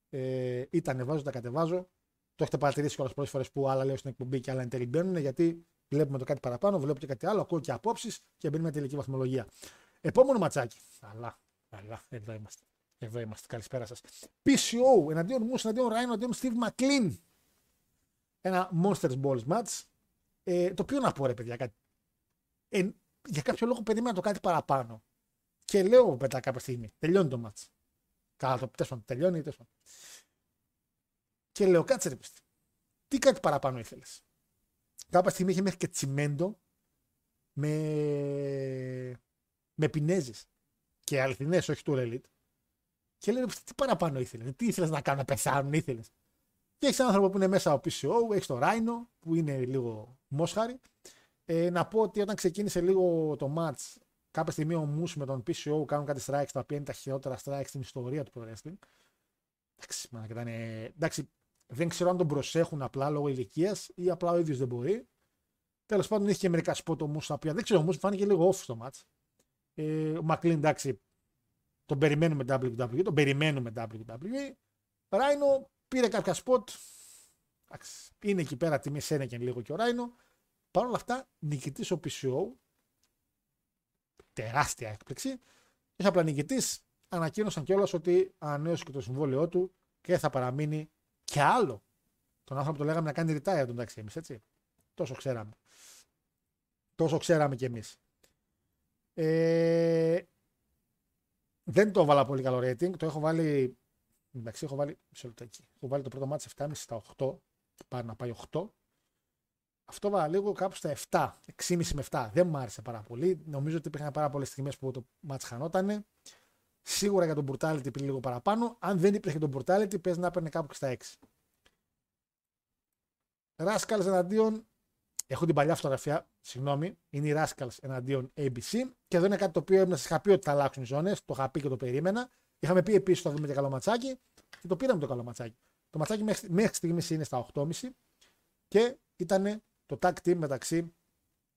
ε, είτε ανεβάζω, είτε κατεβάζω. Το έχετε παρατηρήσει πολλέ πολλές φορές που άλλα λέω στην εκπομπή και άλλα εν τέλει μπαίνουν, γιατί βλέπουμε το κάτι παραπάνω, βλέπω και κάτι άλλο, ακούω και απόψεις και μπαίνει μια τελική βαθμολογία. Επόμενο ματσάκι. Αλλά, αλλά, εδώ είμαστε. Εδώ είμαστε. Καλησπέρα σας. PCO εναντίον μου, εναντίον Ράιν, εναντίον Steve McLean ένα Monsters Balls match. Ε, το οποίο να πω ρε παιδιά, κάτι, ε, για κάποιο λόγο περίμενα το κάτι παραπάνω. Και λέω μετά κάποια στιγμή, τελειώνει το match. Καλά το τέλος τελειώνει, τέλος Και λέω, κάτσε ρε πιστή. Τι κάτι παραπάνω ήθελες. Κάποια στιγμή είχε μέχρι και τσιμέντο με, με πινέζες. Και αληθινές, όχι του Elite. Και λέω, τι παραπάνω ήθελες. Τι ήθελες να κάνω, να πεθάνουν, ήθελες. Και έχεις έναν άνθρωπο που είναι μέσα από PCO, έχεις το Rhino που είναι λίγο μόσχαρη. Ε, να πω ότι όταν ξεκίνησε λίγο το match, κάποια στιγμή ο Moose με τον PCO κάνουν κάτι strikes τα οποία είναι τα χειρότερα strikes στην ιστορία του Pro Wrestling. Εντάξει, μα, ήταν, εντάξει, δεν ξέρω αν τον προσέχουν απλά λόγω ηλικίας ή απλά ο ίδιος δεν μπορεί. Τέλος πάντων είχε και μερικά spot ο Moose τα οποία δεν ξέρω, ο Moose φάνηκε λίγο off στο match. Ε, ο McLean εντάξει, τον περιμένουμε WWE, τον περιμένουμε WWE. Rhino Πήρε κάποια σποτ. Είναι εκεί πέρα τιμή Σένεκεν λίγο και ο Ράινο. Παρ' όλα αυτά, νικητής ο PCO. Τεράστια έκπληξη. Και απλά νικητής ανακοίνωσαν κιόλας ότι ανανέωσε και το συμβόλαιό του και θα παραμείνει κι άλλο. Τον άνθρωπο το λέγαμε να κάνει retire τον τάξη εμείς, έτσι. Τόσο ξέραμε. Τόσο ξέραμε κι εμείς. Ε, δεν το έβαλα πολύ καλό rating. Το έχω βάλει Εντάξει, έχω βάλει, έχω βάλει το πρώτο μάτι 7,5 στα 8. Πάει να πάει 8. Αυτό βάλα λίγο κάπου στα 7, 6,5 με 7. Δεν μου άρεσε πάρα πολύ. Νομίζω ότι υπήρχαν πάρα πολλές στιγμές που το μάτς χανότανε. Σίγουρα για τον Brutality πήρε λίγο παραπάνω. Αν δεν υπήρχε τον Brutality, παίζει να έπαιρνε κάπου και στα 6. Rascals εναντίον. Έχω την παλιά φωτογραφία, συγγνώμη. Είναι οι Rascals εναντίον ABC. Και εδώ είναι κάτι το οποίο έμεινα σα είχα πει ότι θα αλλάξουν οι ζώνες. Το είχα πει και το περίμενα. Είχαμε πει επίσης ότι θα δούμε και καλό ματσάκι και το πήραμε το καλό ματσάκι. Το ματσάκι μέχρι, μέχρι στιγμής είναι στα 8.30 και ήταν το tag team μεταξύ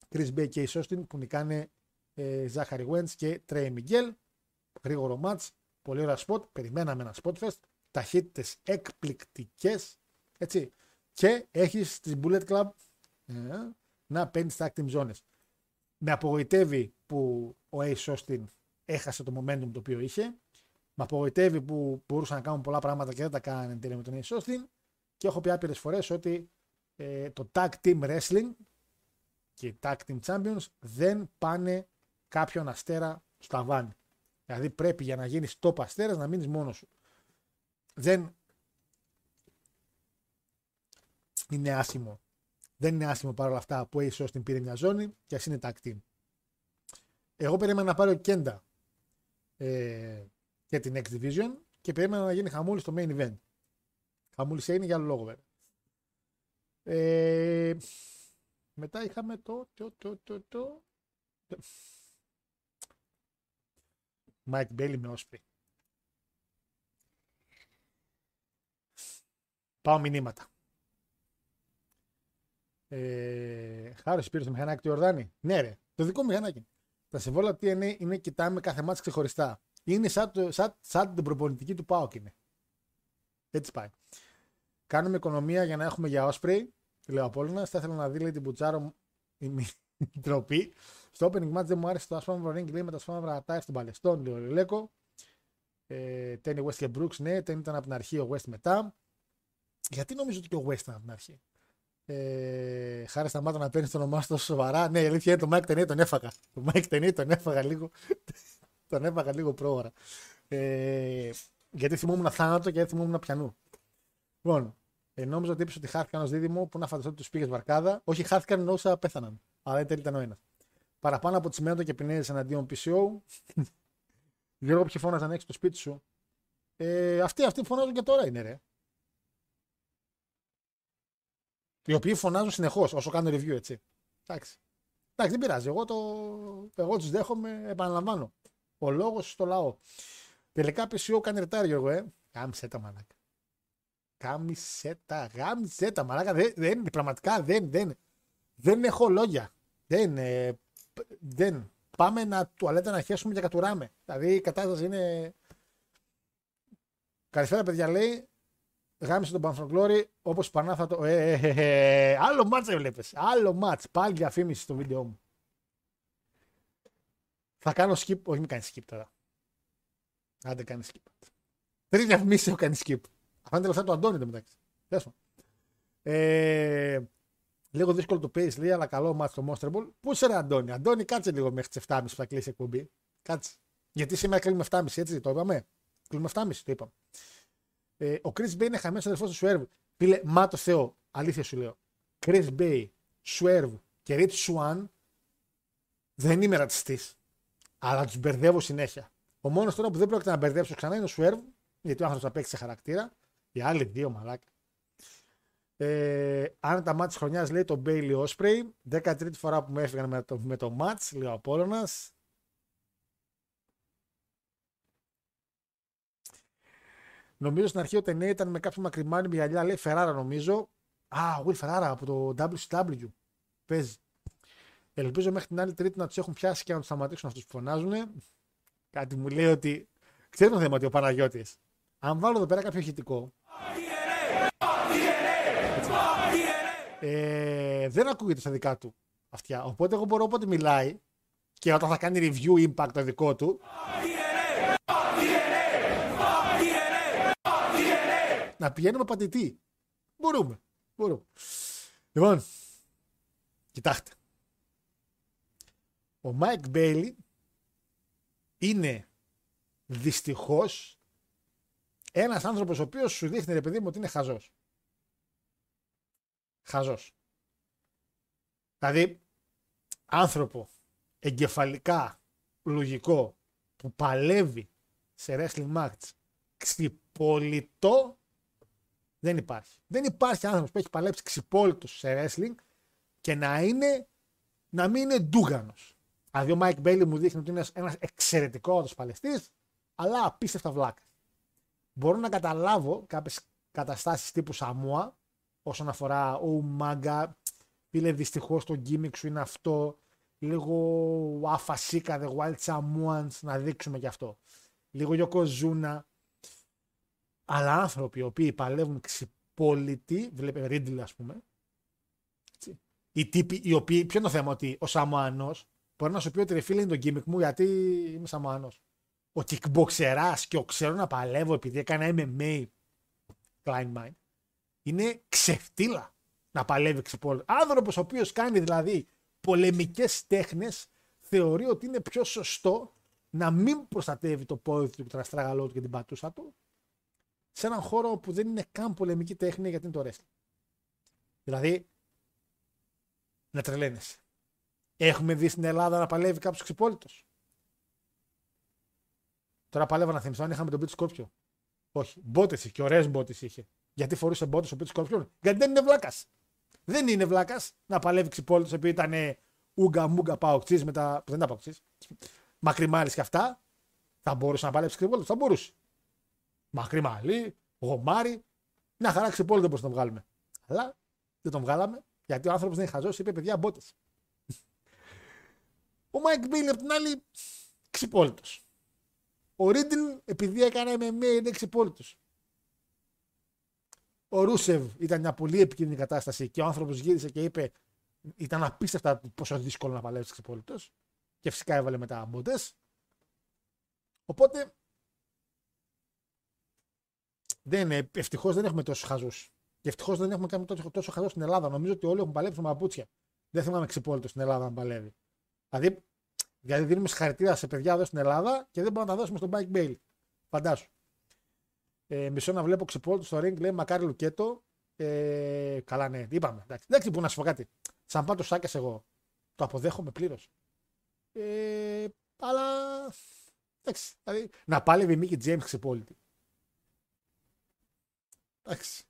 Chris Bay και Ισόστιν που νικάνε ε, Ζάχαρη Wentz και Trey Miguel. Γρήγορο μάτς, πολύ ωραία spot. Περιμέναμε ένα spot fest. Ταχύτητες εκπληκτικές. Έτσι. Και έχεις τη Bullet Club ε, να παίρνεις tag team zones. Με απογοητεύει που ο Ace Austin έχασε το momentum το οποίο είχε. Με απογοητεύει που μπορούσαν να κάνουν πολλά πράγματα και δεν τα κάνανε εν τέλει με τον Ace Austin. Και έχω πει άπειρες φορές ότι ε, το tag team wrestling και οι tag team champions δεν πάνε κάποιον αστέρα στο ταβάνι. Δηλαδή πρέπει για να γίνεις top αστέρας να μείνεις μόνος σου. Δεν είναι άσχημο. Δεν είναι άσχημο παρόλα αυτά που Ace Austin πήρε μια ζώνη και ας είναι tag team. Εγώ περίμενα να πάρει ο Κέντα ε, για την X Division και περίμενα να γίνει χαμούλη στο main event. Χαμούλη είναι για άλλο λόγο βέβαια. Ε, μετά είχαμε το, το, το, το, το, Mike Bailey με Osprey. Πάω μηνύματα. Ε, Χάρος πήρε το μηχανάκι του Ιορδάνη. Ναι, ρε. Το δικό μου μηχανάκι. Τα συμβόλαια τι είναι, είναι κοιτάμε κάθε μάτι ξεχωριστά. Είναι σαν, το, σαν, σαν την προπονητική του ΠΑΟΚ είναι. Έτσι πάει. Κάνουμε οικονομία για να έχουμε για Όσπρι. Λέω Απόλυνα. Θα ήθελα να δει λέει, την Μπουτσάρο μου- η μη- η τροπή. Στο opening match δεν μου άρεσε το ασφάλμαυρο ring λέει με τα ασφάλμαυρα τάιρ στον Παλαιστόν. Λέει ο Λελέκο. Ε, Τένι West και Brooks, ναι. Τένι ήταν από την αρχή, ο West μετά. Γιατί νομίζω ότι και ο West ήταν από την αρχή; Ε, χάρη σταμάτα να παίρνεις το όνομά σου τόσο σοβαρά. Ναι, η αλήθεια είναι το Mike Tenay τον έφαγα. Το Mike Tenay τον έφαγα λίγο. Τον έφαγα λίγο πρόωρα. Ε, γιατί θυμόμουν θάνατο και δεν θυμόμουν πιανού. Λοιπόν, ε, νόμιζα ότι είπες ότι χάθηκαν ως δίδυμο που να φανταστώ ότι τους πήγες βαρκάδα. Όχι, χάθηκαν εννοούσα πέθαναν. Αλλά δεν τέλει ήταν ο ένας. Παραπάνω από τσιμέντο και πινέδε εναντίον PCO. Γιώργο, ποιοι φώναζαν έξω το σπίτι σου. Ε, αυτοί, αυτοί φωνάζουν και τώρα είναι, ρε. Οι οποίοι φωνάζουν συνεχώς όσο κάνω review, έτσι. Εντάξει. Εντάξει, δεν πειράζει. Εγώ, το... Εγώ τους δέχομαι, επαναλαμβάνω. Ο λόγος στο λαό. Τελικά PCO κάνει ρετάρι, Γιώργο, ε. Κάμισε τα μαλάκα. Κάμισε τα, γάμισε τα μαλάκα. Δεν, δεν, πραγματικά δεν, δεν, δεν έχω λόγια. Δεν, ε, π- δεν. Πάμε να τουαλέτα να χέσουμε και κατουράμε. Δηλαδή η κατάσταση είναι. Καλησπέρα, παιδιά, λέει. Γάμισε τον Πανφροκλώρη όπως πανά θα το. Ε, ε, ε, ε, άλλο μάτς έβλεπες. Άλλο μάτς. Πάλι διαφήμιση στο βίντεο μου. Θα κάνω skip. Όχι, μην κάνεις skip τώρα. Άντε κάνει skip. Τρεις διαφημίσεις έχω κάνει skip. Αυτά είναι τελευταία του Αντώνη το μεταξύ. Τέλος πάντων. Ε, λίγο δύσκολο το pace λέει, αλλά καλό μάτς το Monster Ball. Πού είσαι ρε Αντώνη; Αντώνη, κάτσε λίγο μέχρι τις 7.30 που θα κλείσει η εκπομπή. Κάτσε. Γιατί σήμερα κλείνουμε 7.30, έτσι το είπαμε. Κλείνουμε 7.30, το είπαμε. Ε, ο Chris Bay είναι χαμένος αδερφός του Swerve. Φίλε, μα το Θεό, αλήθεια σου λέω. Chris Bay, Swerve και Rich Swan δεν είμαι ρατσιστής. Αλλά τους μπερδεύω συνέχεια. Ο μόνος τώρα που δεν πρόκειται να μπερδέψω ξανά είναι ο Swerve, γιατί ο άνθρωπος θα παίξει σε χαρακτήρα. Οι άλλοι δύο μαλάκα. Ε, αν τα μάτια της χρονιάς λέει το Bailey Osprey, 13η φορά που μου έφυγαν με το, με το μάτς, λέει ο Απόλλωνας. Νομίζω στην αρχή ο Τενέ ήταν με κάποιο μακριμάνι γυαλιά, λέει Φεράρα νομίζω. Α, ο Will Ferrara από το WCW. Παίζει. Ελπίζω μέχρι την άλλη Τρίτη να τους έχουν πιάσει και να τους σταματήσουν αυτούς που φωνάζουν. Κάτι μου λέει ότι. Ξέρει το θέμα ότι ο Παναγιώτης. Αν βάλω εδώ πέρα κάποιο ηχητικό. Ε, δεν ακούγεται στα δικά του αυτιά. Οπότε εγώ μπορώ όποτε μιλάει και όταν θα κάνει review impact το δικό του. Να πηγαίνουμε πατητή. Μπορούμε. Μπορούμε. Λοιπόν, κοιτάξτε. Ο Μάικ Μπέιλι είναι δυστυχώς ένας άνθρωπος ο οποίος σου δείχνει ρε παιδί μου ότι είναι χαζός. Χαζός. Δηλαδή, άνθρωπο εγκεφαλικά λογικό που παλεύει σε wrestling match ξυπόλυτος δεν υπάρχει. Δεν υπάρχει άνθρωπος που έχει παλέψει ξυπόλυτος σε wrestling και να είναι να μην είναι ντούγανος. Δηλαδή ο Μάικ Μπέιλι μου δείχνει ότι είναι ένας εξαιρετικός παλαιστής, αλλά απίστευτα βλάκας. Μπορώ να καταλάβω κάποιες καταστάσεις τύπου Σαμούα, όσον αφορά Ουμάγκα, φίλε δυστυχώς το gimmick σου είναι αυτό, λίγο αφασίκα, the wild Samoans, να δείξουμε γι' αυτό. Λίγο Yokozuna, αλλά άνθρωποι οι οποίοι παλεύουν ξυπόλυτοι, βλέπε Riddle ας πούμε, έτσι. οι τύποι οι οποίοι, ποιο είναι το θέμα, ότι ο Σαμοανός μπορεί να σου πει ότι ρε φίλε είναι το gimmick μου γιατί είμαι Σαμοανός. Ο kickboxerάς και ο ξέρω να παλεύω επειδή έκανα MMA, Klein Mind, είναι ξεφτύλα να παλεύει ξυπόλυτο. Άνθρωπος ο οποίος κάνει δηλαδή πολεμικές τέχνες θεωρεί ότι είναι πιο σωστό να μην προστατεύει το πόδι του και τον αστράγαλό του και την πατούσα του σε έναν χώρο που δεν είναι καν πολεμική τέχνη γιατί είναι το wrestling. Δηλαδή, να τρελαίνεσαι. Έχουμε δει στην Ελλάδα να παλεύει κάποιος ξυπόλυτος. Τώρα παλεύω να θυμηθώ αν είχαμε τον Πίτσο Σκόρπιο. Όχι. Μπότες είχε και ωραίες μπότες είχε. Γιατί φορούσε μπότες ο Πίτσο Σκόρπιο. Γιατί δεν είναι βλάκας. Δεν είναι βλάκας να παλεύει ξυπόλυτος επειδή ήταν ούγκα μούγκα παοξή μετά. που δεν ήταν παοξή. Μακριμάρι και αυτά. Θα μπορούσε να παλέψει ξυπόλυτος. Θα μπορούσε. Μακρύ μαλλί, γομάρι. Μια χαρά ξυπόλυτο πώ τον βγάλουμε. Αλλά δεν τον βγάλαμε Γιατί ο άνθρωπος δεν είναι χαζό, είπε παιδιά μπότες. Ο Μάικ Μπίλι απ' την άλλη ξυπόλυτος. Ο Ρίντλ, επειδή έκανε MMA, είναι ξυπόλυτος. Ο Ρούσεβ ήταν μια πολύ επικίνδυνη κατάσταση και ο άνθρωπος γύρισε και είπε: Ήταν απίστευτα πόσο δύσκολο να παλέψει ξυπόλυτος. Και φυσικά έβαλε μετά μπότε. Οπότε. Δεν, ευτυχώς δεν έχουμε τόσους χαζούς. Και ευτυχώς δεν έχουμε κάνει τόσο, τόσο χαζό στην Ελλάδα. Νομίζω ότι όλοι έχουν παλέψει με παπούτσια. Δεν θυμάμαι ξυπόλυτος στην Ελλάδα να παλεύει. Δηλαδή, δηλαδή δίνουμε συγχαρητήρια σε παιδιά εδώ στην Ελλάδα και δεν μπορούμε να τα δώσουμε στον Bike Bailey. Φαντάσου. Ε, μισό να βλέπω ξυπόλυτο στο ring, λέει Μακάρι Λουκέτο. Ε, καλά, ναι, είπαμε. Εντάξει, εντάξει που να σου πω κάτι. Σαν πάντω σάκες εγώ. Το αποδέχομαι πλήρως. Ε, αλλά. Εντάξει. Δηλαδή, να πάλευε η Μίκη Τζέιμ ξυπόλυτη. Εντάξει.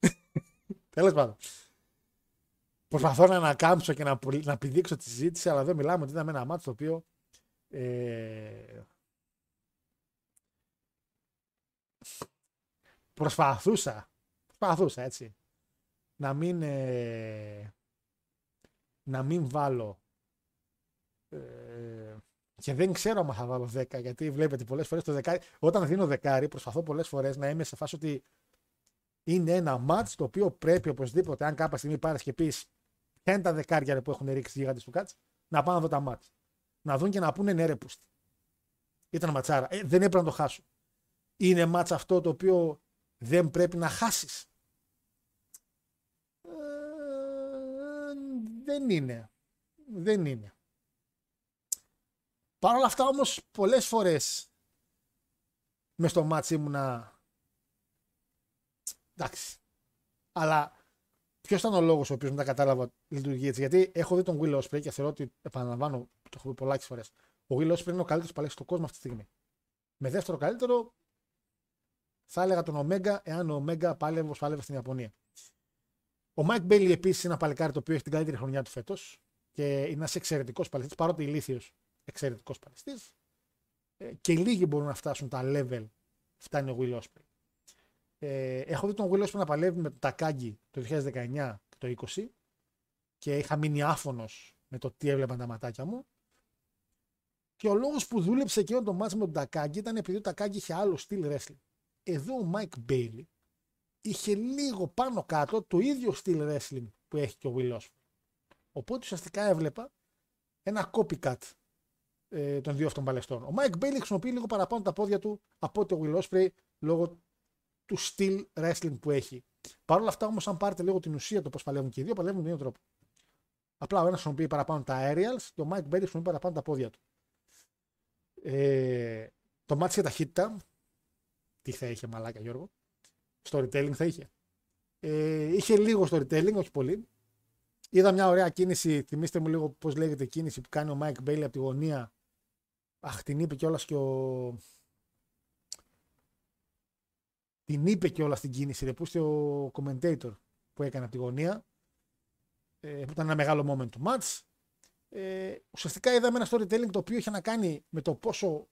Τέλος πάντων. Προσπαθώ να ανακάμψω και να, να πηδήξω τη συζήτηση, αλλά εδώ μιλάμε ότι είδαμε ένα μάτσο το οποίο. Ε, προσπαθούσα, προσπαθούσα έτσι, να μην, ε, να μην βάλω ε, και δεν ξέρω αν θα βάλω 10 γιατί βλέπετε πολλές φορές το δεκάρι, όταν δίνω δεκάρι προσπαθώ πολλές φορές να είμαι σε φάση ότι είναι ένα μάτς το οποίο πρέπει οπωσδήποτε αν κάποια στιγμή πάρεις και πεις ποια είναι τα δεκάρια που έχουν ρίξει οι γίγαντες του Κάτς να πάνε να δω τα μάτς. Να δουν και να πούνε ναι ρε πούστη. Ήταν ματσάρα. Ε, δεν έπρεπε να το χάσω. Είναι μάτς αυτό το οποίο δεν πρέπει να χάσεις. Ε, δεν είναι. Δεν είναι. Παρ' όλα αυτά όμως πολλές φορές μες στο μάτς ήμουνα εντάξει. Αλλά ποιος ήταν ο λόγος ο οποίος μετά κατάλαβα λειτουργεί έτσι; Γιατί έχω δει τον Will Ospreay και θεωρώ ότι επαναλαμβάνω, το έχω πει πολλές φορές. Ο Will Ospreay είναι ο καλύτερος παλέξη στον κόσμο αυτή τη στιγμή. Με δεύτερο καλύτερο θα έλεγα τον Omega, εάν ο Omega πάλευε όπω πάλευε στην Ιαπωνία. Ο Mike Bailey επίσης είναι ένα παλικάρι το οποίο έχει την καλύτερη χρονιά του φέτος και είναι ένας εξαιρετικός παλαιστής, παρότι ηλίθιος εξαιρετικός παλαιστής. Ε, και λίγοι μπορούν να φτάσουν τα level φτάνει ο Will Ospreay. Ε, έχω δει τον Will Ospreay να παλεύει με το Takagi το 2019 και το 20 και είχα μείνει άφωνος με το τι έβλεπαν τα ματάκια μου. Και ο λόγος που δούλεψε εκείνο το μάτσο με τον Takagi ήταν επειδή ο Takagi είχε άλλο στυλ wrestling. Εδώ ο Mike Bailey είχε λίγο πάνω κάτω το ίδιο στυλ wrestling που έχει και ο Will Ospreay. Οπότε ουσιαστικά έβλεπα ένα copycat ε, των δύο αυτών παλαιστών. Ο Mike Bailey χρησιμοποιεί λίγο παραπάνω τα πόδια του από ότι ο Will Ospreay λόγω του στυλ wrestling που έχει. Παρ' όλα αυτά όμως, αν πάρετε λίγο την ουσία του πώ παλεύουν και οι δύο, παλεύουν με τον ίδιο τρόπο. Απλά ο ένας χρησιμοποιεί παραπάνω τα aerials και ο Mike Bailey χρησιμοποιεί παραπάνω τα πόδια του. Ε, το μάτι για ταχύτητα. Τι θα είχε, μαλάκα Γιώργο. Storytelling θα είχε. Ε, είχε λίγο storytelling, όχι πολύ. Είδα μια ωραία κίνηση. Θυμήστε μου λίγο πώς λέγεται η κίνηση που κάνει ο Mike Bailey από τη γωνία. Αχ, την είπε κιόλας και ο, την είπε και όλα στην κίνηση. Ρε, ο commentator που έκανε από τη γωνία. Ε, που ήταν ένα μεγάλο moment του match. Ε, ουσιαστικά είδαμε ένα storytelling το οποίο είχε να κάνει με το πόσο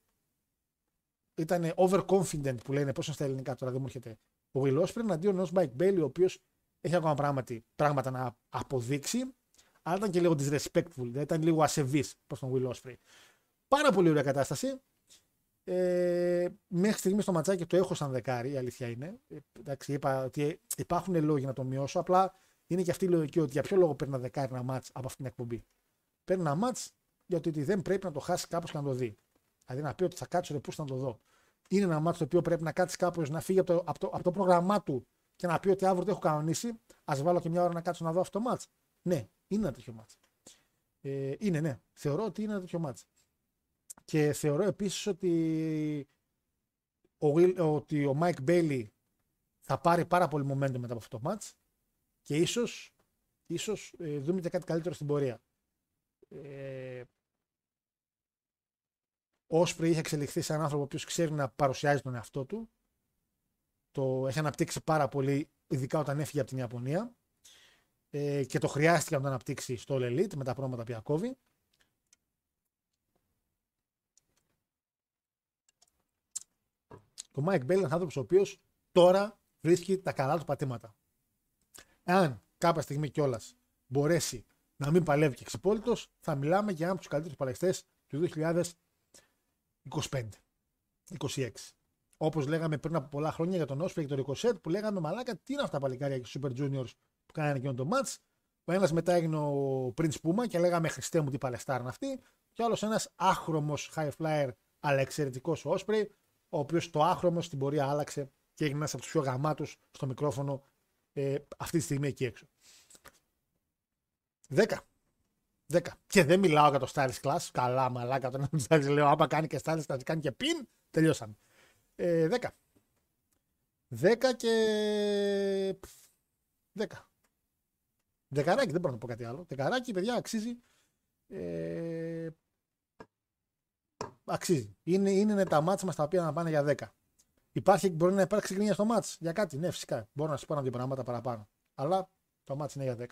ήταν overconfident που λένε, πόσο στα ελληνικά τώρα δεν μου έρχεται. Ο Will Ospreay εναντίον ενός Mike Bailey, ο οποίος έχει ακόμα πράγματι, πράγματα να αποδείξει, αλλά ήταν και λίγο disrespectful, δηλαδή ήταν λίγο ασεβής προς τον Will Ospreay. Πάρα πολύ ωραία κατάσταση. Ε, μέχρι στιγμής στο ματσάκι το έχω σαν δεκάρι, η αλήθεια είναι. Ε, εντάξει, είπα ότι υπάρχουν λόγοι να το μειώσω. Απλά είναι και αυτή η λογική ότι για ποιο λόγο παίρνει ένα δεκάρι ένα μάτς από αυτήν την εκπομπή. Παίρνει ένα μάτς γιατί δεν πρέπει να το χάσει κάπω και να το δει. Δηλαδή να πει ότι θα κάτσω πού να το δω. Είναι ένα μάτσο το οποίο πρέπει να κάτσει κάπω να φύγει από το, από, το, από το πρόγραμμά του και να πει ότι αύριο το έχω κανονίσει. Α βάλω και μια ώρα να κάτσω να δω αυτό το μάτς. Ναι, είναι ένα τέτοιο μάτς. Ε, είναι, ναι. Θεωρώ ότι είναι ένα τέτοιο μάτς. Και θεωρώ επίσης ότι ο, ότι ο Mike Bailey θα πάρει πάρα πολύ momentum μετά από αυτό το match και ίσως, ίσως ε, δούμε και κάτι καλύτερο στην πορεία. Ε, ο Όσπρι είχε εξελιχθεί σε έναν άνθρωπο που ξέρει να παρουσιάζει τον εαυτό του. Το έχει αναπτύξει πάρα πολύ, ειδικά όταν έφυγε από την Ιαπωνία. Ε, και το χρειάστηκε να το αναπτύξει στο All Elite με τα πρόματα που κόβει. Το Mike Bell είναι άνθρωπος ο οποίος τώρα βρίσκει τα καλά του πατήματα. Εάν κάποια στιγμή κιόλας μπορέσει να μην παλεύει και εξυπόλυτος, θα μιλάμε για ένα από τους καλύτερους παλαιστές του 2025. 26. Όπως λέγαμε πριν από πολλά χρόνια για τον Όσπρι και τον Ρικοσέτ, που λέγαμε μαλάκα, τι είναι αυτά τα παλικάρια και Super Juniors που κάνανε εκείνο το match. Ο ένας μετά έγινε ο Prince Puma και λέγαμε Χριστέ μου τι παλαιστάρν αυτή. Και άλλος ένας άχρωμος high flyer αλλά εξαιρετικός ο Όσπρι, ο οποίος το άχρωμος στην πορεία άλλαξε και έγινε ένας από τους πιο γαμάτους στο μικρόφωνο ε, αυτή τη στιγμή εκεί έξω. 10. 10. Και δεν μιλάω για το Styles Class. Καλά, μαλάκα. Τον Styles λέω, άμα κάνει και Styles Class, κάνει και πιν, τελειώσαμε. Ε, 10. 10 και. 10. Δεκαράκι, δεν μπορώ να πω κάτι άλλο. Δεκαράκι, παιδιά, αξίζει. Ε, αξίζει. Είναι, είναι τα μάτια μας τα οποία να πάνε για 10. Υπάρχει, μπορεί να υπάρξει γκρίνια στο μάτς για κάτι. Ναι, φυσικά. Μπορώ να σα πω ένα-δύο πράγματα παραπάνω. Αλλά το μάτς είναι για 10.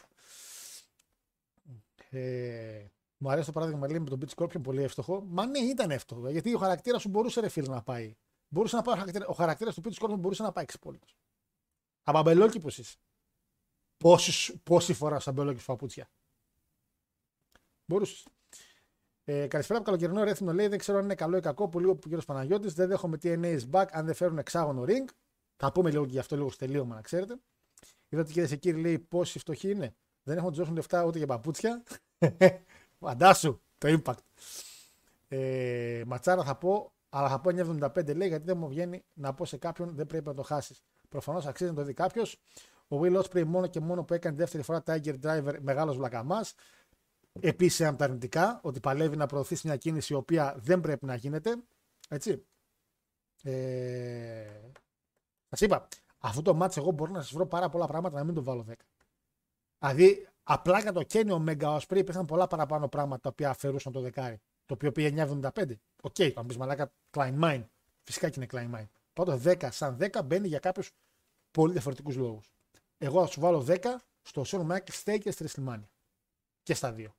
Ε, μου αρέσει το παράδειγμα λέει, με τον Beach Scorpion, πολύ εύστοχο. Μα ναι, ήταν εύστοχο. Γιατί ο χαρακτήρας σου μπορούσε ρε φίλε να πάει. Μπορούσε να πάει ο χαρακτήρα του Beach Scorpion μπορούσε να πάει εξυπόλυτος. Αμπαμπελόκι που είσαι; Πόση, πόση φορά σαν μπελόκι παπούτσια. Μπορούσες. Ε, καλησπέρα από καλοκαιρινό ρέθμινο λέει: Δεν ξέρω αν είναι καλό ή κακό. Πολύ ο κύριος Παναγιώτης. Δεν δέχομαι TNA is back αν δεν φέρουν εξάγωνο ring. Θα πούμε λίγο και γι' αυτό λίγο στο τελείωμα να ξέρετε. Είδατε κυρίε και κύριοι, λέει πόσοι φτωχοί είναι. Δεν έχουν τζώσουν λεφτά ούτε για παπούτσια. Φαντάσου το impact. Ε, ματσάρα θα πω, αλλά θα πω 9,75 λέει γιατί δεν μου βγαίνει να πω σε κάποιον δεν πρέπει να το χάσεις. Προφανώς αξίζει να το δει κάποιος. Ο Will Ospreay μόνο και μόνο που έκανε δεύτερη φορά Tiger Driver μεγάλος βλακαμάς. Επίσης από τα αρνητικά, ότι παλεύει να προωθήσει μια κίνηση η οποία δεν πρέπει να γίνεται. Έτσι. Ε... Σας είπα, αυτό το μάτσο εγώ μπορώ να σας βρω πάρα πολλά πράγματα να μην το βάλω 10. Δηλαδή, απλά για το Kenny Omega Ospreay υπήρχαν πολλά παραπάνω πράγματα τα οποία αφαιρούσαν το δεκάρι. Το οποίο πήγε 9,75. OK, okay, θα πεις μαλάκα Klein Mind. Φυσικά και είναι Klein Mine. Πάντω 10 σαν 10 μπαίνει για κάποιους πολύ διαφορετικούς λόγους. Εγώ θα σου βάλω 10 στο Σόνο Μάκη Στέι και στη WrestleMania. Και στα δύο.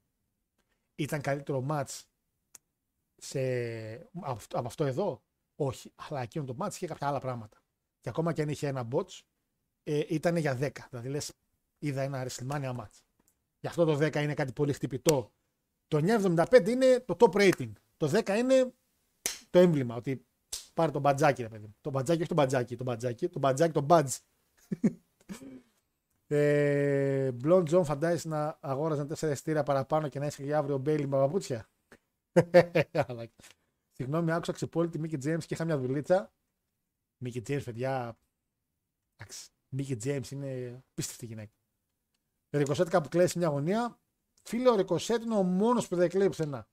Ήταν καλύτερο match σε... από αυτό εδώ; Όχι. Αλλά εκείνο το match είχε κάποια άλλα πράγματα. Και ακόμα και αν είχε ένα bots, ε, ήταν για 10. Δηλαδή λες, είδα ένα WrestleMania match. Γι' αυτό το 10 είναι κάτι πολύ χτυπητό. Το 975 είναι το top rating. Το 10 είναι το έμβλημα. Ότι πάρε τον μπατζάκι, ρε παιδί. Το μπατζάκι, όχι το μπατζάκι. Το μπατζάκι, το μπατζάκι, το μπατζ. Ε, Blond John φαντάζεσαι να αγόραζαν τέσσερα εστία παραπάνω και να είσαι για αύριο Μπέιλι με παπούτσια; Συγγνώμη, άκουσα ξεπόλυτη Μίκη Τζέιμ και είχα μια δουλίτσα. Μίκη Τζέιμ, παιδιά. Μίκη Τζέιμ είναι πίστευτη γυναίκα. Ο Ρικοσέτ κάπου κλαίει σε μια γωνία. Φίλε, ο Ρικοσέτ είναι ο μόνος που δεν κλαίει πουθενά.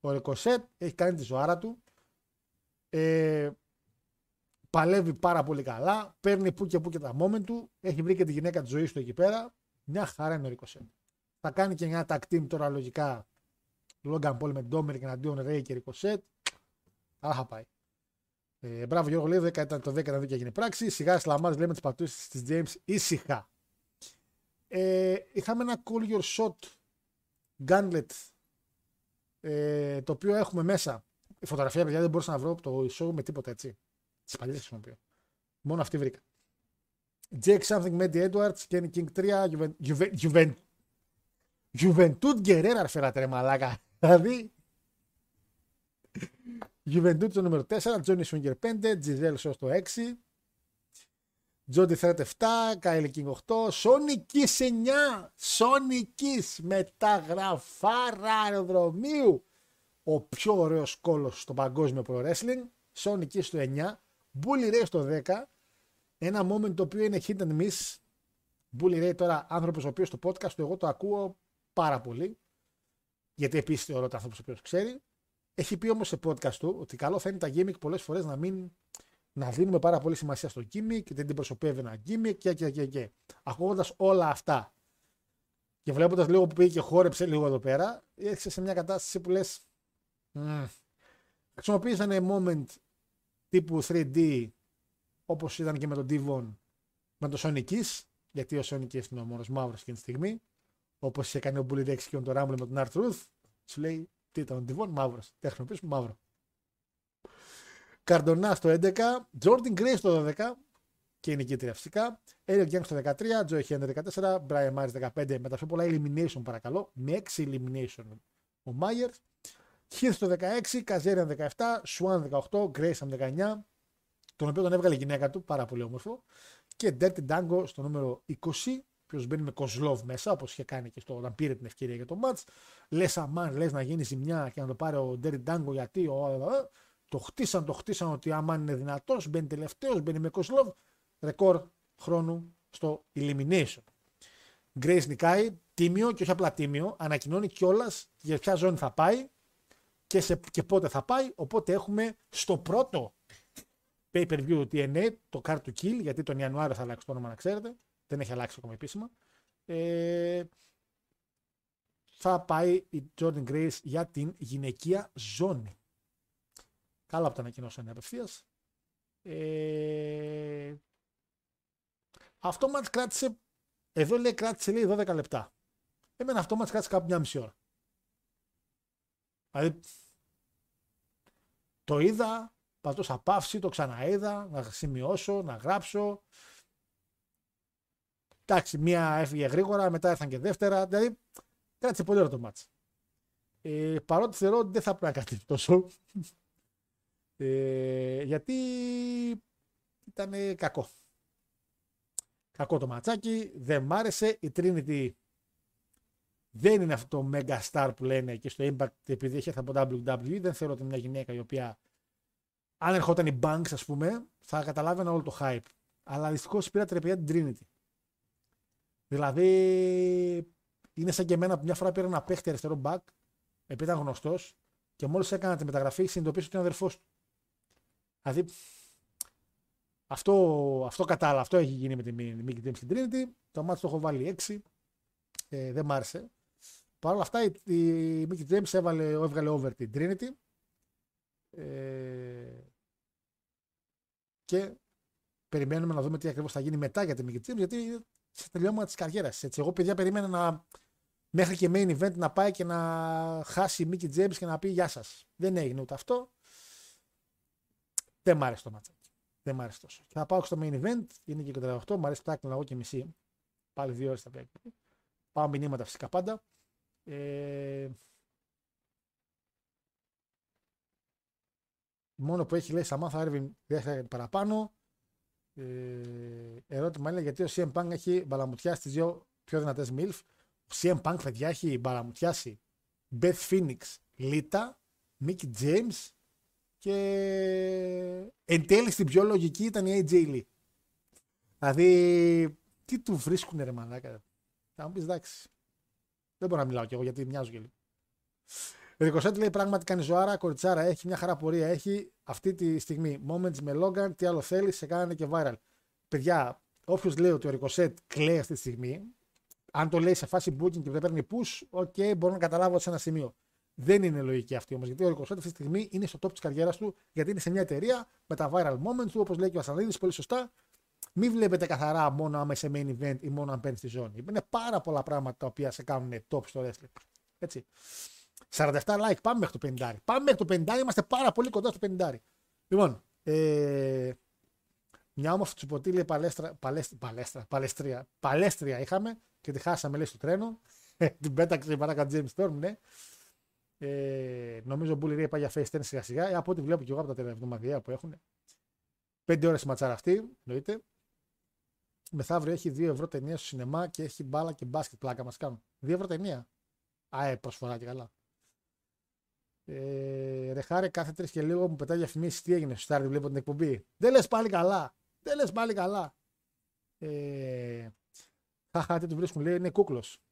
Ο Ρικοσέτ έχει κάνει τη ζωάρα του. Ε, παλεύει πάρα πολύ καλά, παίρνει που και που και τα moment του, έχει βρει και τη γυναίκα της ζωής του εκεί πέρα. Μια χαρά είναι ο Ρικοσέτ. Θα κάνει και μια tag team τώρα λογικά. Λόγκαν Πόλ με Ντόμερ εναντίον Ρέι και Ρικοσέτ. Αλλά θα πάει. Ε, μπράβο Γιώργο, λέει 10 ήταν το 10 ήταν και έγινε πράξη. Σιγά σλαμάς λέμε τις πατούσει της James ήσυχα. Ε, είχαμε ένα call your shot gauntlet ε, το οποίο έχουμε μέσα. Η φωτογραφία, παιδιά, δεν μπορούσα να βρω το show με τίποτα έτσι. Τι παλιέ χρησιμοποιώ. Μόνο αυτή βρήκα. Jake Something Mandy Edwards, Kenny King 3, Juventud Guerrera φέρατε ρε μαλάκα. Δηλαδή. Juventud το νούμερο 4, Johnny Swinger 5, Giselle Sos το 6, Jody Threat 7, Kylie King 8, Sonic Kiss 9, Sonic Kiss μεταγραφάρα αεροδρομίου. Ο πιο ωραίος κόλος στο παγκόσμιο pro wrestling, Sonic Kiss το 9, Bully Ray στο 10. Ένα moment το οποίο είναι hit and miss. Bully Ray τώρα άνθρωπος ο οποίος στο podcast του εγώ το ακούω πάρα πολύ. Γιατί επίσης θεωρώ ότι άνθρωπος ο οποίος ξέρει. Έχει πει όμως σε podcast του ότι καλό θα είναι τα gimmick πολλές φορές να μην. Να δίνουμε πάρα πολύ σημασία στο gimmick και δεν την προσωπεύει ένα gimmick και και και και. Ακούγοντας όλα αυτά και βλέποντας λίγο που πήγε και χόρεψε λίγο εδώ πέρα, έρχεσαι σε μια κατάσταση που λες. Mm. Χρησιμοποίησαν moment τύπου 3D όπως ήταν και με τον Devon με το Sonic Kiss, γιατί ο Sonic Kiss είναι ο μόνος μαύρος εκείνη τη στιγμή. Όπως είχε κάνει ο Bully Rex και τον Rumble με τον Art Truth, σου λέει τι ήταν ο Devon, μαύρος. Τι χρησιμοποιήσουμε, μαύρο. Καρντονά στο 11, Jordan Gray στο 12. και η νικήτρια φυσικά. Eric Young στο 13, Joe Henry 14, Brian Myers 15 με τα πιο πολλά elimination παρακαλώ, με 6 elimination ο Myers. Heath στο 16, Kazarian 17, Swan 18, Grayson 19, τον οποίο τον έβγαλε η γυναίκα του, πάρα πολύ όμορφο. Και Dirty Dango στο νούμερο 20, οποίος μπαίνει με Κοσλόβ μέσα, όπως είχε κάνει και στο, όταν πήρε την ευκαιρία για το match. Λες αμάν, λες να γίνει ζημιά και να το πάρει ο Dirty Dango γιατί ο, ε, ε, το χτίσαν, το χτίσαν ότι άμα είναι δυνατός, μπαίνει τελευταίος, μπαίνει με Κοσλόβ. Ρεκόρ χρόνου στο Elimination. Grace νικάει, τίμιο και όχι απλά τίμιο, ανακοινώνει κιόλας για ποια ζώνη θα πάει και, σε, και πότε θα πάει. Οπότε έχουμε στο πρώτο pay per view του TNA το card to kill, γιατί τον Ιανουάριο θα αλλάξει το όνομα να ξέρετε. Δεν έχει αλλάξει ακόμα επίσημα. Ε, θα πάει η Jordan Grace για την γυναικεία ζώνη. Καλά που τα ανακοινώσανε απευθείας. Ε, αυτό μας κράτησε, εδώ λέει κράτησε λέει 12 λεπτά. Εμένα αυτό μας κράτησε κάπου μια μισή ώρα. Δηλαδή, το είδα, πατώσα παύση, το ξαναείδα, να σημειώσω, να γράψω. Εντάξει, μία έφυγε γρήγορα, μετά ήρθαν και δεύτερα. Δηλαδή, κράτησε πολύ ωραίο το μάτς. Ε, παρότι θεωρώ ότι δεν θα πρέπει να κρατήσει τόσο. Ε, γιατί ήταν κακό. Κακό το ματσάκι, δεν μ' άρεσε. Η Trinity δεν είναι αυτό το mega star που λένε και στο Impact επειδή έχει έρθει από WWE. Δεν θεωρώ ότι είναι μια γυναίκα η οποία αν ερχόταν η Banks, ας πούμε, θα καταλάβαινα όλο το hype. Αλλά δυστυχώς πήρα τρεπιά την Trinity. Δηλαδή, είναι σαν και εμένα που μια φορά πήρα ένα παίχτη αριστερό back, επειδή ήταν γνωστός, και μόλις έκανα τη μεταγραφή, συνειδητοποίησα ότι είναι αδερφός του. Δηλαδή, αυτό, αυτό κατάλαβα, αυτό έχει γίνει με τη Mickey James στην Trinity. Το μάτι το έχω βάλει 6. Ε, δεν μ' άρεσε. Παρ' όλα αυτά η, η Mickey James έβαλε, έβγαλε over την Trinity. Ε, και περιμένουμε να δούμε τι ακριβώς θα γίνει μετά για τη Mickey James, γιατί σε τελειώμα τη καριέρα. Εγώ, παιδιά, περίμενα να μέχρι και main event να πάει και να χάσει η Mickey James και να πει Γεια σας. Δεν έγινε ούτε αυτό. Δεν μ' άρεσε το μάτσα. Δεν μ' άρεσε τόσο. Και θα πάω στο main event, είναι και 38, μου αρέσει τάκλι εγώ και μισή. Πάλι δύο ώρες θα πει. Πάω μηνύματα φυσικά πάντα. Ε... Μόνο που έχει λέει Σαμάθα Έρβιν δεν θα παραπάνω. Ε, ερώτημα είναι γιατί ο CM Punk έχει μπαλαμουτιάσει τι δύο πιο δυνατές MILF. Ο CM Punk, παιδιά, έχει μπαλαμουτιάσει Beth Phoenix, Lita, Mickey James και εν τέλει στην πιο λογική ήταν η AJ Lee. Δηλαδή, τι του βρίσκουν ρε μαλάκα. Θα μου πεις εντάξει. Δεν μπορώ να μιλάω κι εγώ γιατί μοιάζω και λίγο. Ρικοσέτ λέει πράγματι κάνει ζωάρα, κοριτσάρα έχει μια χαρά πορεία. Έχει αυτή τη στιγμή moments με Logan, τι άλλο θέλει, σε κάνανε και viral. Παιδιά, όποιος λέει ότι ο Ρικοσέτ κλαίει αυτή τη στιγμή, αν το λέει σε φάση booking και δεν παίρνει push, OK, okay, μπορώ να καταλάβω σε ένα σημείο. Δεν είναι λογική αυτή όμως, γιατί ο Ρικοσέτ αυτή τη στιγμή είναι στο top της καριέρας του, γιατί είναι σε μια εταιρεία με τα viral moments του, όπως λέει και ο Ασανίδη πολύ σωστά. Μην βλέπετε καθαρά μόνο άμα είσαι main event ή μόνο αν παίρνεις τη ζώνη. Είναι πάρα πολλά πράγματα τα οποία σε κάνουν top στο wrestling. Έτσι. 47 like, πάμε μέχρι το 50. Πάμε μέχρι το 50, είμαστε πάρα πολύ κοντά στο 50. Λοιπόν, ε, μια όμορφη τσουποτή λέει παλέστρα, παλέστρα, παλέστρα, παλαιστρία, παλέστρια είχαμε και τη χάσαμε λέει στο τρένο. την πέταξε η παράκα James Storm, ναι. Ε, νομίζω ο Μπούλι πάει για face tennis σιγά σιγά. Ε, από ό,τι βλέπω και εγώ από τα τελευταία που έχουν. Πέντε ώρες ματσάρα αυτή, εννοείται. Μεθαύριο έχει 2 ευρώ ταινία στο σινεμά και έχει μπάλα και μπάσκετ πλάκα μας κάνουν. 2 ευρώ ταινία. Α, προσφορά και καλά. Ε, ρε χάρη, κάθε τρεις και λίγο μου πετάει διαφημίσει τι έγινε στο Στάρι, βλέπω την εκπομπή. Δεν λες πάλι καλά. Δεν λες πάλι καλά. Ε, χαχά, τι του βρίσκουν, λέει είναι κούκλος.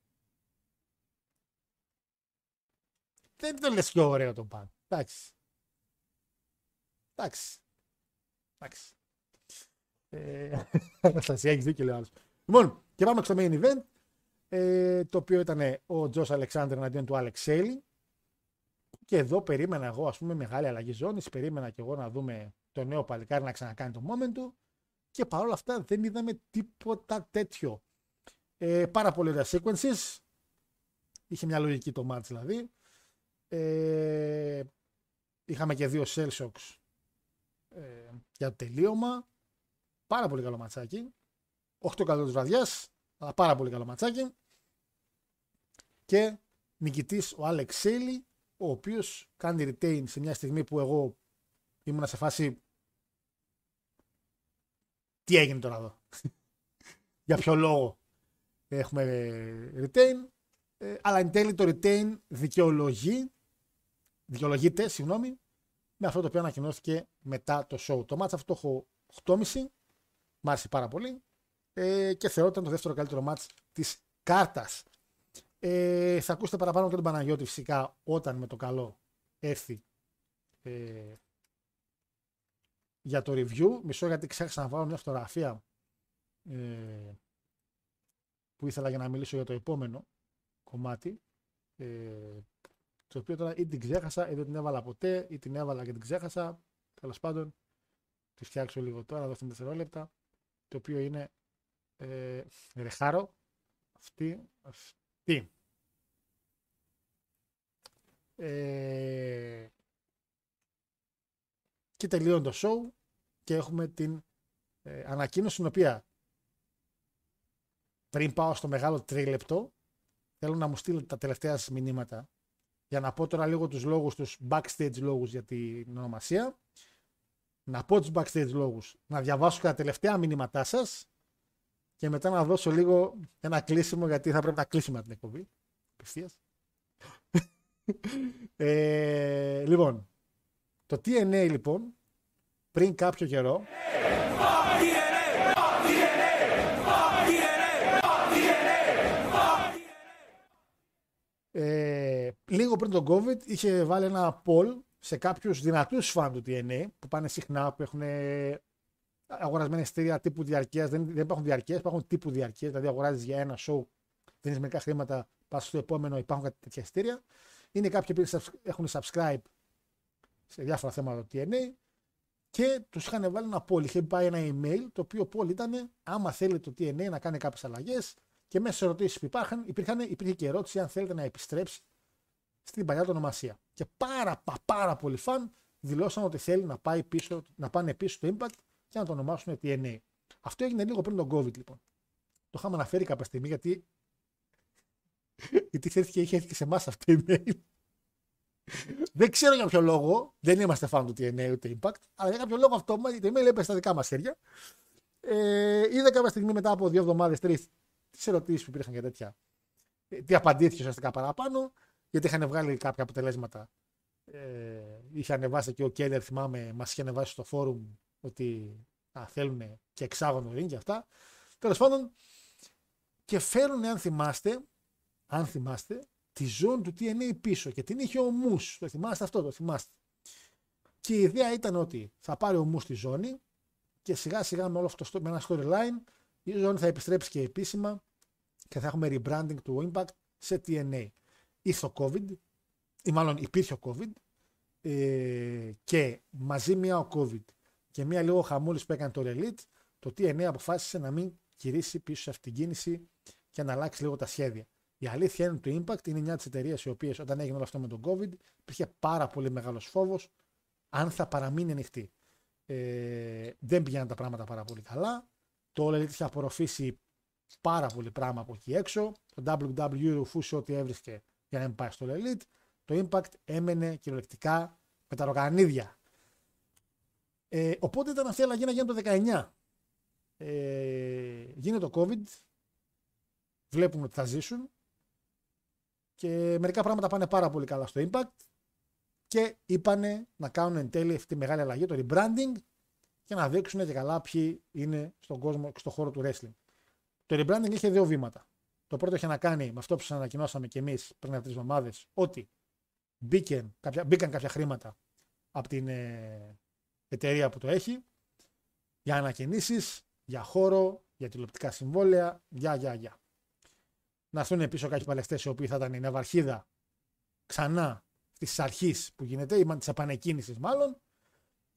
Δεν το λες πιο ωραίο τον παν. Εντάξει. Εντάξει. Εντάξει. Ε, Αναστασία, έχεις δίκιο, λέει άλλος. Λοιπόν, και πάμε στο main event. Ε, το οποίο ήταν ο Τζος Αλεξάνδρ εναντίον του Άλεξ Σέιλι. Και εδώ περίμενα εγώ, ας πούμε, μεγάλη αλλαγή ζώνης. Περίμενα και εγώ να δούμε το νέο παλικάρι να ξανακάνει το moment του. Και παρόλα αυτά δεν είδαμε τίποτα τέτοιο. Ε, πάρα πολύ ωραία sequences. Είχε μια λογική το match δηλαδή. Ε, είχαμε και δύο shell shocks ε, για το τελείωμα. Πάρα πολύ καλό ματσάκι. 8 καλό της βραδιάς, αλλά πάρα πολύ καλό ματσάκι. Και νικητής ο Άλεξ Σέιλι, ο οποίος κάνει retain σε μια στιγμή που εγώ ήμουν σε φάση. Τι έγινε τώρα εδώ; Για ποιο λόγο έχουμε retain; Ε, αλλά εν τέλει το retain δικαιολογεί, δικαιολογείται, συγγνώμη, με αυτό το οποίο ανακοινώθηκε μετά το show. Το μάτς αυτό έχω 8,5, μ' άρεσε πάρα πολύ ε, και θεωρώ ότι ήταν το δεύτερο καλύτερο μάτς της κάρτας. Ε, θα ακούσετε παραπάνω και τον Παναγιώτη φυσικά όταν με το καλό έρθει ε, για το review. Μισό γιατί ξέχασα να βάλω μια φωτογραφία ε, που ήθελα για να μιλήσω για το επόμενο κομμάτι. Ε, το οποίο τώρα ή την ξέχασα ή δεν την έβαλα ποτέ ή την έβαλα και την ξέχασα. Τέλος πάντων, τη φτιάξω λίγο τώρα, δώστε δευτερόλεπτα. Το οποίο είναι ε, ρεχάρο. Αυτή, αυτή. Ε, και τελειώνει το show και έχουμε την ε, ανακοίνωση την οποία πριν πάω στο μεγάλο τρίλεπτο θέλω να μου στείλετε τα τελευταία σας μηνύματα για να πω τώρα λίγο τους λόγους, τους backstage λόγους για την ονομασία να πω τους backstage λόγους, να διαβάσω και τα τελευταία μηνύματά σας και μετά να δώσω λίγο ένα κλείσιμο γιατί θα πρέπει να κλείσουμε την εκπομπή. Απευθείας. ε, λοιπόν, το TNA λοιπόν, πριν κάποιο καιρό, ε, λίγο πριν τον COVID είχε βάλει ένα poll σε κάποιους δυνατούς φαν του TNA που πάνε συχνά, που έχουν αγορασμένα εισιτήρια τύπου διαρκείας. Δεν, δεν υπάρχουν διαρκεία, υπάρχουν τύπου διαρκεία. Δηλαδή αγοράζεις για ένα show, δίνεις μερικά χρήματα, πας στο επόμενο, υπάρχουν κάτι τέτοια εισιτήρια. Είναι κάποιοι που έχουν subscribe σε διάφορα θέματα του TNA και τους είχαν βάλει ένα poll. Είχε πάει ένα email το οποίο poll ήταν άμα θέλει το TNA να κάνει κάποιες αλλαγές και μέσα σε ερωτήσεις που υπήρχαν, υπήρχαν, υπήρχε και ερώτηση αν θέλετε να επιστρέψει στην παλιά του ονομασία. Και πάρα, πάρα πολλοί φαν δηλώσαν ότι θέλει να, πάει πίσω, να πάνε πίσω στο Impact και να το ονομάσουν TNA. Αυτό έγινε λίγο πριν τον COVID λοιπόν. Το είχαμε αναφέρει κάποια στιγμή γιατί. γιατί θέλθηκε, είχε έρθει και σε εμάς αυτό το email. δεν ξέρω για ποιο λόγο. Δεν είμαστε φαν του TNA ούτε Impact. Αλλά για κάποιο λόγο αυτό το email έπεσε στα δικά μας χέρια. Ε, είδα κάποια στιγμή μετά από δύο εβδομάδες, τρεις, τις ερωτήσεις που υπήρχαν και τέτοια. Ε, τι απαντήθηκε ουσιαστικά παραπάνω. Γιατί είχαν βγάλει κάποια αποτελέσματα. Ε, είχε ανεβάσει και ο Κέλλερ, θυμάμαι, μας είχε ανεβάσει στο φόρουμ ότι α, θέλουν και εξάγωνο ring και αυτά. Τέλος πάντων, και φέρουν, αν θυμάστε, αν θυμάστε, τη ζώνη του TNA πίσω και την είχε ο Μους. Το θυμάστε αυτό, το θυμάστε. Και η ιδέα ήταν ότι θα πάρει ο Μους τη ζώνη και σιγά σιγά με όλο αυτό με ένα storyline η ζώνη θα επιστρέψει και επίσημα και θα έχουμε rebranding του Impact σε TNA. Ήρθε ο COVID, ή μάλλον υπήρχε ο COVID ε, και μαζί μια ο COVID και μία λίγο χαμούλης που έκανε το Elite, το TNA αποφάσισε να μην γυρίσει πίσω σε αυτήν την κίνηση και να αλλάξει λίγο τα σχέδια. Η αλήθεια είναι ότι το Impact είναι μια τη εταιρείες οι οποίες όταν έγινε όλο αυτό με τον COVID υπήρχε πάρα πολύ μεγάλος φόβος αν θα παραμείνει ανοιχτή. Ε, δεν πηγαίνουν τα πράγματα πάρα πολύ καλά. Το All Elite είχε απορροφήσει πάρα πολύ πράγμα από εκεί έξω. Το WWE ρουφούσε ό,τι έβρισκε για να μην πάει στο All Elite. Το Impact έμενε κυριολεκτικά με τα ροκανίδια ε, οπότε ήταν αυτή η αλλαγή να γίνει το 19. Ε, γίνεται το COVID. Βλέπουμε ότι θα ζήσουν. Και μερικά πράγματα πάνε πάρα πολύ καλά στο Impact. Και είπανε να κάνουν εν τέλει αυτή τη μεγάλη αλλαγή, το rebranding, και να δείξουν και καλά ποιοι είναι στον κόσμο και στον χώρο του wrestling. Το rebranding είχε δύο βήματα. Το πρώτο είχε να κάνει με αυτό που σας ανακοινώσαμε και εμείς πριν από τρεις εβδομάδες, ότι μπήκαν κάποια, μπήκαν κάποια χρήματα από την ε, εταιρεία που το έχει για ανακαινήσεις, για χώρο, για τηλεοπτικά συμβόλαια, για, για, για. Να έρθουν πίσω κάποιοι παλαιστές οι οποίοι θα ήταν η ναυαρχίδα ξανά της αρχής που γίνεται, ή της επανεκκίνησης μάλλον,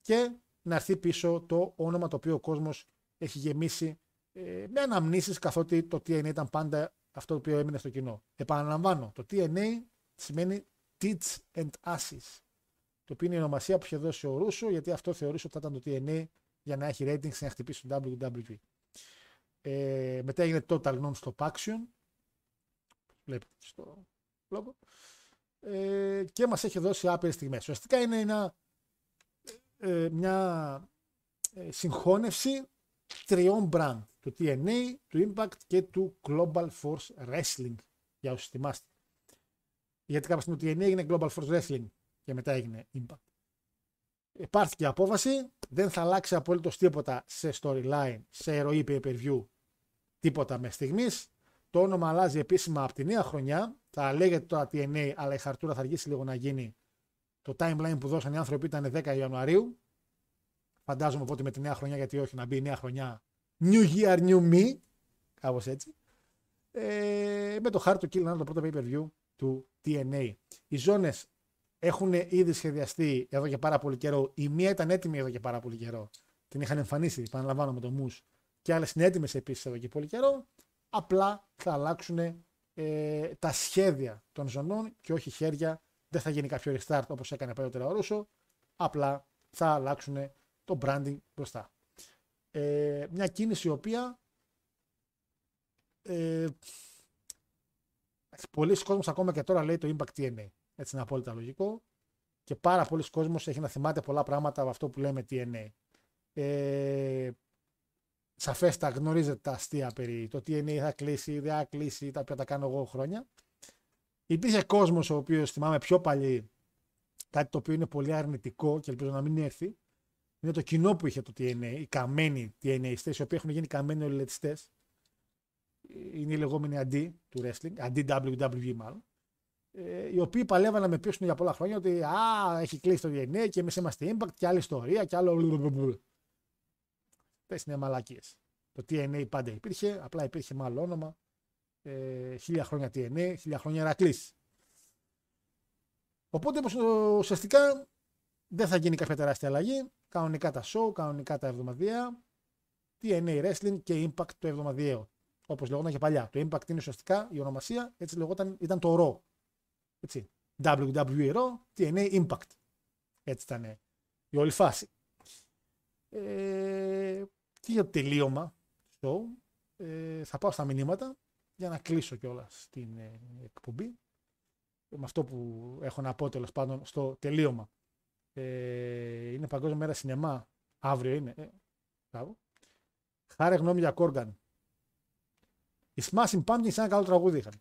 και να έρθει πίσω το όνομα το οποίο ο κόσμος έχει γεμίσει ε, με αναμνήσεις καθότι το TNA ήταν πάντα αυτό το οποίο έμεινε στο κοινό. Επαναλαμβάνω, το TNA σημαίνει Teach and Ashes το οποίο είναι η ονομασία που είχε δώσει ο Ρούσο, γιατί αυτό θεωρούσε ότι θα ήταν το TNA για να έχει ratings να χτυπήσει το WWE. Ε, μετά έγινε Total Non-Stop Action. Βλέπετε στο λόγο. Ε, και μας έχει δώσει άπειρες στιγμές. Ουσιαστικά είναι ένα, ε, μια ε, συγχώνευση τριών brand. Του TNA, του Impact και του Global Force Wrestling. Για όσους θυμάστε. Γιατί κάποια στιγμή το TNA έγινε Global Force Wrestling και μετά έγινε Impact. Υπάρχει απόφαση, δεν θα αλλάξει απολύτως τίποτα σε storyline, σε ροή pay per view, τίποτα με στιγμής. Το όνομα αλλάζει επίσημα από τη νέα χρονιά. Θα λέγεται τώρα TNA, αλλά η χαρτούρα θα αργήσει λίγο να γίνει. Το timeline που δώσαν οι άνθρωποι ήταν 10 Ιανουαρίου. Φαντάζομαι οπότε με τη νέα χρονιά, γιατί όχι να μπει η νέα χρονιά. New Year, New Me. Κάπως έτσι. Ε, με το χάρτη του Kill το πρώτο pay per view του TNA. Οι ζώνες έχουν ήδη σχεδιαστεί εδώ και πάρα πολύ καιρό. Η μία ήταν έτοιμη εδώ και πάρα πολύ καιρό. Την είχαν εμφανίσει, επαναλαμβάνω με το Moose. Και άλλες είναι έτοιμες επίσης εδώ και πολύ καιρό. Απλά θα αλλάξουν ε, τα σχέδια των ζωνών και όχι χέρια. Δεν θα γίνει κάποιο restart όπως έκανε παλιότερα ο Ρούσο. Απλά θα αλλάξουν το branding μπροστά. Ε, μια κίνηση η οποία ε, πολλοί κόσμος ακόμα και τώρα λέει το Impact TNA. Έτσι είναι απόλυτα λογικό. Και πάρα πολλοί κόσμος έχει να θυμάται πολλά πράγματα από αυτό που λέμε TNA. Ε, σαφέστα γνωρίζετε τα αστεία περί το TNA θα κλείσει, δεν θα κλείσει, τα οποία τα κάνω εγώ χρόνια. Υπήρχε κόσμος ο οποίος θυμάμαι πιο παλιοί κάτι το οποίο είναι πολύ αρνητικό και ελπίζω να μην έρθει. Είναι το κοινό που είχε το TNA, οι καμένοι TNA οι οποίοι έχουν γίνει καμένοι ολιλετιστέ. Είναι οι λεγόμενοι αντί του wrestling, αντί WWE μάλλον ε, οι οποίοι παλεύαν να με πείσουν για πολλά χρόνια ότι α, έχει κλείσει το DNA και εμείς είμαστε Impact και άλλη ιστορία και άλλο. Αυτέ είναι μαλακίες. Το TNA πάντα υπήρχε, απλά υπήρχε με άλλο όνομα. Ε, χίλια χρόνια TNA, χίλια χρόνια Ερακλής. Οπότε ουσιαστικά δεν θα γίνει κάποια τεράστια αλλαγή. Κανονικά τα show, κανονικά τα εβδομαδιαία. TNA Wrestling και Impact το εβδομαδιαίο. Όπως λεγόταν και παλιά. Το Impact είναι ουσιαστικά η ονομασία, έτσι λεγόταν, ήταν το Raw. Έτσι. WWE Raw, TNA Impact. Έτσι ήταν η όλη φάση. Ε, και για το τελείωμα show, ε, θα πάω στα μηνύματα για να κλείσω κιόλας την ε, εκπομπή. Με αυτό που έχω να πω τέλος πάντων στο τελείωμα. Ε, είναι Παγκόσμια Μέρα Σινεμά. Αύριο είναι. Ε, Χάρη γνώμη για Κόργαν. Οι Smashing Pumpkins ένα καλό τραγούδι είχαν.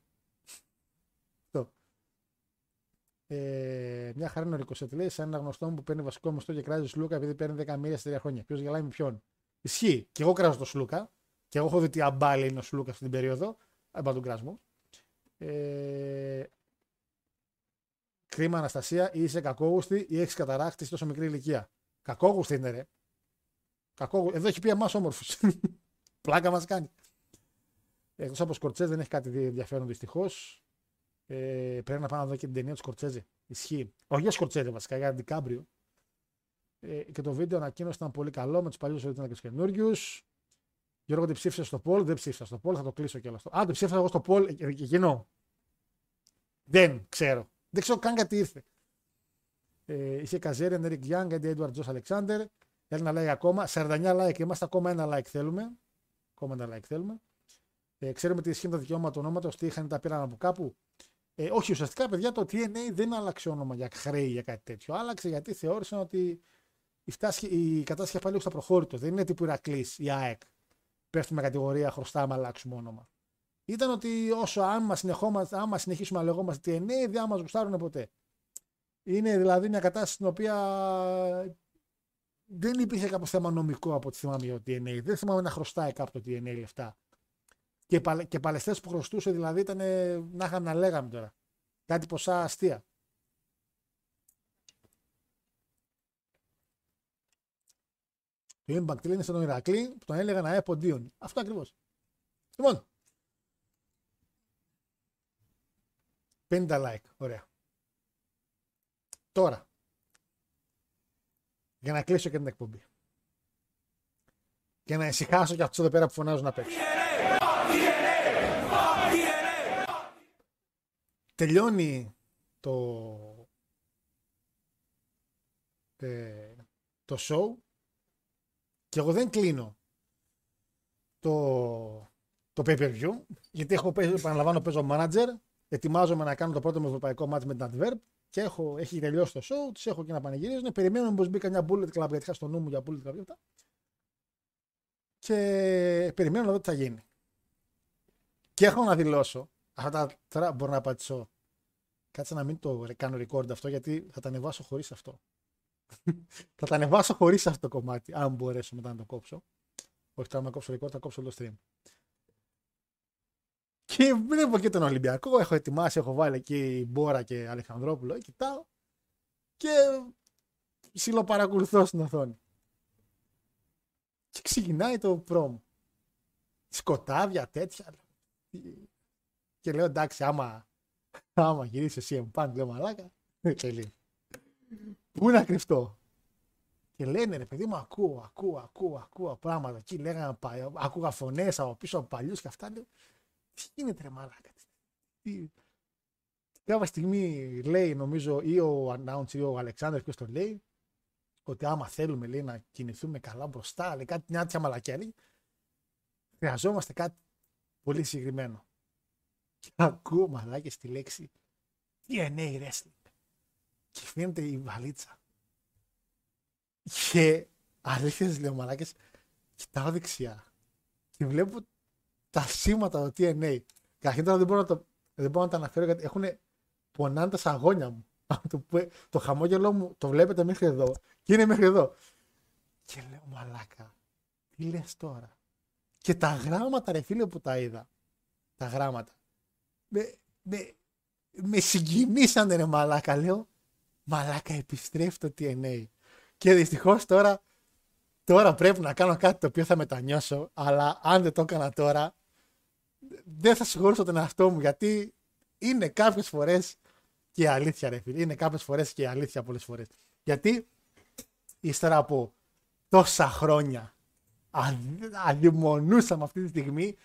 Ε, μια χαρά είναι ο Ρικοσέτ. Λέει σαν ένα γνωστό μου που παίρνει βασικό μισθό και κράζει Σλούκα επειδή παίρνει 10 μίλια σε 3 χρόνια. Ποιος γελάει με ποιον. Ισχύει. Και εγώ κράζω το Σλούκα. Και εγώ έχω δει τι αμπάλη είναι ο Σλούκας αυτή την περίοδο. Αμπά τον κράσμο. Ε, κρίμα Αναστασία, ή είσαι κακόγουστη ή έχει καταράκτη τόσο μικρή ηλικία. Κακόγουστη είναι ρε. Κακόγουστη. Εδώ έχει πει εμά όμορφου. Πλάκα μα κάνει. Εκτό από Σκορτσέ δεν έχει κάτι ενδιαφέρον δυστυχώ. Ε, πρέπει να πάω να δω και την ταινία του Σκορτσέζε. Ισχύει. Όχι για Σκορτσέζε βασικά, για Ντικάμπριο. Ε, και το βίντεο ανακοίνωση ήταν πολύ καλό με του παλιού ήταν και του καινούριου. Γιώργο, τι ψήφισε στο Πολ, δεν ψήφισα στο Πολ, θα το κλείσω κιόλα. Α, το ψήφισα εγώ στο Πολ, ε, εκείνο. Δεν ξέρω. Δεν ξέρω καν γιατί ήρθε. Ε, είχε Καζέρι, Ερικ Γιάνγκ, Έντι Έντουαρτ Τζος Αλεξάνδρ. Ένα like ακόμα. 49 like. Είμαστε ακόμα ένα like θέλουμε. Ακόμα ένα like θέλουμε. Ε, ξέρουμε τι ισχύει τα δικαιώματα του ονόματος, τι είχαν τα πήραν από κάπου. Ε, όχι, ουσιαστικά, παιδιά, το TNA δεν άλλαξε όνομα για χρέη για κάτι τέτοιο. Άλλαξε γιατί θεώρησαν ότι η, φτάση, η κατάσταση πάλι στα προχώρητο. Δεν είναι τύπου Ηρακλής ή ΑΕΚ. Πέφτουμε κατηγορία, χρωστάμε, αλλάξουμε όνομα. Ήταν ότι όσο άμα, άμα συνεχίσουμε να λεγόμαστε TNA, δεν μας γουστάρουν ποτέ. Είναι δηλαδή μια κατάσταση στην οποία δεν υπήρχε κάποιο θέμα νομικό από ό,τι θυμάμαι για το TNA. Δεν θυμάμαι να χρωστάει κάποιο το TNA λεφτά. Και, παλαι, και παλαιστές που χρωστούσε δηλαδή ήταν να είχαμε να λέγαμε τώρα. Κάτι ποσά αστεία. Το Impact λένε στον Ηρακλή που τον έλεγα να έποντίον. Αυτό ακριβώς. Λοιπόν. 50 like. Ωραία. Τώρα. Για να κλείσω και την εκπομπή. Και να ησυχάσω και αυτούς εδώ πέρα που φωνάζουν απ' έξω. τελειώνει το, ε, το show Και εγώ δεν κλείνω το, το pay-per-view, γιατί έχω, παίζει- επαναλαμβάνω, παίζω manager, ετοιμάζομαι να κάνω το πρώτο μου ευρωπαϊκό match με την Adverb και έχω, έχει τελειώσει το show, τους έχω και να πανηγυρίζουν. Περιμένω μήπως μπει καμιά bullet club, γιατί είχα στο νου μου για bullet club και αυτά. Και περιμένω να δω τι θα γίνει. Και έχω να δηλώσω, αυτά τα, τώρα μπορώ να πατήσω, κάτσε να μην το ρε- κάνω record αυτό, γιατί θα τα ανεβάσω χωρίς αυτό. θα τα ανεβάσω χωρίς αυτό το κομμάτι, αν μπορέσω μετά να το κόψω. Όχι τώρα να κόψω record, θα κόψω όλο το stream. Και βλέπω και τον Ολυμπιακό, έχω ετοιμάσει, έχω βάλει εκεί Μπόρα και Αλεξανδρόπουλο, κοιτάω και ψιλοπαρακολουθώ στην οθόνη. Και ξεκινάει το πρόμ. Σκοτάδια, τέτοια. Και λέω εντάξει, άμα, άμα γυρίσει ο CM Punk, λέω μαλάκα, τελείω. Πού να κρυφτώ; Και λένε ρε παιδί μου, ακούω, ακούω, ακούω, ακούω πράγματα. Εκεί λέγανε, πα- ακούγα φωνές από πίσω από παλιούς και αυτά. Λέω, τι γίνεται ρε μαλάκα. Τι... Κάποια στιγμή λέει, νομίζω, ή ο announcer ή ο Αλεξάνδρος ποιος το λέει, ότι άμα θέλουμε λέει, να κινηθούμε καλά μπροστά, λέει κάτι μια τέτοια μαλακιά, λέει, χρειαζόμαστε κάτι πολύ συγκεκριμένο. Και ακούω μαλάκες τη λέξη DNA Wrestling. Και φαίνεται η βαλίτσα. Και αλήθεια σας λέω μαλάκες, κοιτάω δεξιά και βλέπω τα σήματα του TNA. Καταρχήν τώρα δεν μπορώ να, το, δεν μπορώ να τα αναφέρω γιατί έχουν πονάνε τα σαγόνια μου. το, που- το χαμόγελό μου το βλέπετε μέχρι εδώ και είναι μέχρι εδώ. Και λέω μαλάκα, τι λες τώρα; Και τα γράμματα ρε φίλε που τα είδα, τα γράμματα, με, με, με συγκινήσανε ρε μαλάκα. Λέω, μαλάκα επιστρέφει το TNA. Και δυστυχώς τώρα τώρα πρέπει να κάνω κάτι το οποίο θα μετανιώσω, αλλά αν δεν το έκανα τώρα, δεν θα συγχωρήσω τον εαυτό μου, γιατί είναι κάποιες φορές και αλήθεια ρε φίλε, είναι κάποιες φορές και αλήθεια πολλές φορές. Γιατί ύστερα από τόσα χρόνια αδ- αδειμονούσαμε αυτή τη στιγμή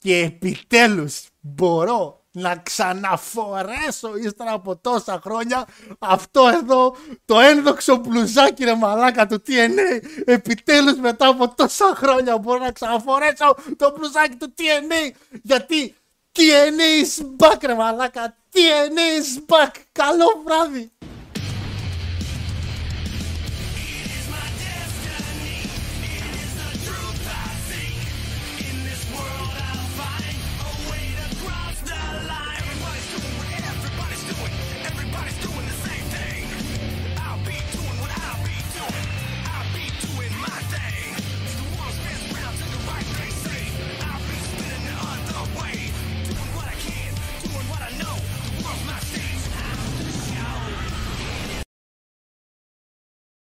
και επιτέλους μπορώ να ξαναφορέσω ύστερα από τόσα χρόνια αυτό εδώ το ένδοξο μπλουζάκι ρε μαλάκα του TNA επιτέλους μετά από τόσα χρόνια μπορώ να ξαναφορέσω το μπλουζάκι του TNA γιατί TNA is back ρε μαλάκα TNA is back. Καλό βράδυ